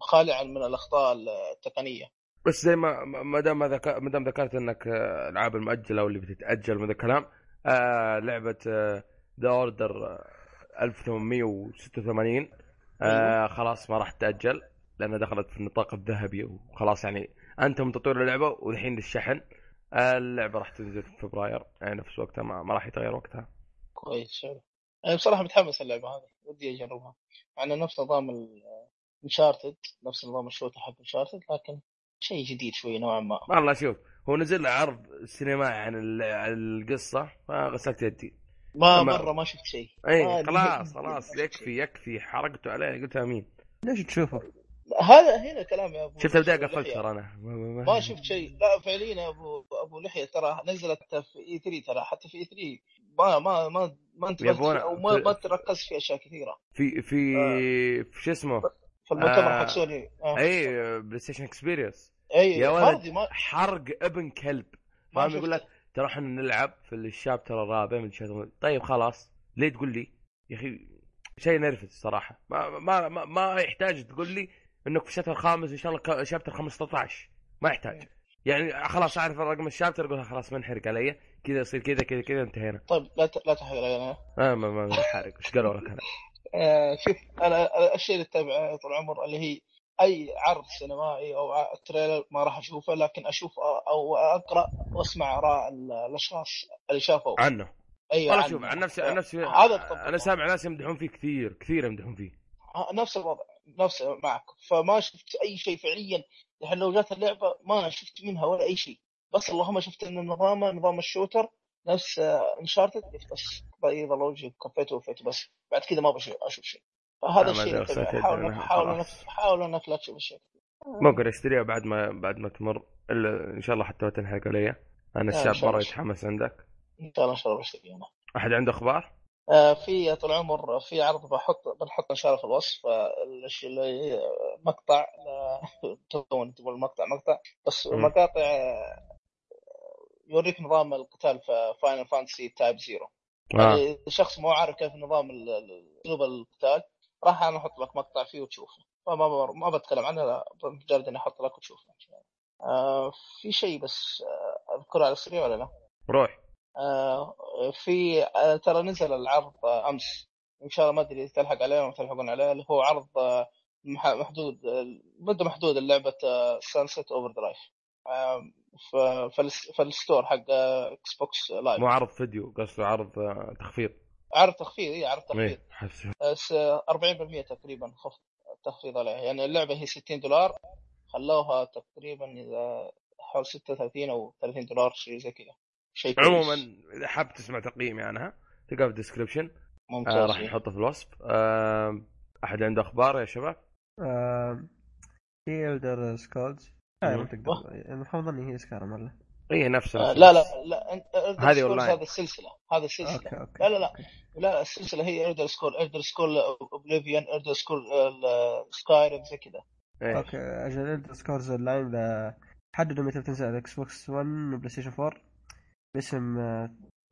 خالي عن من الأخطاء التقنية.
بس زي ما ما دام ما ذكر ما دام ذكرت إنك آه، الالعاب المؤجله واللي بتتأجل من الكلام آه لعبة The Order 1886 آه خلاص ما راح تتأجل لأنها دخلت في النطاق الذهبي وخلاص يعني انتهى تطوير اللعبة والحين للشحن آه اللعبة راح تنزل في فبراير يعني نفس وقتها ما, ما راح يتغير وقتها.
كويس حلو. أنا بصراحة متحمس اللعبه هذه ودي أجربها. مع إنه نفس نظام Uncharted نفس نظام ال shooter حق Uncharted لكن شيء جديد شوي نوعا ما.
والله شوف هو نزل عرض سينمائي عن ال- عن القصة فغسلت يدي.
ما مرة ما شفت شيء.
اي خلاص [laughs] خلاص يكفي. يكفي. حرقته عليه قلت أمين.
ليش تشوفه؟
هذا هنا كلام يا أبو
شفت البدايه قفلت. ترى أنا. ما, ما,
ما شفت شيء. لا فعليا يا ابو أبو لحية ترى نزلت في اي 3 ترى حتى في اي 3 ما ما ما ما انتبهت أو ما, ما تركزت في أشياء كثيرة.
في في في شو اسمه؟
في المؤتمر
آه.
حق سوني. آه.
اي PlayStation Experience
أي
يا ولد.
ما
حرق ابن كلب.
ما
فاهم. يقول لك ترى إحنا نلعب في ال chapter الرابع من chapter طيب خلاص ليه تقول لي؟ يا أخي شيء نرفز صراحة ما ما ما, ما يحتاج تقول لي إنك في ال chapter الخامس إن شاء الله chapter 15 ما يحتاج. يعني خلاص أعرف رقم ال chapter أقول خلاص ما نحرق علي. كذا يصير كذا كذا كذا انتهينا.
طيب لا ت- لا تحرق علي أنا.
آه ما ما ما حارق إيش قالوا لك أنا؟ [laughs]
آه شوف أنا الشيء اللي أتابعه طول العمر اللي هي اي عرض سينمائي أو trailer ما راح اشوفه لكن أشوف أو اقرا واسمع اراء ال- الاشخاص اللي شافوا
عنه
اي
والله شوف عن نفسي عن نفسي
هذا.
أنا سامع ناس يمدحون فيه كثير كثير يمدحون فيه
آه، نفس الوضع نفس معك فما شفت اي شيء فعليا الحين لو جات اللعبه ما شفت منها ولا اي شيء بس اللهم شفت ان نظامه نظام ال shooter نفس انشارتد بس بيض وجهي كفيته وفيته بس بعد كذا ما بشوف أشوف شيء فهذا
آه، ما
الشيء
أدري
اللي أتابعه.
أصلاً
حاول
تدري
انك لا تشوف الشيء.
ممكن أشتريها بعد ما بعد ما تمر. إلا إن شاء الله حتى تنحرق علي. أنا
آه،
الشاب. مرة يتحمس عندك.
إن شاء الله إن شاء الله بشتري أنا
أحد عنده أخبار؟
آه، في طول العمر في عرض بحط بنحط ان شاء الله في الوصف آه، الشيء اللي مقطع آه، [laughs] تو تقول المقطع مقطع. بس. مقاطع آه، يوريك نظام القتال في Final Fantasy Type Zero
آه.
يعني شخص مو عارف كيف نظام أسلوب القتال. راح أنا أحط لك مقطع فيه وتشوفه. فما ما, ما بتكلم عنه مجرد إني أحط لك وتشوفه. آه في شيء بس آه أذكره على السريع ولا لا؟
روح.
آه في آه ترى نزل العرض آه أمس. إن شاء الله ما أدري تلحق عليه ولا تلحقون عليه اللي هو عرض آه مح- محدود آه، مدة محدودة لعبه Sunset Overdrive فال store حق Xbox Live
مو عرض فيديو قصده عرض آه، تخفيض.
عرض تخفيض اي عرض تخفيض.
حس-
بس 40% تقريبا خفض التخفيض عليها. يعني اللعبة هي 60 دولار خلوها تقريبا إذا حول 36 أو 30 دولار شيء زي كذا. شيء.
عموما إذا حاب تسمع تقييمي عنها تلقاه في ال description
ممتاز.
آه راح
إيه.
نحطه في الوصف. آه أحد عنده أخبار يا شباب؟
آم، في
Elder
Scrolls تقدر. المفروض إني هي Skyrim ولا؟
اي نفس
آه لا لا لا Elder
هذه أونلاين.
هذه السلسلة هذه السلسلة.
أوكي أوكي.
لا لا لا لا السلسلة هي Elder Scrolls Elder Scrolls Oblivion Elder Scrolls Skyrim زي كذا.
إيه.
أوكي أجل Elder Scrolls Online حددوا متى بتنزل على إكس بوكس 1 وبلاي ستيشن 4 باسم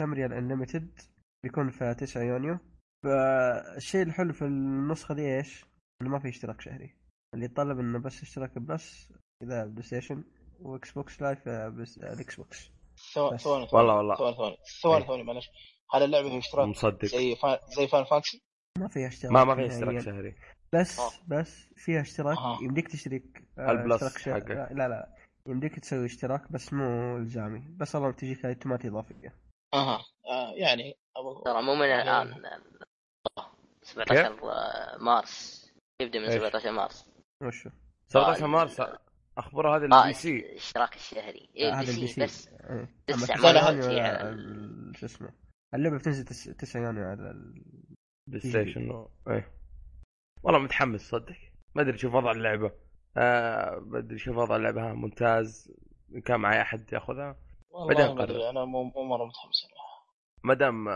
Tamriel Unlimited بيكون في 9 يونيو. فالشيء الحلو في النسخة دي إيش؟ إنه ما في اشتراك شهري. اللي يطلب إنه بس اشتراك بلس إذا بلاي ستيشن وإكس بوكس لايف آه، بس الإكس بوكس
ثواني. ثواني
والله والله.
ثواني ثواني ثواني
إيه.
ثواني معلش هل اللعبة هي اشتراك
مصدق
زي فاين زي فاين فانتسي؟
ما فيها اشتراك
ما ما في اشتراك. شهري
بس
آه.
بس فيها اشتراك
آه.
يمديك تشترك آه،
البلس
شهر-
حقك.
لا لا يمديك تسوي اشتراك بس مو الزامي بس والله تجيك آيتمات إضافية
أها آه يعني
ترى مو من
يعني-
الآن 17 مارس يبدأ من
إيش؟
17 مارس
وشو؟
17
آه،
مارس اخباره هذا
آه
ال PC.
الاشتراك الشهري.
آه،
اي
هذا
بي ال
PC.
بس
إيه. على
على
ال- شو اسمه اللعبة بتنزل 9 يونيو على ال...
بلاي ستيشن. إيه. والله متحمس صدق. ما أدري شوف وضع اللعبة. آه ما أدري شوف وضع اللعبة ها ممتاز. إن كان معي أحد يأخذها.
والله
بعدين
ما
قرر.
ادري أنا مو مو مرة متحمس
ما دام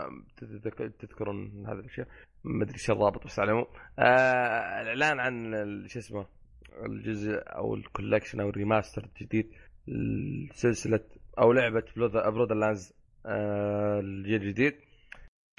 تذكرون هذا الشيء ما أدري إيش الرابط بس على العموم. آه الإعلان عن ال- شو اسمه الجزء أو ال collection أو ال remaster الجديد لسلسلة أو لعبة بوردرلاندز آه الجيل الجديد.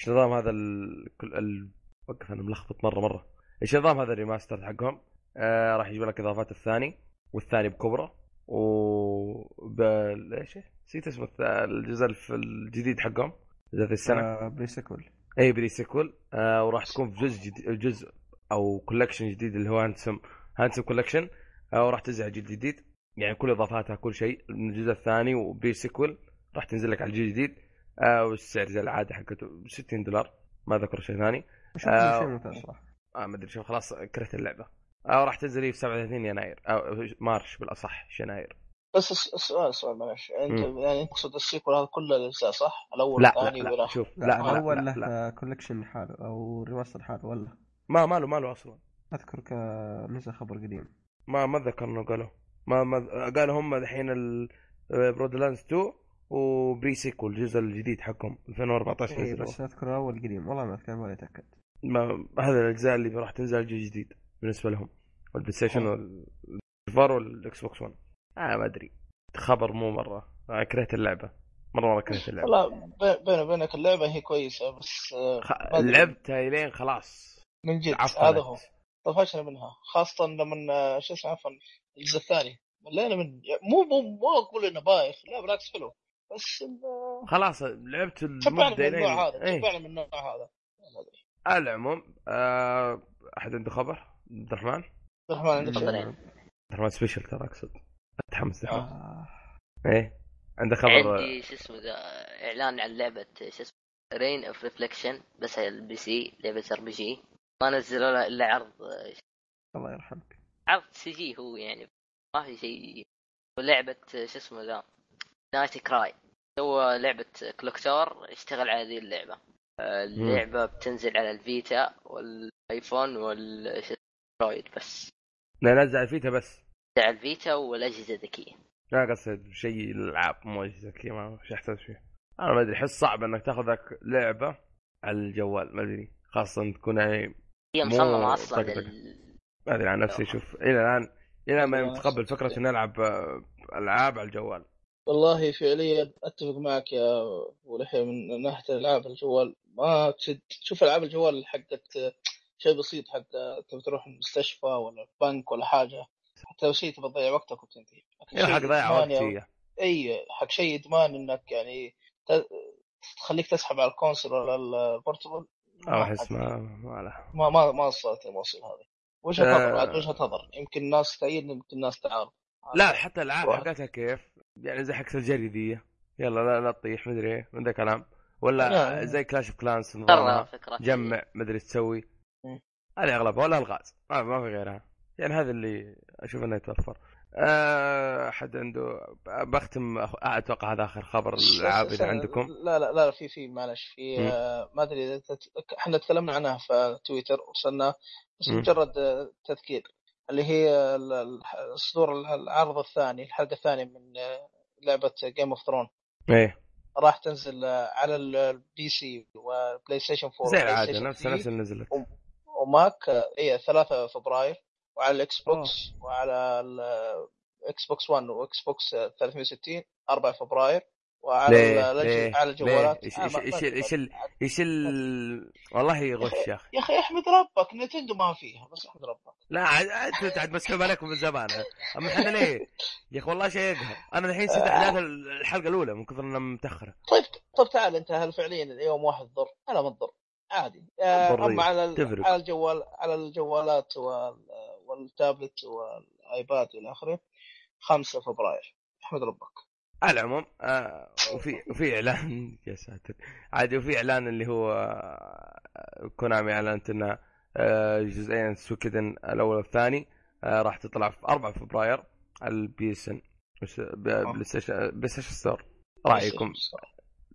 إيش نظام هذا ال... ال... وقف أنا ملخبط مره مرة. إيش نظام هذا ال remaster حقهم؟ آه راح يجيب لك إضافات الثاني والثاني بكبره. و ب... إيش؟ نسيت اسمه الجزء الجديد حقهم. ذات السنة.
آه Pre-Sequel
اي Pre-Sequel. آه وراح تكون في جزء جديد جزء أو collection جديد اللي هو Handsome Handsome Collection آه وراح تنزل على جيل جديد. يعني كل إضافاتها كل شيء. من الجزء الثاني و Pre-Sequel راح تنزل لك على الجيل الجديد آه والسعر زي العادة حقته 60 دولار. ما ذكر شيء ثاني.
شوف
آه،
شيء ممتاز صراحة.
آه ما أدري شوف خلاص كرهت اللعبة. آه وراح تنزل في 37 يناير. أو March بالأصح يناير.
بس الس- السؤال سؤال معلش أنت
مم.
يعني انت تقصد ال sequel هذا كل الاجزاء صح؟ الأول
لا لا,
والثاني
لا شوف.
لا,
لا لا,
اول
لا, لا,
له collection حاله أو remaster حاله ولا؟
ما ما له ما له
أصلا. أذكر نزل خبر قديم.
ما ما اتذكر إنه قالوا. ما ما قالوا هم الحين بوردرلاندز 2 و Pre-Sequel الجزء الجديد حقهم 2014
اي
نزلوا
بس أذكر أول قديم. والله ما أذكر ولا أتأكد.
ما هذا الأجزاء اللي راح تنزل جزء جديد بالنسبة لهم. والبلاي ستيشن والفار والاكس بوكس 1 آه ما أدري. خبر مو مرة. آه كرهت اللعبة. مرة مرة كرهت اللعبة.
والله بي- بيني وبينك اللعبة هي كويسة بس آه،
خ... لعبتها لين خلاص.
من جد. هذا هو. طفشنا منها خاصة لما آه، شو اسمه عفوا الجزء الثاني. ملينا من مو مو مو أقول إنه بايخ لا بالعكس حلو. بس إنه
خلاص لعبت
شبعنا
المده
من النوع هذا
إيه.
شبعنا من النوع هذا.
على العموم آه... أحد عنده خبر؟ عبد الرحمن؟ عبد
عبد الرحمن عندك شيء؟
تفضلين
الرحمن سبيشل ترى أقصد.
آه.
إيه. عنده خبر؟
عندي شو اسمه ذا إعلان عن لعبة شو اسمه رين اوف ريفليكشن بس على البي سي لعبة ار بي جي ما نزلوا لها إلا عرض
الله يرحمك.
عرض سي جي هو يعني ما في شيء ولعبه شو اسمه ذا؟ نايت كراي سوى لعبة كلوكتور اشتغل على ذي اللعبة. آه، اللعبه بتنزل على الفيتا والآيفون والأندرويد بس.
لا نزل فيتا بس.
على الفيتا والأجهزة الذكية.
لا قصد شيء الالعاب مو أجهزة كذا ما إيش يحتاج فيه أنا ما أدري أحس صعب إنك تاخذ لك لعبة على الجوال ما أدري. خاصة تكون يعني
هي
مو
مصممه
أصلا.
لل...
ما أدري عن نفسي شوف إلى الآن إلى ما متقبل فكرة إني ألعب آه، ألعاب على الجوال.
والله فعليا أتفق معك يا أبو لحية من ناحية ألعاب الجوال. ما تشد شوف ألعاب الجوال حقت شيء بسيط حتى تبي تروح المستشفى ولا بنك ولا حاجة حتى لو شيء تبي تضيع وقتك وتنتهي. لكن
إيه حق ضيع وقت
أو-
فيها
إي حق شيء إدمان إنك يعني تخليك تسحب على ال console ولا ال
portable. أو احس ما ما له.
ما ما ما وصلت الموصل هذه. وجهة
آه.
نظر عاد وجهة نظر. يمكن الناس تأيد يمكن الناس تعارض.
لا حتى الالعاب
واحد.
حقتها كيف؟ يعني زي حقت الجري ذي يلا لا لا تطيح مدري إيه من ذا كلام. ولا
لا.
زي
Clash
of
Clans
جمع مدري إيش تسوي. هذه أغلبها ولا ألغاز. ما, ما في غيرها. يعني هذا اللي أشوف إنه يتوفر. احد عنده بختم أتوقع هذا آخر خبر الالعاب اذا عندكم.
لا لا لا في في معلش في. آه، ما أدري إذا إحنا تكلمنا عنها في تويتر وصلنا بس. مجرد آه، تذكير اللي هي صدور العرض الثاني الحلقة الثانية من آه، لعبة Game of Thrones
إيه.
راح تنزل آه، على ال PC وبلاي ستيشن 4
زي العاده نفس
3
نفس اللي نزلت
وماك آه، اي 3 فبراير. وعلى الاكس بوكس وعلى الاكس بوكس 1 واكس بوكس آه، 360 4 فبراير وعلى
ليه؟
على الجوالات.
إيش
آه،
إيش
إيش
إيش ال- إيش ال والله غش يا أخي.
يا أخي احمد ربك نتندو ما فيها بس احمد ربك.
لا عاد أنت عاد مسحوب عليكم من زمان. أما إحنا ليه؟ يا أخي والله شيء يقهر أنا الحين نسيت احداث الحلقة الأولى من كثر إنها متأخرة.
طيب طيب تعال أنت هل فعليا اليوم واحد ضر؟ أنا ما تضر عادي. آه،. أما على. على الجوال على الجوالات وال- والتابلت والآيباد والى آخره 5 فبراير. احمد ربك.
على العموم آه وفي وفي إعلان يا ساتر. عادي وفي إعلان اللي هو آه، كونامي اعلنت انه آه، جزئين سويكودن الأول والثاني آه، راح تطلع في 4 فبراير على ال PSN بلاي ستيشن بلاي ستيشن store. رأيكم؟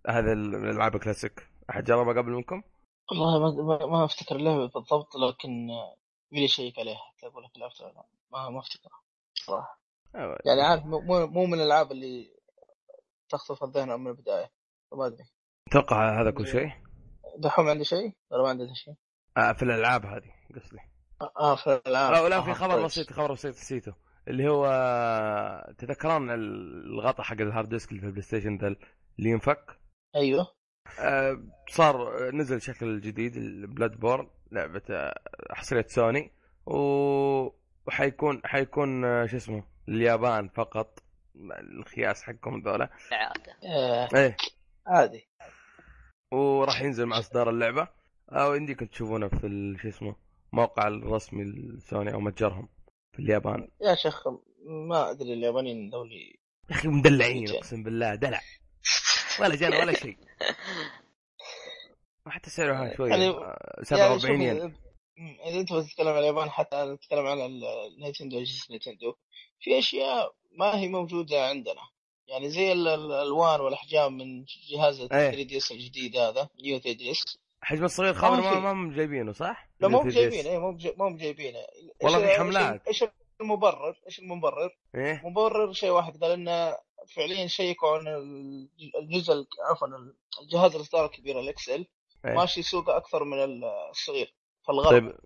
هذا ال- الألعاب الكلاسيك. أحد جربها قبل منكم؟
والله ما ما, ما أفتكر اللعبة بالضبط لكن آه، يبي اشيك عليها حتى أقول لك لعبتها ولا لا. ما ما افتكرها صراحة
آه،
يعني عارف مو مو- من الألعاب اللي تخطف الذهن من البداية. ما أدري.
أتوقع هذا كل شيء؟
دحوم عندي شيء؟ ولا ما عندي شيء؟
آه في الألعاب هذه قصدي
آه في الألعاب.
لا, لا
آه،
في خبر
كويس.
بسيط خبر بسيط نسيته. اللي هو تذكرون الغطاء حق ال hard disk اللي في ال PlayStation ذا اللي ينفك؟
أيوه.
آه، صار نزل شكل جديد ال Bloodborne لعبة آه، حصرية سوني. و... وحيكون حيكون آه، شو اسمه اليابان فقط. الخياس حقهم ذولا.
العادة.
آه.
إيه.
عادي.
وراح ينزل مع إصدار اللعبة. أو يمديكم تشوفونه في ال- شو اسمه موقع الرسمي لسوني أو متجرهم في اليابان.
يا شيخ ما أدري اليابانيين دولي
يا أخي مدلعين. أقسم بالله دلع. ولا جن ولا شيء. [laughs] وحتى سعرها شوي
يعني-
آه، 47
يعني
ين
شوف، إذا أنت بتتكلم عن اليابان حتى نتكلم عن ال- ال Nintendo اجهزه Nintendo في أشياء ما هي موجودة عندنا يعني زي ال- ال- الالوان والأحجام من جهاز ال
إيه.
3 DS الجديد هذا New 3 DS
حجم الصغير خبر
ما
ما هم جايبينه صح؟
لا مو بجايبينه اي مو مو بجايبينه إيش-
والله في حملات.
إيش المبرر؟ إيش المبرر؟
إيه
مبرر شيء واحد قال إنه فعليا شيكوا عن ال- الجزء ال- عفوا الجهاز الإصدار الكبير ال XL
إيه.
ماشي سوقه أكثر من الصغير. فالغرب
طيب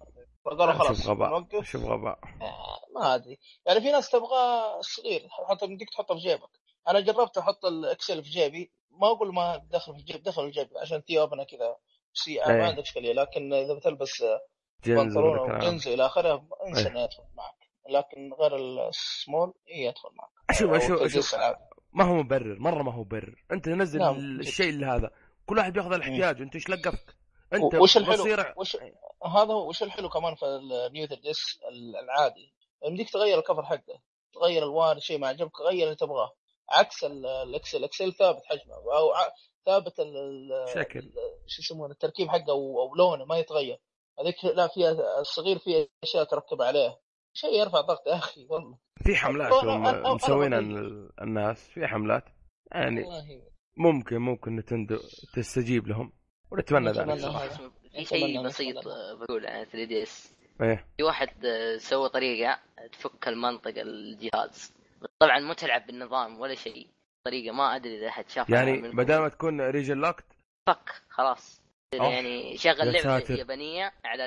فقالوا خلاص
شوف غباء شوف غباء.
آه، ما أدري. يعني في ناس تبغى صغير حتى يمديك تحطه في جيبك. أنا جربت أحط ال XL في جيبي. ما أقول ما دخل في الجيب دخل في جيبي عشان تي اوبنه كذا
إيه.
ما عندك إشكالية. لكن إذا بتلبس بنطلون
أو.
جنز إلى آخره إنسى
إيه.
انه يدخل معك. لكن غير السمول اي يدخل معك. أشوف
أشوف
أشوف.
ما هو مبرر مرة ما هو مبرر. أنت نزل
نعم،.
الشيء اللي هذا. كل واحد بياخذ الاحتياج. انت إيش لقفك؟ انت
وش الحلو؟
بصير
وش هذا هو وش الحلو كمان في ال New 3 DS العادي؟ يمديك تغير ال cover حقه. تغير الوان شيء ما عجبك غير اللي تبغاه. عكس ال- ال XL ال XL ثابت حجمه أو ثابت ال- ال-
شكل.
ال- شو يسمونه؟ التركيب حقه أو لونه ما يتغير. هذيك لا فيها الصغير فيه أشياء تركب عليه شيء يرفع ضغط يا أخي والله.
في حملات مسوينها الناس. في حملات. يعني
والله.
ممكن ممكن نتندو تستجيب لهم. ونتمنى ذلك.
نتمنى
صراحة
هذا.
في شيء بسيط بقول عن 3 دي اس.
إيه.
في واحد سوى طريقة تفك المنطقة الجهاز. طبعا مو تلعب بالنظام ولا شيء. طريقة ما أدري إذا أحد شافها
يعني. بدل ما تكون region locked
فك خلاص. يعني شغل
يا
لعبة
ساتر.
يابانية على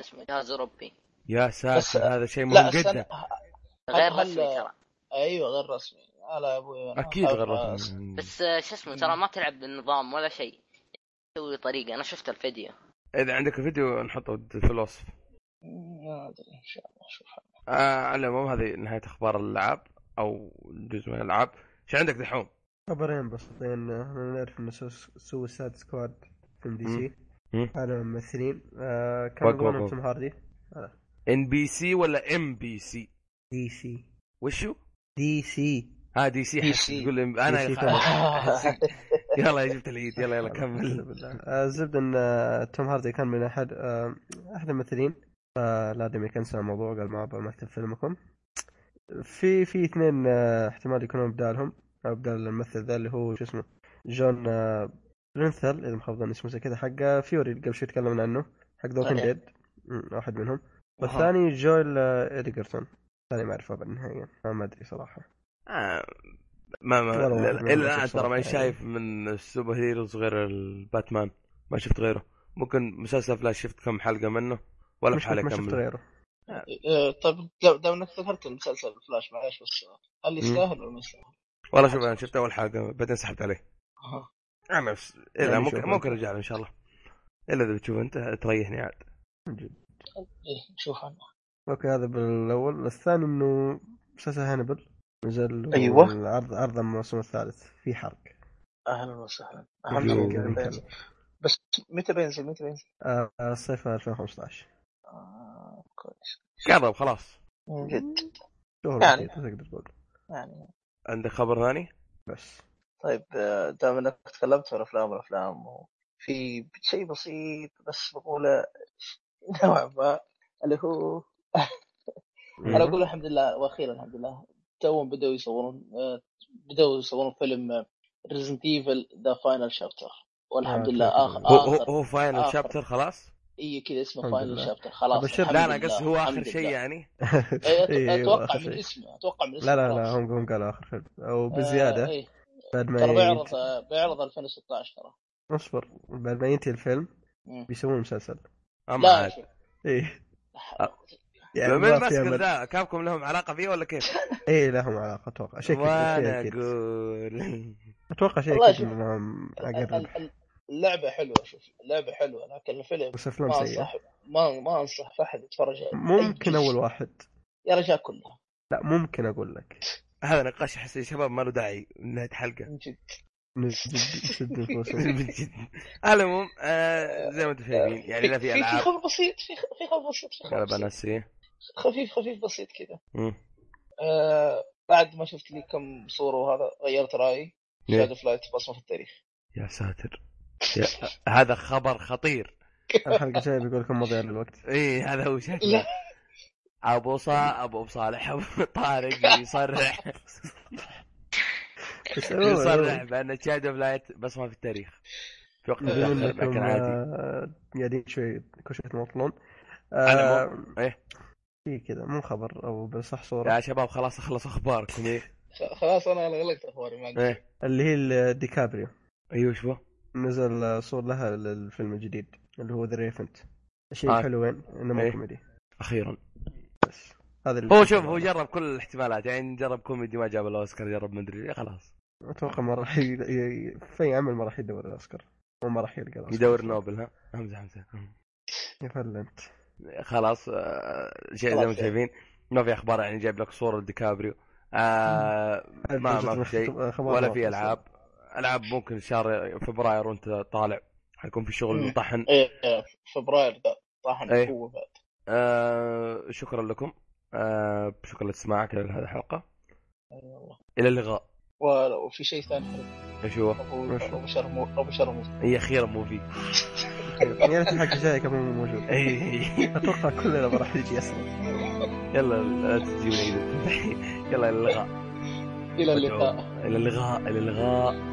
اسمه جهاز أوروبي.
يا ساتر هذا شيء مهم جدا.
غير رسمي ترى.
أيوه غير رسمي. لا يا أبوي أنا
أكيد
أبغى-
غير
بس آه، شو اسمه ترى ما تلعب بالنظام ولا شيء. تسوي طريقة أنا شفت الفيديو.
إذا عندك الفيديو نحطه في الوصف
ما أدري إن شاء الله اشوفها
آه على العموم هذه نهاية أخبار الالعاب أو جزء من الالعاب إيش عندك دحوم؟
خبرين بسيطين. إحنا نعرف ان Suicide Squad فيلم DC.
مم.
هذا ممثلين. آه كان
وقف.
توم هاردي.
إن بي سي ولا إم بي سي؟
دي سي.
وشو؟
دي سي.
ها DC
DC.
تقول أنا [laughs] يلا يا جبت العيد يلا يلا كمل.
بالله. آه، الزبده ان آه، توم هاردي كان من أحد آه، أحد الممثلين. فلازم يكنسل الموضوع قال ما بمثل فيلمكم. في في اثنين آه، احتمال يكونون بدالهم أو بدال الممثل ذا اللي هو شو اسمه جون آه، برينثل إذا ما خاب ظني اسمه زي كذا حق Fury اللي قبل شوي تكلمنا عنه حق The
Walking
Dead واحد منهم. والثاني جويل آه، اديجرتون الثاني ما أعرفه بالنهاية. ما ما أدري صراحة.
آه ما ما إلى الآن ترى ما
يعني.
شايف من ال superheroes غير الباتمان. ما شفت غيره. ممكن مسلسل فلاش شفت كم حلقة منه؟ ولا
مش
بحالي
ما شفت غيره.
إيه، طيب دام انك ذكرت المسلسل فلاش معلش بس هل يستاهل ولا ما يستاهل؟
والله شوف أنا شفت أول حلقة بعدين سحبت عليه.
أها.
أنا بس
يعني
إلا ممكن
شوف.
ممكن
أنت.
أرجع له إن شاء الله. إلا إذا بتشوف أنت تريحني عاد.
إيه شوف أنا.
okay هذا بالأول. الثاني إنه مسلسل هانبل نزل
أيوة.
عرض عرض الموسم الثالث. في حرق.
أهلا وسهلا. اهم. بس متى بينزل؟ متى بينزل؟
آه، الصيف 2015
آه كويس.
قرب خلاص.
من جد.
شهر
يعني.
بسيط تقدر تقول
يعني.
عندك خبر ثاني؟
بس.
طيب آه، دام إنك تكلمت في الأفلام والافلام في شيء بسيط بس بقوله [laughs] نوعا ما اللي هو [laughs] أنا أقول الحمد لله وأخيرا الحمد لله. توهم بدأوا يصورون آه، بدأوا يصورون فيلم Resident Evil The Final Chapter والحمد
آه،
لله. اخر
هو هو,
Final.
Chapter خلاص؟
اي كذا اسمه
Final.
Chapter خلاص
لا
أنا
قصدي هو آخر شيء. يعني [laughs]
إيه،
إيه، أتوقع
من. اسمه أتوقع من اسمه
لا لا لا. هم هم قالوا آخر فيلم وبزياده
آه إيه.
بعد ما
ترى بيعرض بيعرض 2016 ترى
اصبر بعد ما ينتهي الفيلم. بيسوون مسلسل
اما
لا
إيه
أه.
يعني
من
ما في
المسكر
امل
ذا كابكم لهم علاقة فيه ولا كيف؟ [laughs]
إيه لهم علاقة أتوقع شيء كذا وأنا.
أقول
أتوقع شيء
والله
أكيد
شوف.
إنهم
ال-
أقرب
ال- ال- اللعبة حلوة شوف اللعبة حلوة لكن الفيلم
بس افلام
أنصح ما ما أنصح في أحد يتفرج عليه.
ممكن
أول.
واحد
يا رجال كلها
لا ممكن أقول لك
هذا نقاش أحس يا شباب ما له داعي نهاية حلقة
من جد
نسد نفوسهم
من جد [laughs] العموم آه زي ما أنتم شايفين يعني لا في
في في
ألعاب
خبر بسيط في خ- في خبر بسيط في خبر بسيط.
نفسي
خفيف خفيف بسيط كذا. آه بعد ما شفت لي كم صورة وهذا غيرت رأيي؟
Child
of Light بصمة في التاريخ.
يا ساتر. يا هذا خبر خطير.
الحلقة الجاية بيقول لكم مضيع للوقت. [laughs]
اي هذا هو شكله.
لا.
أبو صا أبو صالح أبو طارق [laughs] يصرح يصرح بأن Child of Light بصمة في التاريخ. في وقت لكن عادي.
آه، قاعدين شوي كل شوي تمطلون
على
آه،
إيه.
في كذا مو خبر أو بالصح صورة.
يا شباب خلاص اخلصوا أخباركم
خ- خلاص أنا غلقت أخباري ما.
إيه.
اللي هي الديكابريو
أيوه شو؟
نزل صور لها للفيلم الجديد اللي هو The Revenant الشيء
آه.
الحلو وين؟ إنه مو
إيه.
كوميدي.
أخيرا.
بس. هذا اللي
هو شوف هو جرب كل الاحتمالات يعني جرب كوميدي ما جاب الأوسكار جرب مدري إيه، خلاص.
أتوقع ما راح ي... ي... في عمل ما راح يدور الأوسكار وما راح يلقى الأوسكار.
يدور نوبل ها؟ همزة همزة.
يا فل انت
خلاص آه، شيء زي
خلاص
ما أنتم شايفين. ما في أخبار يعني جايب لك صورة لديكابريو آه ما ما في شيء ولا في ألعاب. ألعاب ممكن شهر فبراير وأنت طالع. حيكون في شغل. طحن.
إيه إيه، فبراير ذا طاحن
إيه.
بقوه بعد.
آه شكرا لكم. آه شكرا لإستماعك لهذه الحلقة.
أي والله.
إلى اللقاء.
ولو في شيء ثاني. حلو
إيش هو؟
أبو
وش؟
أبو شرمو أبو شرمو.
هي أخيرا مو [laughs] في
يا ريت الحلقة الجايه كمان مو موجود
إيه.
أتوقع كلنا ما راح يجي أصلا
يلا لا تجيبني يلا إلى اللقاء.
إلى اللقاء.
إلى اللقاء إلى اللقاء.